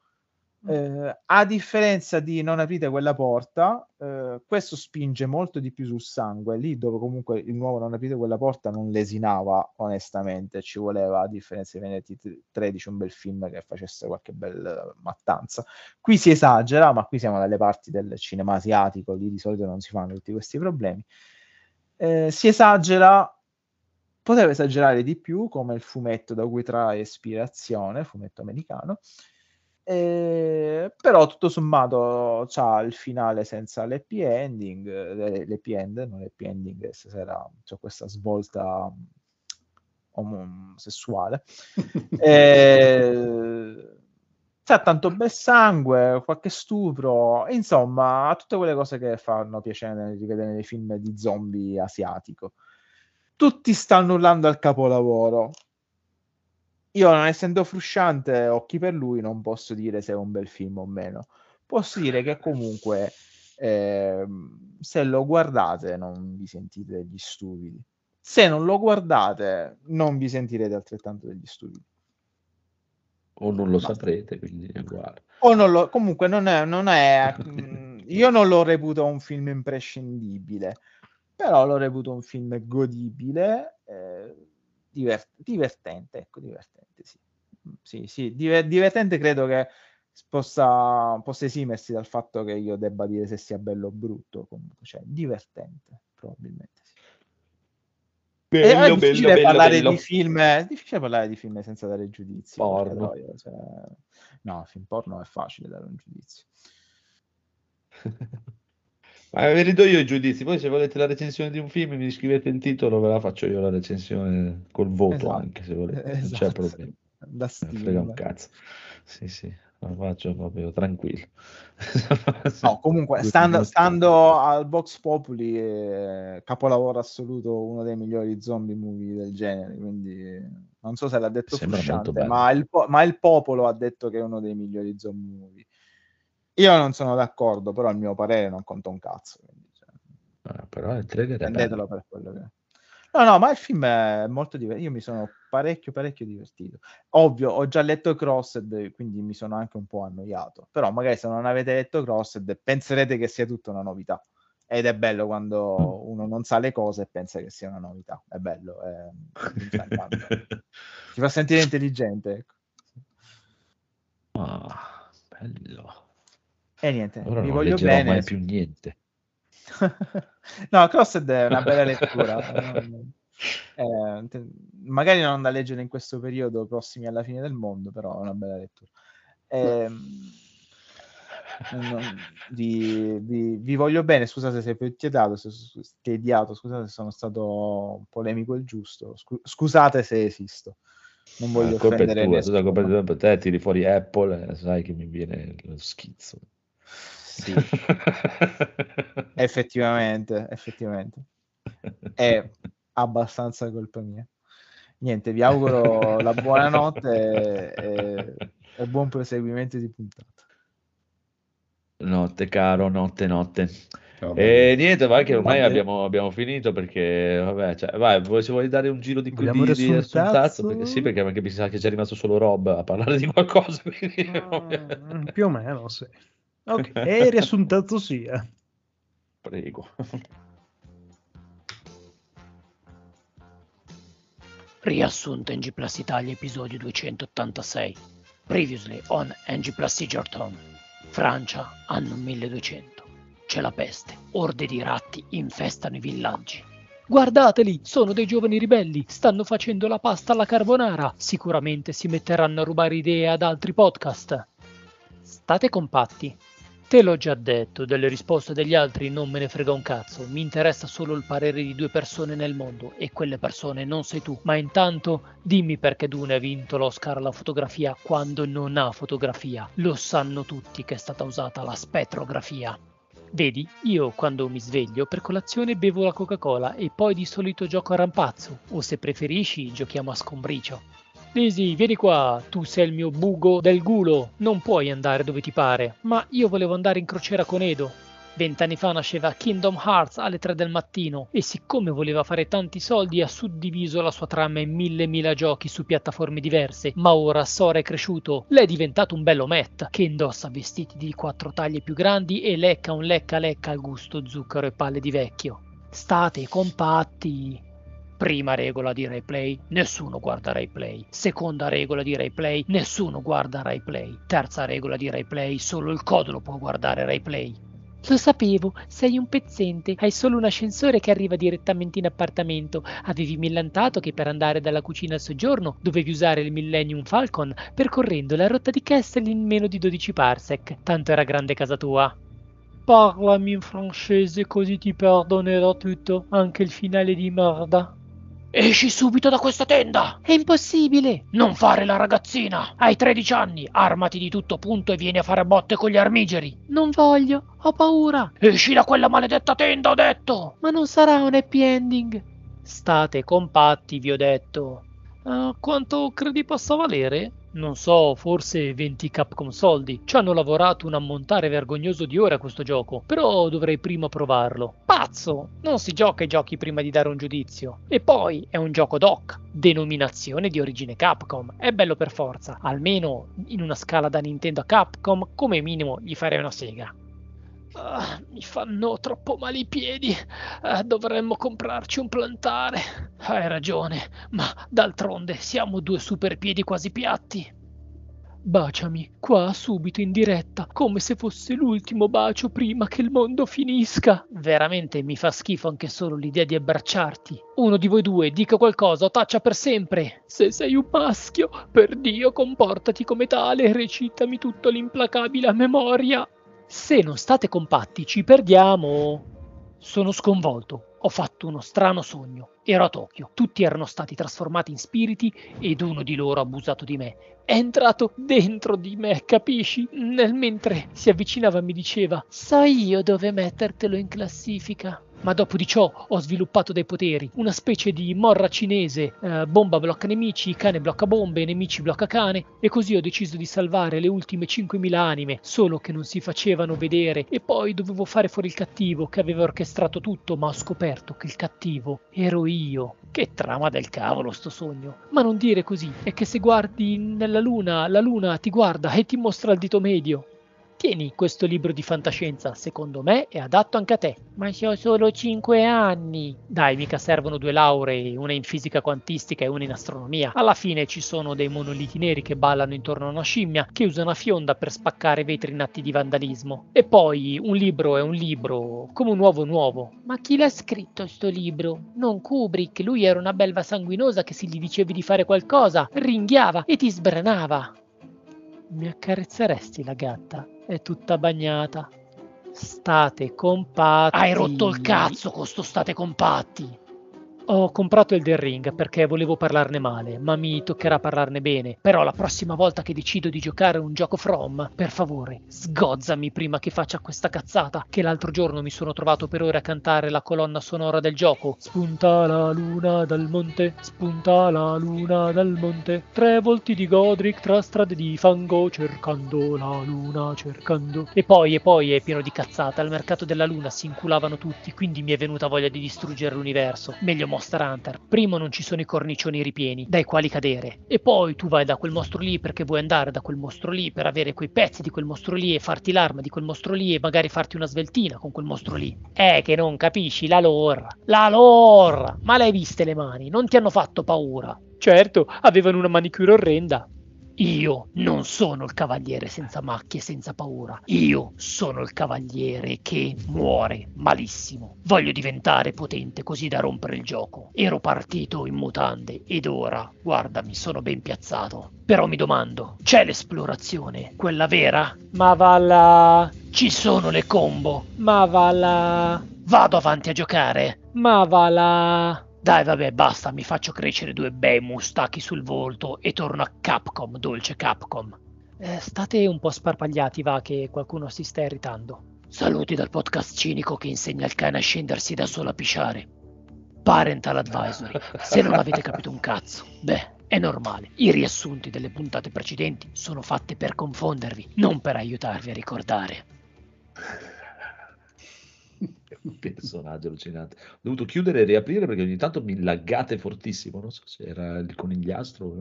Eh, a differenza di Non aprite quella porta, eh, questo spinge molto di più sul sangue, lì dove comunque il nuovo Non aprite quella porta non lesinava onestamente, ci voleva a differenza di Veneti 13 un bel film che facesse qualche bella mattanza. Qui si esagera, ma qui siamo dalle parti del cinema asiatico, lì di solito non si fanno tutti questi problemi. Eh, si esagera, poteva esagerare di più, come il fumetto da cui trae ispirazione, fumetto americano. Eh, però tutto sommato c'ha il finale senza l'happy ending, eh, l'happy end, non l'happy ending, eh, stasera c'è questa svolta omosessuale. Eh, c'ha tanto bel sangue, qualche stupro, insomma, tutte quelle cose che fanno piacere nel rivedere nei film di zombie asiatico. Tutti stanno urlando al capolavoro. Io, non essendo frusciante, occhi per lui, non posso dire se è un bel film o meno. Posso dire che comunque, ehm, se lo guardate, non vi sentite degli stupidi. Se non lo guardate, non vi sentirete altrettanto degli stupidi. O non lo Basta. saprete, quindi è uguale. O non lo, comunque non è, non è io non lo reputo un film imprescindibile, però lo reputo un film godibile, eh, diver- divertente, ecco, divertente, sì. Sì, sì, diver- divertente credo che possa, possa esimersi dal fatto che io debba dire se sia bello o brutto, comunque, cioè divertente, probabilmente sì. E è difficile parlare di film, è difficile parlare di film senza dare giudizi. Porno. troia, cioè- No, film porno è facile dare un giudizio. Ma ve li do io i giudizi, poi se volete la recensione di un film mi scrivete il titolo, ve la faccio io la recensione col voto Esatto. anche se volete, non c'è Esatto. problema. Da ne frega un cazzo. Sì, sì, la faccio proprio tranquillo. No, comunque, stando, stando al Vox Populi, eh, capolavoro assoluto, uno dei migliori zombie movie del genere. Quindi non so se l'ha detto Frusciante, ma il, po- ma il popolo ha detto che è uno dei migliori zombie movie. Io non sono d'accordo, però il mio parere non conta un cazzo. Quindi, cioè, Ah, però il trailer è prendetelo per quello che. No, no, ma il film è molto divertito. Io mi sono parecchio, parecchio divertito. Ovvio, ho già letto Crossed, quindi mi sono anche un po' annoiato. Però magari se non avete letto Crossed, penserete che sia tutta una novità. Ed è bello quando uno non sa le cose e pensa che sia una novità. È bello, è... ti fa sentire intelligente. Ecco. Ah, bello. E niente, Ora vi non voglio bene. mai più niente. no, Crossed è una bella lettura. Eh, te- magari non da leggere in questo periodo, prossimi alla fine del mondo, però è una bella lettura. Ehm, non- vi, vi- vi voglio bene, scusate se ho tediato, se, tediato, scusate se sono stato polemico il giusto, scu- scusate se esisto, non voglio La colpa è offendere tua, nessuno. tutta colpa è tua, te tiri fuori Apple, eh, sai che mi viene lo schizzo. Sì, effettivamente, effettivamente. È abbastanza colpa mia. Niente, vi auguro la buonanotte e, e buon proseguimento di puntata. Notte caro, notte notte. No, E niente, vai che ormai abbiamo, abbiamo finito perché, vabbè, cioè, vai, vuoi- se vuoi dare un giro di, Vogliamo di, di riassuntazzo? riassuntazzo, perché sì, perché anche mi sa che c'è rimasto solo Rob a parlare di qualcosa, quindi... Mm, più o meno, sì. Ok, e riassuntato sia. Prego. Riassunto NG Plus Italia episodio 286. Previously on NG Plus Egerton. Francia, anno 1200. C'è la peste. Orde di ratti infestano i villaggi. Guardateli, sono dei giovani ribelli, stanno facendo la pasta alla carbonara. Sicuramente si metteranno a rubare idee ad altri podcast. State compatti. Te l'ho già detto, delle risposte degli altri non me ne frega un cazzo, mi interessa solo il parere di due persone nel mondo e quelle persone non sei tu. Ma intanto dimmi perché Dune ha vinto l'Oscar alla fotografia quando non ha fotografia. Lo sanno tutti che è stata usata la spettrografia. Vedi, io quando mi sveglio per colazione bevo la Coca-Cola e poi di solito gioco a rampazzo, o se preferisci giochiamo a scombricio. Lisi, vieni qua, tu sei il mio bugo del gulo, non puoi andare dove ti pare, ma io volevo andare in crociera con Edo. Vent'anni fa nasceva Kingdom Hearts alle 3 del mattino e siccome voleva fare tanti soldi ha suddiviso la sua trama in mille mila giochi su piattaforme diverse, ma ora Sora è cresciuto, lei è diventato un bello Matt che indossa vestiti di quattro taglie più grandi e lecca un lecca lecca al gusto zucchero e palle di vecchio. State compatti. Prima regola di replay, nessuno guarda replay. Seconda regola di replay, nessuno guarda replay. Terza regola di replay, solo il codolo può guardare replay. Lo sapevo, sei un pezzente, hai solo un ascensore che arriva direttamente in appartamento. Avevi millantato che per andare dalla cucina al soggiorno dovevi usare il Millennium Falcon percorrendo la rotta di Castle in meno di 12 parsec, tanto era grande casa tua. Parlami in francese così ti perdonerò tutto, anche il finale di merda. Esci subito da questa tenda! È impossibile! Non fare la ragazzina! Hai 13 anni, armati di tutto punto e vieni a fare botte con gli armigeri! Non voglio, ho paura! Esci da quella maledetta tenda, ho detto! Ma non sarà un happy ending! State compatti, vi ho detto. Ah, quanto credi possa valere? Non so, forse 20 Capcom soldi. Ci hanno lavorato un ammontare vergognoso di ore a questo gioco, però dovrei prima provarlo. Pazzo! Non si gioca ai giochi prima di dare un giudizio. E poi è un gioco doc, denominazione di origine Capcom. È bello per forza, almeno in una scala da Nintendo a Capcom, come minimo gli farei una sega. Ah, mi fanno troppo male i piedi. Ah, dovremmo comprarci un plantare. Hai ragione, ma d'altronde siamo due super piedi quasi piatti. Baciami, qua subito in diretta, come se fosse l'ultimo bacio prima che il mondo finisca. Veramente mi fa schifo anche solo l'idea di abbracciarti. Uno di voi due dica qualcosa o taccia per sempre. Se sei un maschio, per Dio comportati come tale e recitami tutto l'implacabile a memoria. Se non state compatti, ci perdiamo. Sono sconvolto. Ho fatto uno strano sogno. Ero a Tokyo. Tutti erano stati trasformati in spiriti ed uno di loro ha abusato di me. È entrato dentro di me, capisci? Nel mentre si avvicinava mi diceva: So io dove mettertelo in classifica. Ma dopo di ciò ho sviluppato dei poteri, una specie di morra cinese, eh, bomba blocca nemici, cane blocca bombe, nemici blocca cane, e così ho deciso di salvare le ultime 5.000 anime, solo che non si facevano vedere, e poi dovevo fare fuori il cattivo che aveva orchestrato tutto, ma ho scoperto che il cattivo ero io. Che trama del cavolo sto sogno. Ma non dire così, è che se guardi nella luna, la luna ti guarda e ti mostra il dito medio. Tieni questo libro di fantascienza, secondo me è adatto anche a te. Ma ho solo 5 anni. Dai, mica servono due lauree, una in fisica quantistica e una in astronomia. Alla fine ci sono dei monoliti neri che ballano intorno a una scimmia che usa una fionda per spaccare vetri in atti di vandalismo. E poi un libro è un libro, come un uovo nuovo. Ma chi l'ha scritto sto libro? Non Kubrick, lui era una belva sanguinosa che se gli dicevi di fare qualcosa, ringhiava e ti sbranava. Mi accarezzeresti la gatta? È tutta bagnata. State compatti. Hai rotto il cazzo con sto state compatti. Ho comprato Elden Ring perché volevo parlarne male, ma mi toccherà parlarne bene. Però la prossima volta che decido di giocare un gioco From, per favore, sgozzami prima che faccia questa cazzata. Che l'altro giorno mi sono trovato per ore a cantare la colonna sonora del gioco. Spunta la luna dal monte, spunta la luna dal monte. Tre volti di Godric tra strade di fango, cercando la luna, cercando. E poi, e poi è pieno di cazzate. Al mercato della luna si inculavano tutti, quindi mi è venuta voglia di distruggere l'universo. Meglio Monster Hunter. Primo non ci sono i cornicioni ripieni dai quali cadere. E poi tu vai da quel mostro lì perché vuoi andare da quel mostro lì per avere quei pezzi di quel mostro lì e farti l'arma di quel mostro lì e magari farti una sveltina con quel mostro lì. È che non capisci la lore. La lore! Ma le hai viste le mani? Non ti hanno fatto paura? Certo, avevano una manicure orrenda. Io non sono il cavaliere senza macchie e senza paura. Io sono il cavaliere che muore malissimo. Voglio diventare potente così da rompere il gioco. Ero partito in mutande ed ora, guardami, sono ben piazzato. Però mi domando, c'è l'esplorazione, quella vera? Ma va là. Ci sono le combo. Ma va là. Vado avanti a giocare. Ma va là. Dai, vabbè, basta, mi faccio crescere due bei mustacchi sul volto e torno a Capcom, dolce Capcom. Eh, state un po' sparpagliati, va, che qualcuno si sta irritando. Saluti dal podcast cinico che insegna al cane a scendersi da solo a pisciare. Parental Advisory. Se non avete capito un cazzo, beh, è normale. I riassunti delle puntate precedenti sono fatte per confondervi, non per aiutarvi a ricordare. un personaggio allucinante. Ho dovuto chiudere e riaprire perché ogni tanto mi laggate fortissimo. Non so se era il conigliastro,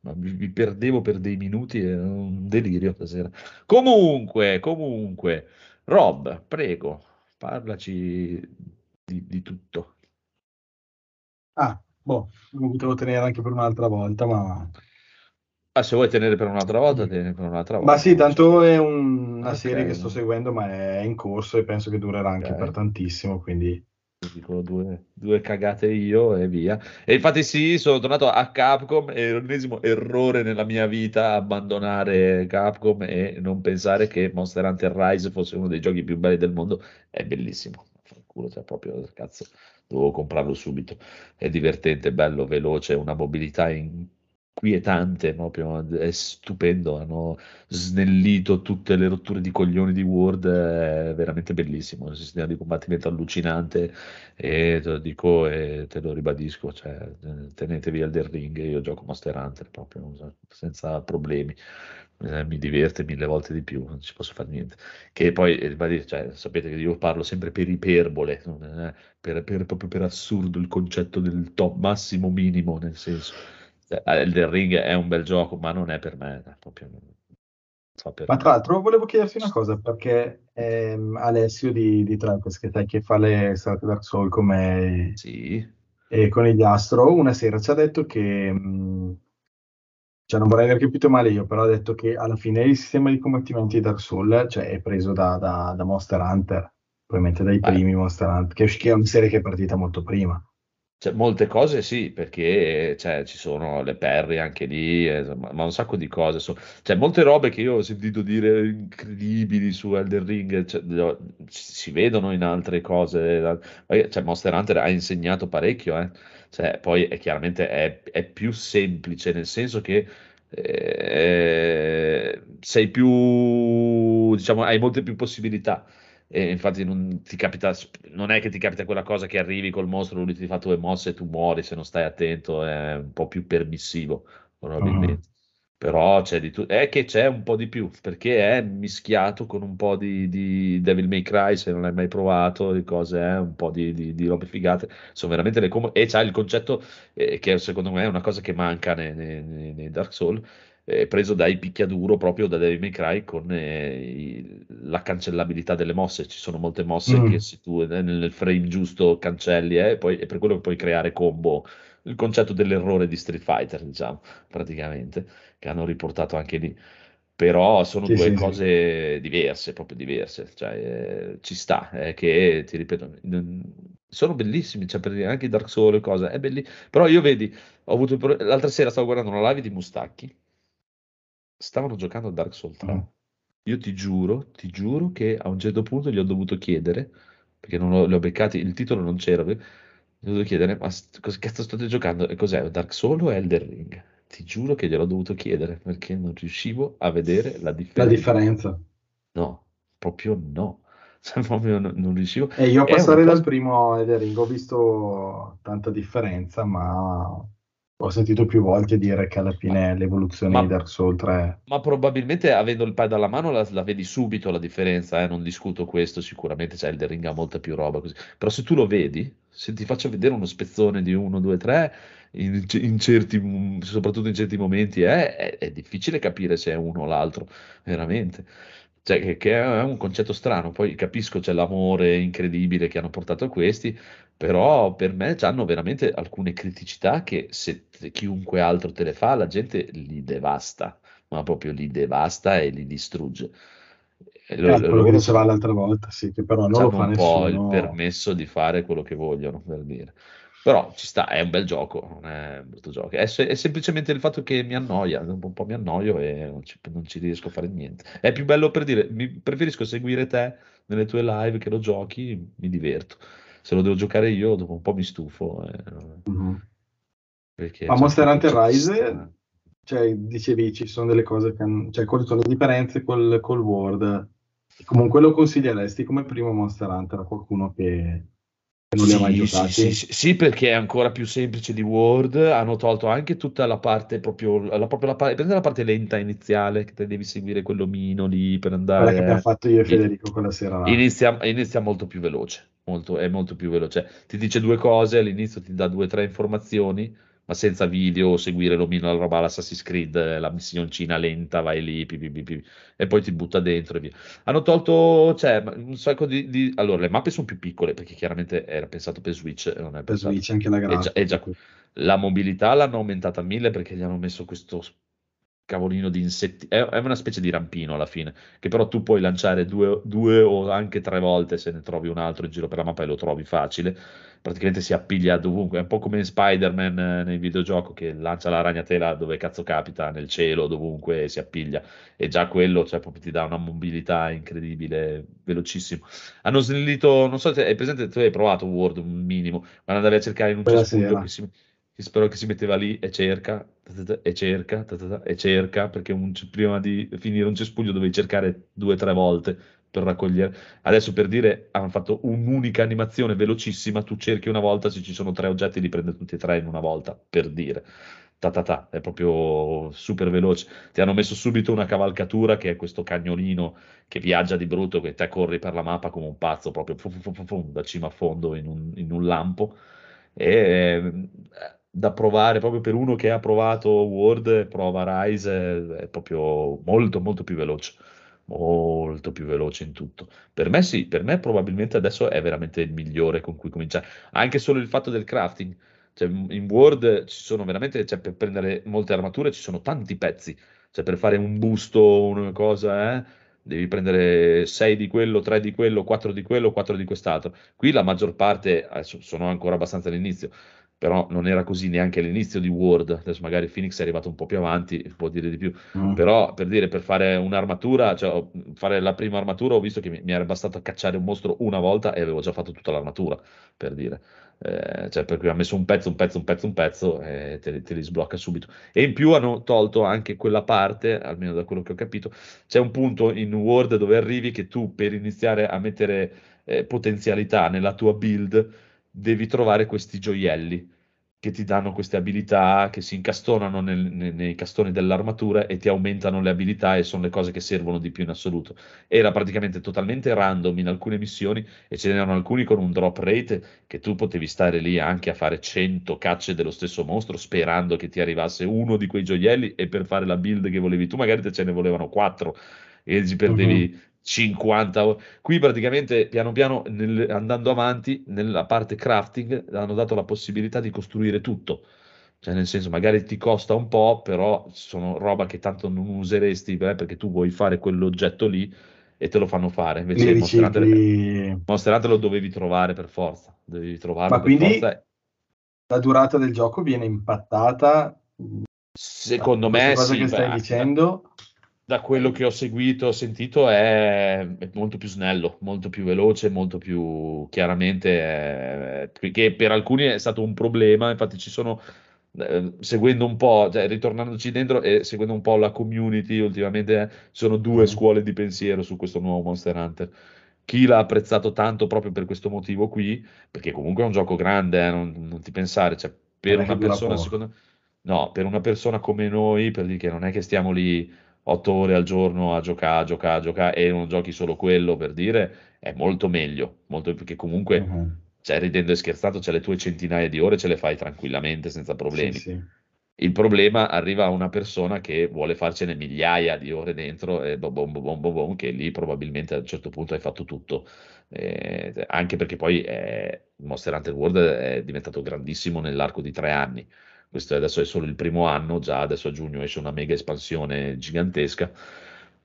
ma mi, perdevo per dei minuti. È un delirio stasera. Comunque, comunque, Rob, prego, parlaci di, di tutto. Ah, boh, lo potevo tenere anche per un'altra volta, ma Ah, se vuoi tenere per un'altra volta, tieni per un'altra volta. Ma sì, tanto è un- una Ok. serie che sto seguendo, ma è in corso e penso che durerà anche Ok. per tantissimo, quindi Dico due, due cagate io e via. E infatti sì, sono tornato a Capcom, è l'ennesimo errore nella mia vita abbandonare Capcom e non pensare che Monster Hunter Rise fosse uno dei giochi più belli del mondo. È bellissimo, fanculo, cioè proprio, cazzo, dovevo comprarlo subito. È divertente, bello, veloce, una mobilità inquietante, proprio, è stupendo, hanno snellito tutte le rotture di coglioni di Word, è veramente bellissimo, un sistema di combattimento allucinante e te lo dico e te lo ribadisco, cioè, eh, tenetevi Elden Ring, io gioco Monster Hunter proprio senza problemi. Eh, mi diverte mille volte di più, non ci posso fare niente. Che poi, eh, cioè, sapete che io parlo sempre per iperbole, è- per, per- proprio per assurdo il concetto del top massimo minimo, nel senso, Elden Ring è un bel gioco, ma non è per me, è proprio non fa per Ma me. tra l'altro volevo chiederti una cosa, perché ehm, Alessio di, di Trappers, che sai che fa le serate Dark Soul come Sì, e Conigliastro, una sera ci ha detto che, mh, cioè non vorrei aver capito male io, però ha detto che alla fine il sistema di combattimento di Dark Soul cioè, è preso da, da- da Monster Hunter, probabilmente dai Beh. primi Monster Hunter, che è una serie che è partita molto prima. Cioè, molte cose sì, perché cioè, ci sono le perri anche lì, eh, ma, ma un sacco di cose. so- cioè, molte robe che io ho sentito dire incredibili su Elden Ring, cioè, si vedono in altre cose. Cioè, Monster Hunter ha insegnato parecchio, eh. Cioè, poi è, chiaramente è, è più semplice, nel senso che eh, sei più, diciamo, hai molte più possibilità. E infatti non ti capita, non è che ti capita quella cosa che arrivi col mostro, lui ti fa due mosse e tu muori se non stai attento, è un po' più permissivo probabilmente. Però c'è di tutto, è che c'è un po' di più, perché è mischiato con un po' di, di Devil May Cry, se non l'hai mai provato, di cose, eh, un po' di, di, di robe figate, sono veramente le combo, e c'ha il concetto eh, che secondo me è una cosa che manca nei- nei- nei Dark Souls, eh, preso dai picchiaduro proprio da Devil May Cry con eh, la cancellabilità delle mosse. Ci sono molte mosse Mm. che se tu eh, nel frame giusto cancelli eh, e per quello che puoi creare combo. Il concetto dell'errore di Street Fighter, diciamo, praticamente, che hanno riportato anche lì. Però sono Sì, due sì, sì. cose diverse, proprio diverse. Cioè, eh, ci sta, è che ti ripeto, sono bellissimi, cioè, per dire, anche Dark Souls e cose, è belli. Però io vedi, ho avuto l'altra sera stavo guardando una live di Mustacchi, stavano giocando a Dark Souls 3. Mm. Io ti giuro, ti giuro che a un certo punto gli ho dovuto chiedere, perché non ho- li ho beccati, il titolo non c'era, gli ho dovuto chiedere, ma cosa cazzo state giocando? E cos'è? Dark Souls o Elder Ring? Ti giuro che gliel'ho dovuto chiedere, perché non riuscivo a vedere la La differenza. differenza. No, proprio no. Cioè, proprio non, non riuscivo. E io a passare dal primo Elden Ring ho visto tanta differenza, ma ho sentito più volte dire che alla fine l'evoluzione ma- di Dark Souls 3 Ma probabilmente avendo il pad alla mano la, la vedi subito la differenza, eh, Non discuto questo, sicuramente c'è il The Ring ha molta più roba così. Però se tu lo vedi, se ti faccio vedere uno spezzone di 1, 2, 3, in, in certi, soprattutto in certi momenti, eh, è, è difficile capire se è uno o l'altro, veramente. Cioè, che, che è un concetto strano. Poi capisco c'è l'amore incredibile che hanno portato a questi, però per me hanno veramente alcune criticità che se chiunque altro te le fa, la gente li devasta ma proprio li devasta e li distrugge. E è lo- quello che loro diceva l'altra volta, sì, che però non lo fa un po' il nessuno. permesso di fare quello che vogliono, per dire. Però ci sta, è un bel gioco, non è un brutto gioco. È, è semplicemente il fatto che mi annoia, un po' mi annoio e non ci, non ci riesco a fare niente. È più bello per dire, mi preferisco seguire te nelle tue live che lo giochi, mi diverto. Se lo devo giocare io, dopo un po' mi stufo. eh, Mhm. perché Ma c'è Monster un Hunter Rise, cioè, dicevi, ci sono delle cose che hanno, cioè, quali sono le differenze col, col World? Comunque lo consiglieresti come primo Monster Hunter a qualcuno che, non li ha mai Sì, giocati? sì, sì, sì, perché è ancora più semplice di Word. Hanno tolto anche tutta la parte proprio, la, proprio la, parte, la parte lenta iniziale, che te devi seguire quell'omino lì per Quella che abbiamo andare. fatto io e in- Federico quella sera. Inizia, inizia molto più veloce, molto, è molto più veloce. Ti dice due cose, all'inizio ti dà due o tre informazioni, ma senza video, seguire l'omino, la roba all'Assassin's Creed, eh, la missioncina lenta, vai lì, pi, pi, pi, e poi ti butta dentro e via. Hanno tolto, cioè, un sacco di, di- Allora, le mappe sono più piccole, perché chiaramente era pensato per Switch, non è Per pensato... Switch anche la È già, grafica. è già- la mobilità l'hanno aumentata a mille perché gli hanno messo questo cavolino di insetti. È, è una specie di rampino alla fine, che però tu puoi lanciare due, due o anche tre volte se ne trovi un altro in giro per la mappa e lo trovi facile. Praticamente si appiglia dovunque. È un po' come in Spider-Man eh, nel videogioco che lancia la ragnatela dove cazzo capita, nel cielo, dovunque si appiglia. E già quello cioè, proprio ti dà una mobilità incredibile, velocissimo. Hanno snellito, non so se hai presente, tu hai provato Word un minimo, ma andavi a cercare in un cespuglio che si, che spero che si metteva lì e cerca, e cerca, e cerca, perché un- prima di finire un cespuglio dovevi cercare due o tre volte per raccogliere. Adesso per dire, hanno fatto un'unica animazione velocissima, tu cerchi una volta, se ci sono tre oggetti li prende tutti e tre in una volta, per dire. Ta ta ta, è proprio super veloce. Ti hanno messo subito una cavalcatura che è questo cagnolino che viaggia di brutto, che te corri per la mappa come un pazzo, proprio fu- fu- fu- da cima a fondo in un, in un lampo. E da provare proprio per uno che ha provato Word prova Rise è, proprio molto molto più veloce molto più veloce in tutto. Per me sì, per me probabilmente adesso è veramente il migliore con cui cominciare anche solo il fatto del crafting. Cioè, in Word ci sono veramente cioè, per prendere molte armature ci sono tanti pezzi. Cioè per fare un busto una cosa eh, devi prendere 6 di quello 3 di quello 4 di quello 4 di quest'altro. Qui la maggior parte, adesso sono ancora abbastanza all'inizio, però non era così neanche all'inizio di Word, adesso magari Phoenix è arrivato un po' più avanti, può dire di più, Mm. però per dire, per fare un'armatura, cioè fare la prima armatura ho visto che mi, mi era bastato cacciare un mostro una volta e avevo già fatto tutta l'armatura, per dire. Eh, cioè per cui ha messo un pezzo, un pezzo, un pezzo, un pezzo e te, li- te li sblocca subito. E in più hanno tolto anche quella parte, almeno da quello che ho capito, c'è un punto in Word dove arrivi che tu per iniziare a mettere eh, potenzialità nella tua build devi trovare questi gioielli che ti danno queste abilità che si incastonano nel- ne- nei castoni dell'armatura e ti aumentano le abilità e sono le cose che servono di più in assoluto. Era praticamente totalmente random in alcune missioni e ce n'erano alcuni con un drop rate che tu potevi stare lì anche a fare 100 cacce dello stesso mostro sperando che ti arrivasse uno di quei gioielli e per fare la build che volevi tu magari te ce ne volevano 4 e ci perdevi 50 o- qui praticamente piano piano nel- andando avanti nella parte crafting hanno dato la possibilità di costruire tutto cioè nel senso magari ti costa un po' però sono roba che tanto non useresti eh, perché tu vuoi fare quell'oggetto lì e te lo fanno fare invece il Monster Hunter, ricicli. Monster Hunter lo dovevi trovare per forza dovevi trovarlo Ma quindi forza la durata del gioco viene impattata secondo me cosa sì che stai beh, dicendo. Da quello che ho seguito, ho sentito, è, è molto più snello, molto più veloce, molto più chiaramente, eh, che per alcuni è stato un problema, infatti ci sono, eh, seguendo un po', cioè, ritornandoci dentro e seguendo un po' la community, ultimamente eh, sono due Mm. scuole di pensiero su questo nuovo Monster Hunter. Chi l'ha apprezzato tanto proprio per questo motivo qui, perché comunque è un gioco grande, eh, non, non ti pensare, cioè, per è una persona, secondo No, per una persona come noi, per dire che non è che stiamo lì otto ore al giorno a giocare, a giocare, a giocare e non giochi solo quello, per dire, è molto meglio, molto, perché comunque, Mhm. cioè, ridendo e scherzando, c'è le tue centinaia di ore, ce le fai tranquillamente, senza Sì, problemi. sì. Il problema arriva a una persona che vuole farcene migliaia di ore dentro e bom, bom, bom, bom, bom, che lì probabilmente a un certo punto hai fatto tutto. Eh, anche perché poi eh, Monster Hunter World è diventato grandissimo nell'arco di tre anni. Questo adesso è solo il primo anno, già adesso a giugno esce una mega espansione gigantesca,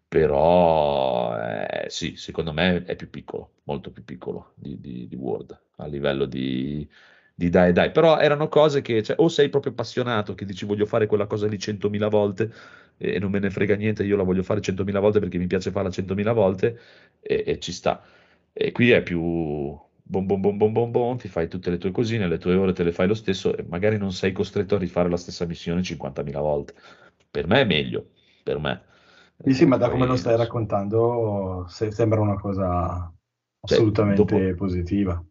però eh, sì, secondo me è più piccolo, molto più piccolo di, di, di World a livello di, di dai dai, però erano cose che cioè, o sei proprio appassionato che dici voglio fare quella cosa lì centomila volte e non me ne frega niente, io la voglio fare centomila volte perché mi piace farla centomila volte e, e ci sta. E qui è più bom bom bom bom bom bom, ti fai tutte le tue cosine, le tue ore te le fai lo stesso e magari non sei costretto a rifare la stessa missione 50.000 volte. Per me è meglio, per me. Sì, sì, ma da come lo stai non so. raccontando se- sembra una cosa Cioè, assolutamente dopo- positiva.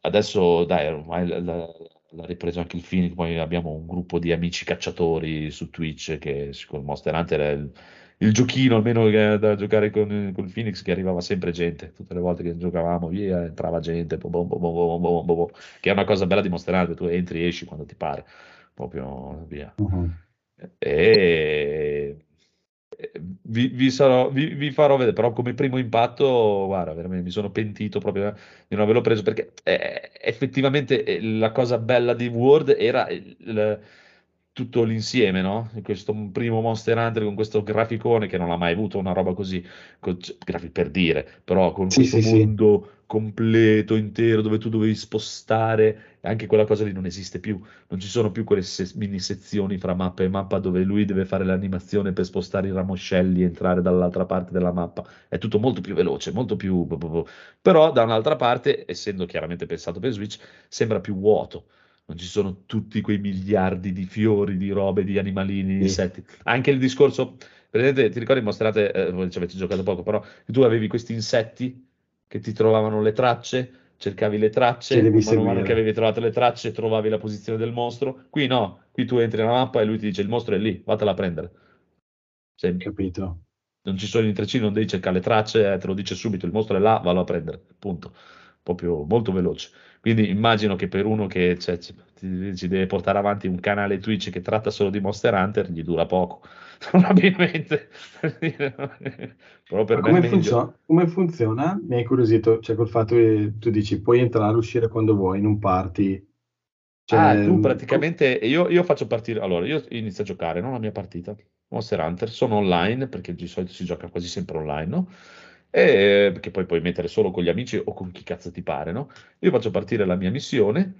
Adesso, dai, ormai l'ha ripreso anche il Phoenix, poi abbiamo un gruppo di amici cacciatori su Twitch che con Monster Hunter è il, il giochino almeno da giocare con, con, il Phoenix che arrivava sempre gente tutte le volte che giocavamo via entrava gente bo bo bo che è una cosa bella di mostrare tu entri e esci quando ti pare proprio via uh-huh. e vi, vi, sarò, vi, vi, farò vedere però come primo impatto guarda veramente mi sono pentito proprio eh, di non averlo preso perché eh, effettivamente eh, la cosa bella di Word era il, il tutto l'insieme, no? Questo primo Monster Hunter con questo graficone che non ha mai avuto una roba così, con- cioè, per dire, però con Sì, questo sì, sì. mondo completo, intero, dove tu dovevi spostare, anche quella cosa lì non esiste più non ci sono più quelle se- mini sezioni fra mappa e mappa dove lui deve fare l'animazione per spostare i ramoscelli e entrare dall'altra parte della mappa. È tutto molto più veloce, molto più... bo- bo- bo. Però da un'altra parte, essendo chiaramente pensato per Switch, sembra più vuoto. Non ci sono tutti quei miliardi di fiori, di robe, di animalini, di insetti. Anche il discorso, vedete, ti ricordi, mostrate, eh, voi ci avete giocato poco, però tu avevi questi insetti che ti trovavano le tracce, cercavi le tracce, man mano seguire. che avevi trovato le tracce trovavi la posizione del mostro. Qui no, qui tu entri nella mappa e lui ti dice il mostro è lì, vattela a prendere. Cioè, Capito? non ci sono i intrecci, non devi cercare le tracce, eh, te lo dice subito, il mostro è là, vallo a prendere, punto. Proprio molto veloce. Quindi immagino che per uno che cioè, ci, ci deve portare avanti un canale Twitch che tratta solo di Monster Hunter, gli dura poco, probabilmente. Però per come, funziona? come funziona? Mi hai incuriosito, cioè col fatto che tu dici puoi entrare e uscire quando vuoi in un party. Cioè, Ah, tu co- praticamente, io, io faccio partire, allora io inizio a giocare, no? La mia partita, Monster Hunter, sono online, perché di solito si gioca quasi sempre online, no? E, perché poi puoi mettere solo con gli amici o con chi cazzo ti pare, no? Io faccio partire la mia missione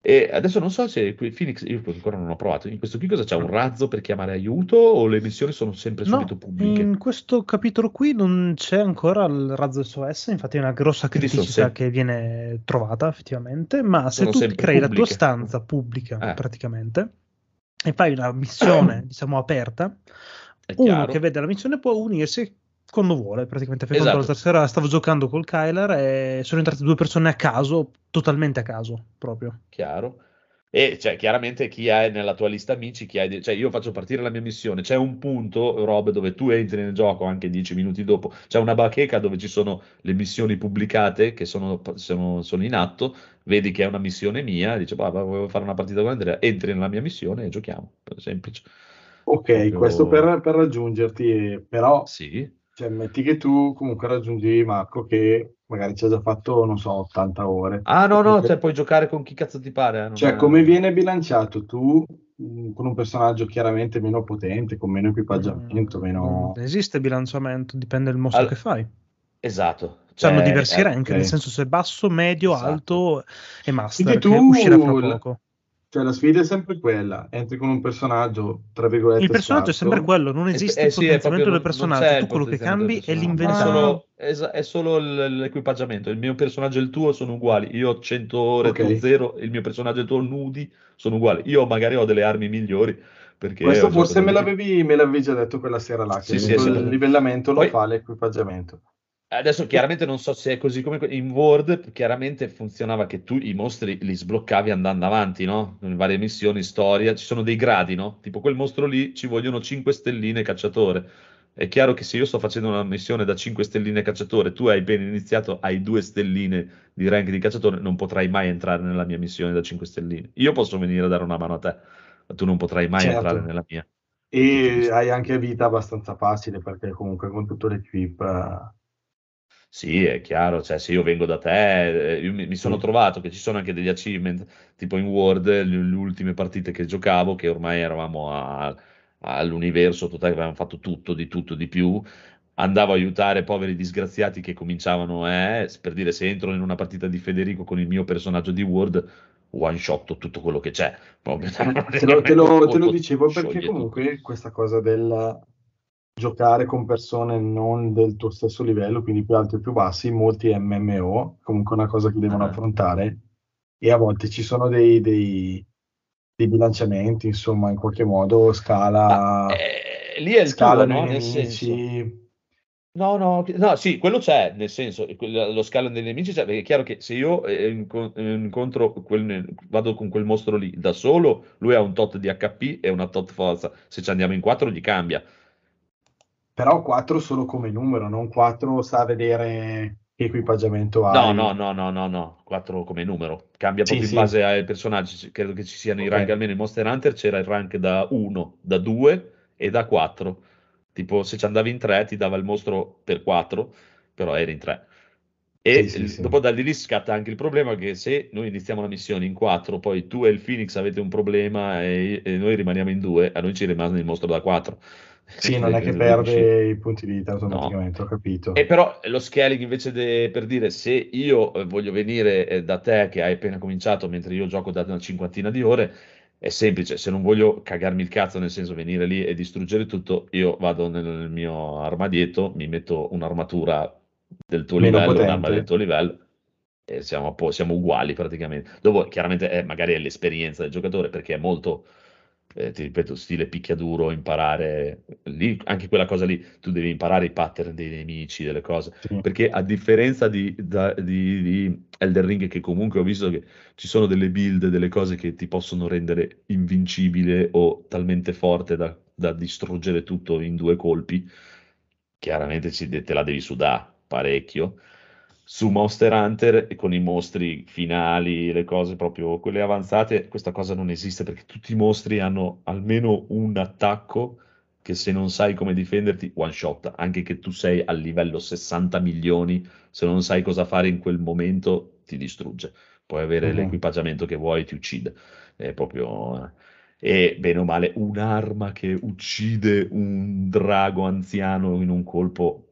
e adesso non so se qui Phoenix, io ancora non ho provato, in questo qui cosa c'è? Un razzo per chiamare aiuto o le missioni sono sempre No, subito pubbliche? in questo capitolo qui non c'è ancora il razzo SOS, infatti è una grossa criticità sem- che viene trovata effettivamente, ma se tu crei la tua pubbliche. stanza pubblica Eh. praticamente e fai una missione, diciamo, aperta, uno che vede la missione può unirsi quando vuole, praticamente. Conto, Esatto. l'altra sera stavo giocando col Kyler e sono entrate due persone a caso, totalmente a caso, proprio. Chiaro. E cioè, chiaramente chi hai nella tua lista amici, chi hai, cioè io faccio partire la mia missione, c'è un punto, Rob, dove tu entri nel gioco anche dieci minuti dopo, c'è una bacheca dove ci sono le missioni pubblicate che sono, sono, sono in atto, vedi che è una missione mia, dice, bah, volevo fare una partita con Andrea, entri nella mia missione e giochiamo, semplice. Ok, Proprio... questo per, per, raggiungerti, però sì. Cioè, metti che tu comunque raggiungi Marco che magari ci ha già fatto, non so, 80 ore. Ah, no, no, cioè puoi giocare con chi cazzo ti pare. Eh, cioè, è... come viene bilanciato tu mm, con un personaggio chiaramente meno potente, con meno equipaggiamento, mm, meno... esiste bilanciamento, dipende dal mostro All... che fai. Esatto. Cioè, hanno diversi eh, rank, okay. nel senso se basso, medio, esatto. alto e master, Quindi tu... uscirà fra poco. Cioè, la sfida è sempre quella: entri con un personaggio, tra virgolette. Il personaggio scarso. è sempre quello, non esiste eh, il potenziamento del personaggio. Tu quello che cambi è l'inventario. È solo, è solo l'equipaggiamento. Il mio personaggio e il tuo sono uguali. Io ho 100 ore, okay. tu 0. Il mio personaggio e il tuo nudi sono uguali. Io magari ho delle armi migliori. Perché Questo forse me l'avevi, me l'avevi, già detto quella sera là. Che sì, sì, il livellamento Poi, lo fa l'equipaggiamento. Adesso chiaramente non so se è così come in Word, chiaramente funzionava che tu i mostri li sbloccavi andando avanti, no? In varie missioni, storia, ci sono dei gradi, no? Tipo quel mostro lì ci vogliono 5 stelline cacciatore. È chiaro che se io sto facendo una missione da 5 stelline cacciatore, tu hai ben iniziato, hai 2 stelline di rank di cacciatore, non potrai mai entrare nella mia missione da 5 stelline. Io posso venire a dare una mano a te, ma tu non potrai mai certo. entrare nella mia. E hai anche vita abbastanza facile perché comunque con tutto l'equip sì, è chiaro, cioè se io vengo da te, eh, mi, sono mm. trovato che ci sono anche degli achievement, tipo in World, le, le ultime partite che giocavo, che ormai eravamo a- all'universo totale, avevamo fatto tutto, di tutto, di più, andavo a aiutare poveri disgraziati che cominciavano, eh, per dire se entro in una partita di Federico con il mio personaggio di World, one shot tutto quello che c'è. Proprio, te, lo, te, lo, te lo dicevo perché comunque tutto. questa cosa del giocare con persone non del tuo stesso livello, quindi più alti o più bassi, molti MMO, comunque una cosa che devono uh-huh. affrontare, e a volte ci sono dei, dei, dei bilanciamenti, insomma, in qualche modo scala... Ah, eh, lì è il scala tuo, no? Nel senso... No, no, no, sì, quello c'è, nel senso, lo scala dei nemici c'è, perché è chiaro che se io eh, incontro, quel, vado con quel mostro lì da solo, lui ha un tot di HP e una tot forza, se ci andiamo in quattro gli cambia, però 4 solo come numero, non 4 sa vedere che equipaggiamento ha. No, no, no, no, no, no, 4 come numero, cambia sì, proprio sì. in base ai personaggi, credo che ci siano okay. i rank, almeno in Monster Hunter c'era il rank da 1, da 2 e da 4, tipo se ci andavi in 3 ti dava il mostro per 4, però eri in 3. E sì, sì, dopo da lì scatta anche il problema che se noi iniziamo la missione in 4, poi tu e il Phoenix avete un problema e, e noi rimaniamo in 2, a noi ci rimane il mostro da 4. Sì, non è che perde i punti di vita automaticamente, no. ho capito. E però lo scaling invece de, per dire se io eh, voglio venire eh, da te che hai appena cominciato mentre io gioco da una cinquantina di ore, è semplice, se non voglio cagarmi il cazzo, nel senso venire lì e distruggere tutto, io vado nel mio armadietto, mi metto un'armatura del tuo Meno livello, potente. un'arma del tuo livello e siamo, siamo uguali praticamente. Dopo chiaramente è, magari è l'esperienza del giocatore perché è molto eh, ti ripeto, stile picchiaduro, imparare lì, anche quella cosa lì, tu devi imparare i pattern dei nemici, delle cose, sì. perché a differenza di, da, di, di, Elden Ring, che comunque ho visto che ci sono delle build, delle cose che ti possono rendere invincibile o talmente forte da, da distruggere tutto in due colpi, chiaramente ci, te la devi sudare parecchio su Monster Hunter e con i mostri finali, le cose proprio quelle avanzate, questa cosa non esiste perché tutti i mostri hanno almeno un attacco che se non sai come difenderti, one shot, anche che tu sei al livello 60 milioni, se non sai cosa fare in quel momento ti distrugge. Puoi avere mm-hmm. l'equipaggiamento che vuoi, ti uccide. È proprio... Eh. E bene o male, un'arma che uccide un drago anziano in un colpo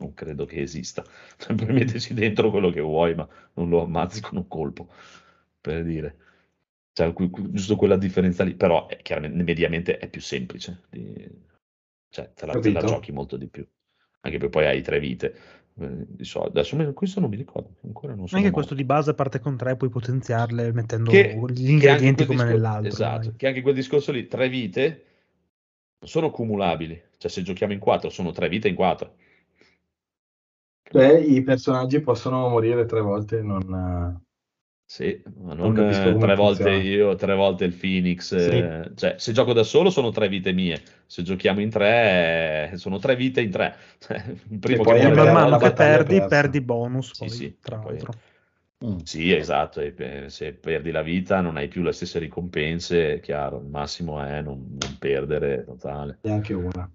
non credo che esista. Puoi metterci dentro quello che vuoi, ma non lo ammazzi con un colpo, per dire. Cioè, giusto quella differenza lì, però è, chiaramente mediamente è più semplice. Di... Cioè, te la, te la, giochi molto di più. Anche perché poi hai tre vite. Eh, so, adesso questo non mi ricordo. Ancora non so. Anche questo di base parte con tre, puoi potenziarle mettendo che, gli ingredienti come discor- nell'altro. Esatto, dai. che anche quel discorso lì, tre vite sono cumulabili. Cioè, se giochiamo in quattro, sono tre vite in quattro. Cioè, i personaggi possono morire tre volte, non... Sì, ma Non non capisco eh, tre volte funziona. io, tre volte il Phoenix. Sì. eh, cioè, se gioco da solo sono tre vite mie, se giochiamo in tre eh, sono tre vite in tre. Il primo E poi che man mano che perdi, persa. perdi bonus, Sì, poi, sì, tra poi- l'altro. Mm. Sì, esatto, e se perdi la vita non hai più le stesse ricompense, è chiaro, il massimo è non, non perdere totale. Neanche una.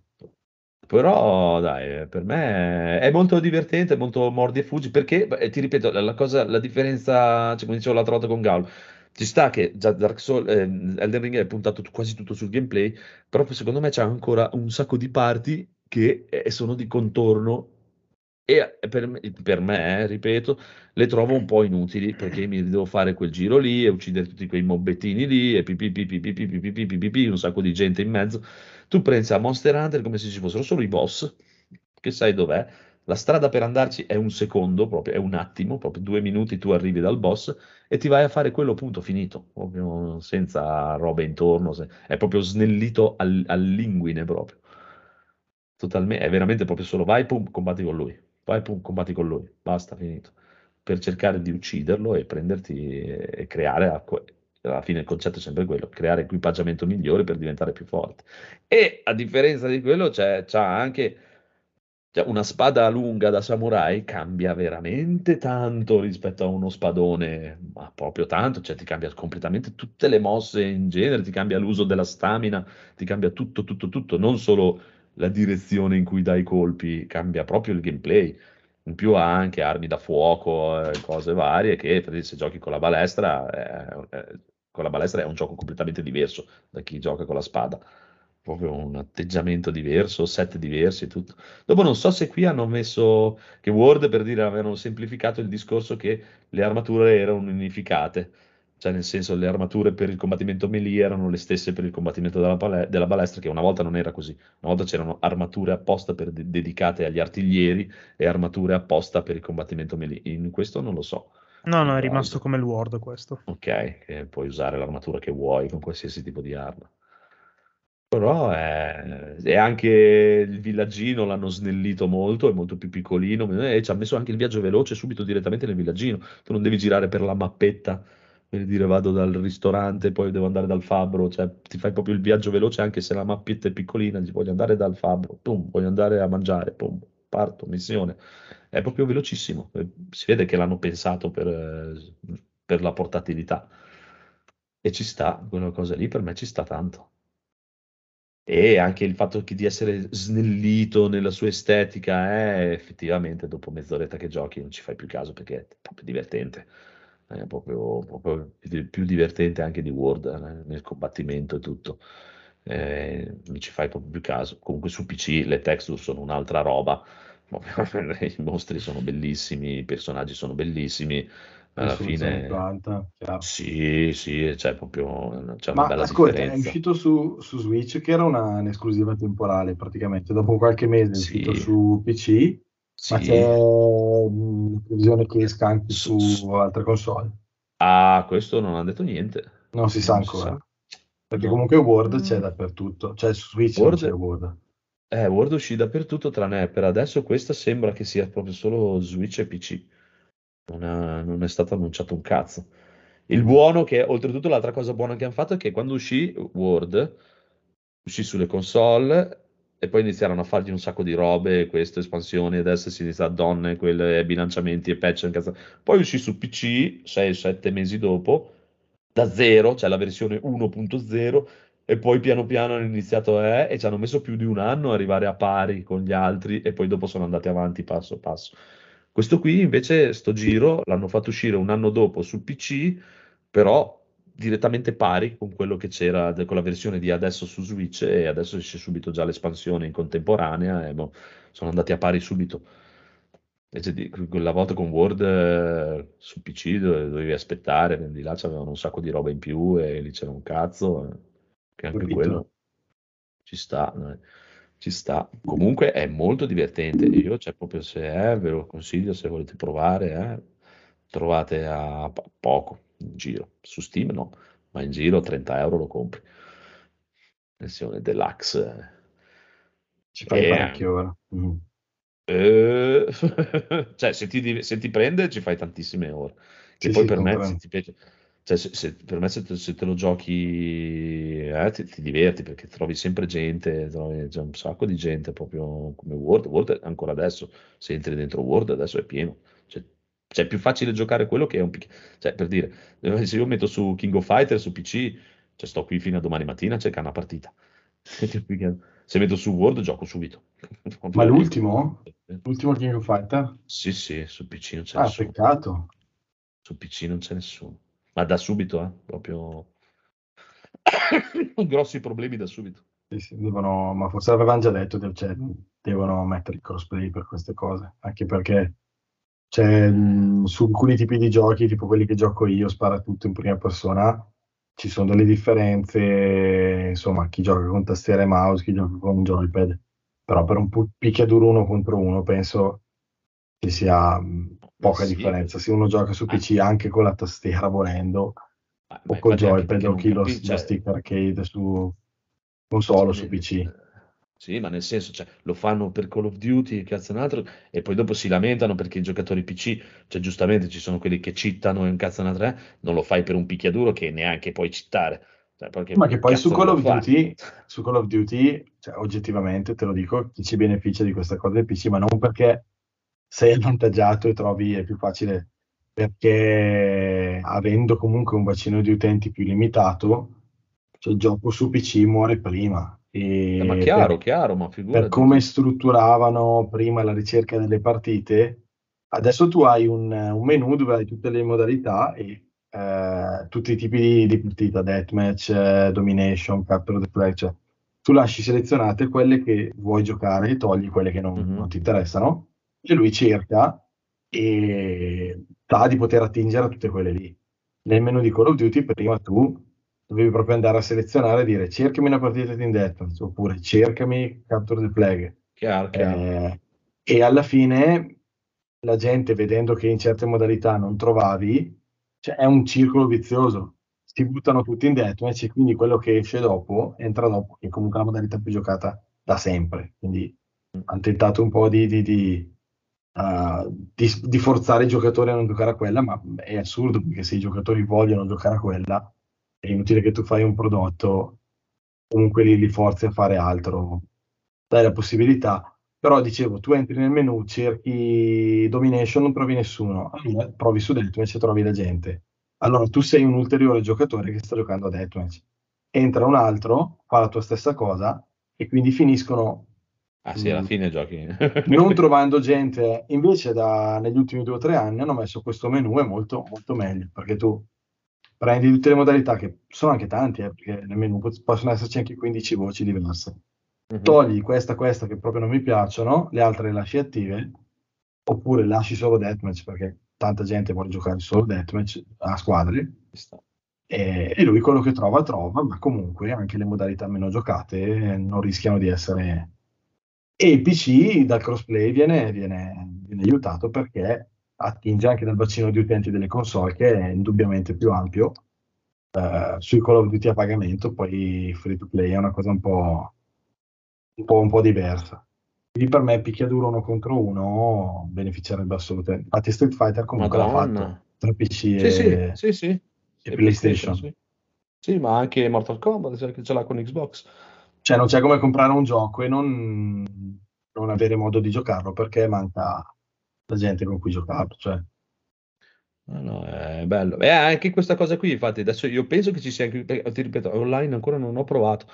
Però dai, per me è molto divertente, molto mordi e fuggi, perché beh, ti ripeto, la, cosa, la differenza, cioè, come dicevo l'altra volta con Gaulo, ci sta che già Dark Souls, ehm, Elden Ring è puntato tu- quasi tutto sul gameplay, però secondo me c'è ancora un sacco di parti che eh, sono di contorno e eh, per me, per me, eh, ripeto, le trovo un po' inutili perché mi devo fare quel giro lì e uccidere tutti quei mobbettini lì e pipì, un sacco di gente in mezzo. Tu pensi a Monster Hunter come se ci fossero solo i boss, che sai dov'è. La strada per andarci è un secondo, proprio, è un attimo, proprio due minuti tu arrivi dal boss e ti vai a fare quello punto finito, proprio senza robe intorno, se- è proprio snellito al, al linguine proprio. Totalmente, è veramente proprio solo vai, pum, combatti con lui, vai, pum, combatti con lui, basta, finito. Per cercare di ucciderlo e prenderti e, creare, a- alla fine il concetto è sempre quello, creare equipaggiamento migliore per diventare più forte. E a differenza di quello c'è, c'ha anche cioè, una spada lunga da samurai cambia veramente tanto rispetto a uno spadone, ma proprio tanto, cioè ti cambia completamente tutte le mosse in genere, ti cambia l'uso della stamina, ti cambia tutto, tutto, tutto, non solo la direzione in cui dai i colpi, cambia proprio il gameplay. In più ha anche armi da fuoco, eh, cose varie che se giochi con la balestra, eh, eh, con la balestra è un gioco completamente diverso da chi gioca con la spada. Proprio un atteggiamento diverso, set diversi, tutto. Dopo non so se qui hanno messo che Word per dire avevano semplificato il discorso che le armature erano unificate, cioè nel senso le armature per il combattimento melee erano le stesse per il combattimento della, pale- della balestra, che una volta non era così. Una volta c'erano armature apposta de- dedicate agli artiglieri e armature apposta per il combattimento melee. In questo non lo so. No, no, è rimasto come il Word questo. Ok, che puoi usare l'armatura che vuoi con qualsiasi tipo di arma. Però è, e anche il villaggino l'hanno snellito molto, è molto più piccolino e ci ha messo anche il viaggio veloce subito direttamente nel villaggino. Tu non devi girare per la mappetta per dire vado dal ristorante, poi devo andare dal fabbro, cioè ti fai proprio il viaggio veloce anche se la mappetta è piccolina, voglio andare dal fabbro, pum, voglio andare a mangiare, pum, parto, missione. È proprio velocissimo, eh, si vede che l'hanno pensato per, eh, per la portatilità. E ci sta, quella cosa lì per me ci sta tanto. E anche il fatto che di essere snellito nella sua estetica è effettivamente dopo mezz'oretta che giochi non ci fai più caso perché è proprio divertente. È proprio, proprio più più divertente anche di Word eh, nel combattimento e tutto. Eh, non ci fai proprio più caso. Comunque su PC le texture sono un'altra roba. I mostri sono bellissimi, i personaggi sono bellissimi. Alla fine, più alta, chiaro. sì, sì, c'è proprio c'è una Ma bella ascolta, è differenza. uscito su, su Switch che era una, un'esclusiva temporale praticamente, dopo qualche mese è uscito Sì. su PC, ma Sì. c'è mh, la previsione che esca anche Su- su altre console. Ah, questo non ha detto niente. Non si sa Non si ancora. sa. Perché No. comunque Word c'è Mm. dappertutto, cioè su Switch Word- non c'è Word. Eh, Word uscì dappertutto tranne per adesso questa sembra che sia proprio solo Switch e PC. Non è, non è stato annunciato un cazzo. Il buono che, oltretutto, l'altra cosa buona che hanno fatto è che quando uscì Word, uscì sulle console e poi iniziarono a fargli un sacco di robe, queste espansioni, adesso si inizia a donne, quelle bilanciamenti e patch. incazza- Poi uscì su PC 6-7 mesi dopo, da zero, cioè la versione 1.0, e poi piano piano hanno iniziato a, e ci hanno messo più di un anno a arrivare a pari con gli altri, e poi dopo sono andati avanti passo passo. Questo qui invece, sto giro, l'hanno fatto uscire un anno dopo su PC, però direttamente pari con quello che c'era, de- con la versione di adesso su Switch, e adesso esce subito già l'espansione in contemporanea, e boh, sono andati a pari subito. Invece di quella volta con Word eh, su PC dove dovevi aspettare, di là c'avevano un sacco di roba in più e lì c'era un cazzo, eh, che anche Capito. quello ci sta, eh, ci sta. Comunque è molto divertente, io cioè proprio se è, ve lo consiglio se volete provare, eh, trovate a po- poco in giro, su Steam no, ma in giro 30 euro lo compri. Versione deluxe. eh. Ci fai E- parecchie ore. Mm. Eh, cioè, se ti, se ti prende ci fai tantissime ore. Che Sì, poi sì, per me, se ti piace, cioè, se, se- per me se te, se te lo giochi eh, ti, ti diverti perché trovi sempre gente, trovi, c'è un sacco di gente proprio come Word. Word ancora adesso, se entri dentro Word adesso è pieno. Cioè, cioè, è più facile giocare quello che è un pic- Cioè, per dire, se io metto su King of Fighter su PC, cioè, sto qui fino a domani mattina a cercare una partita. Se metto su Word gioco subito. Ma l'ultimo? L'ultimo King of Fighter? Sì, sì, su PC non c'è Ah, nessuno. peccato. Su PC non c'è nessuno. Ma da subito, eh? Proprio grossi problemi da subito. Sì, sì, devono, ma forse avevano già detto, cioè, devono mettere il crossplay per queste cose, anche perché cioè, su alcuni tipi di giochi, tipo quelli che gioco io, spara tutto in prima persona, ci sono delle differenze, insomma, chi gioca con tastiera e mouse, chi gioca con joypad, però per un picchiaduro uno contro uno penso che sia mh, poca sì, differenza. Se uno gioca su PC anche con la tastiera volendo, Ma, o infatti anche joypad o chi lo, cioè, stick arcade su console o sì, su PC. Sì, ma nel senso, cioè, lo fanno per Call of Duty, cazzo un altro, e poi dopo si lamentano perché i giocatori PC, cioè giustamente ci sono quelli che cittano e un cazzo un altro, eh, non lo fai per un picchiaduro che neanche puoi cittare. Cioè, Ma che poi su Call of? Duty, su Call of Duty, cioè, oggettivamente te lo dico, chi ci beneficia di questa cosa del PC, ma non perché sei avvantaggiato e trovi è più facile, perché avendo comunque un bacino di utenti più limitato, cioè, il gioco su PC muore prima. Eh, ma chiaro, per, chiaro, ma per figurati. come strutturavano prima la ricerca delle partite, adesso tu hai un, un menu dove hai tutte le modalità e eh, tutti i tipi di, di partita, deathmatch, eh, domination, capture the flag, cioè, tu lasci selezionate quelle che vuoi giocare e togli quelle che non, Mhm. non ti interessano e lui cerca e sa di poter attingere a tutte quelle lì. Nel menu di Call of Duty prima tu dovevi proprio andare a selezionare e dire cercami una partita di deathmatch oppure cercami capture the flag Chiaro, chiaro. eh, e alla fine la gente vedendo che in certe modalità non trovavi, cioè è un circolo vizioso. Si buttano tutti in deathmatch e quindi quello che esce dopo entra dopo, che è comunque la modalità più giocata da sempre. Quindi hanno tentato un po' di, di- di, uh, di- di forzare i giocatori a non giocare a quella, ma è assurdo perché se i giocatori vogliono giocare a quella, è inutile che tu fai un prodotto, comunque li, li forzi a fare altro. Dai la possibilità però dicevo, tu entri nel menu, cerchi Domination, non trovi nessuno, allora provi su Deathmatch e trovi la gente. Allora tu sei un ulteriore giocatore che sta giocando a Deathmatch. Entra un altro, fa la tua stessa cosa e quindi finiscono Ah sì, alla mm, fine giochi. non trovando gente. Invece da, negli ultimi due o tre anni hanno messo questo menu, è molto, molto meglio, perché tu prendi tutte le modalità, che sono anche tanti, eh, perché nel menu possono esserci anche 15 voci diverse Mhm. togli questa, questa che proprio non mi piacciono, le altre le lasci attive, oppure lasci solo deathmatch perché tanta gente vuole giocare solo deathmatch a squadre e, e lui quello che trova trova, ma comunque anche le modalità meno giocate non rischiano di essere... E il PC dal crossplay viene, viene, viene aiutato perché attinge anche dal bacino di utenti delle console che è indubbiamente più ampio. Eh, sui Call of Duty a pagamento, poi free to play è una cosa un po' un po', un po' diversa. Quindi per me picchiaduro uno contro uno beneficerebbe assolutamente. Infatti Street Fighter comunque l'ha fatto Madonna. tra PC Sì, e, sì, sì, sì. e E PlayStation. sì. Sì, ma anche Mortal Kombat, che ce l'ha con Xbox. Cioè non c'è come comprare un gioco e non, non avere modo di giocarlo perché manca la gente con cui giocarlo. Cioè, No, no, è bello. E anche questa cosa qui, infatti, adesso io penso che ci sia anche, perché, ti ripeto, online ancora non ho provato,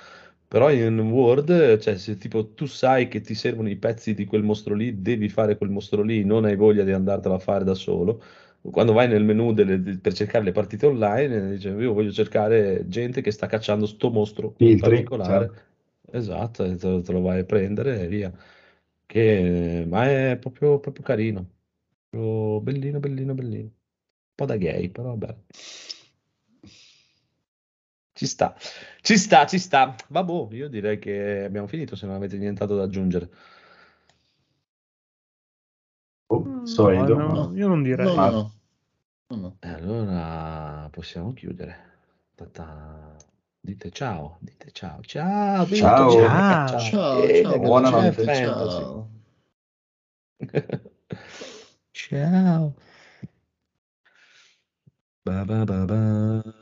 però in Word, cioè se tipo tu sai che ti servono i pezzi di quel mostro lì, devi fare quel mostro lì, non hai voglia di andartela a fare da solo. Quando vai nel menu delle- de- per cercare le partite online, dice, io voglio cercare gente che sta cacciando sto mostro in filtri, particolare. certo. Esatto, e te, te lo vai a prendere e via. Che, ma è proprio, proprio carino. Proprio bellino, bellino, bellino. Un po' da gay, però vabbè. Ci sta, ci sta, ci sta. Vabbè, io direi che abbiamo finito se non avete nient'altro da aggiungere. Oh, No, no, io non direi. No, no, no. No, no. E allora possiamo chiudere. Ta-ta. Dite ciao, dite ciao, ciao, Vito, Ciao. ciao, Ciao. Ciao, bene, ciao, buonanotte, gente, fantasy. ciao. ciao. Ba ba ba ba.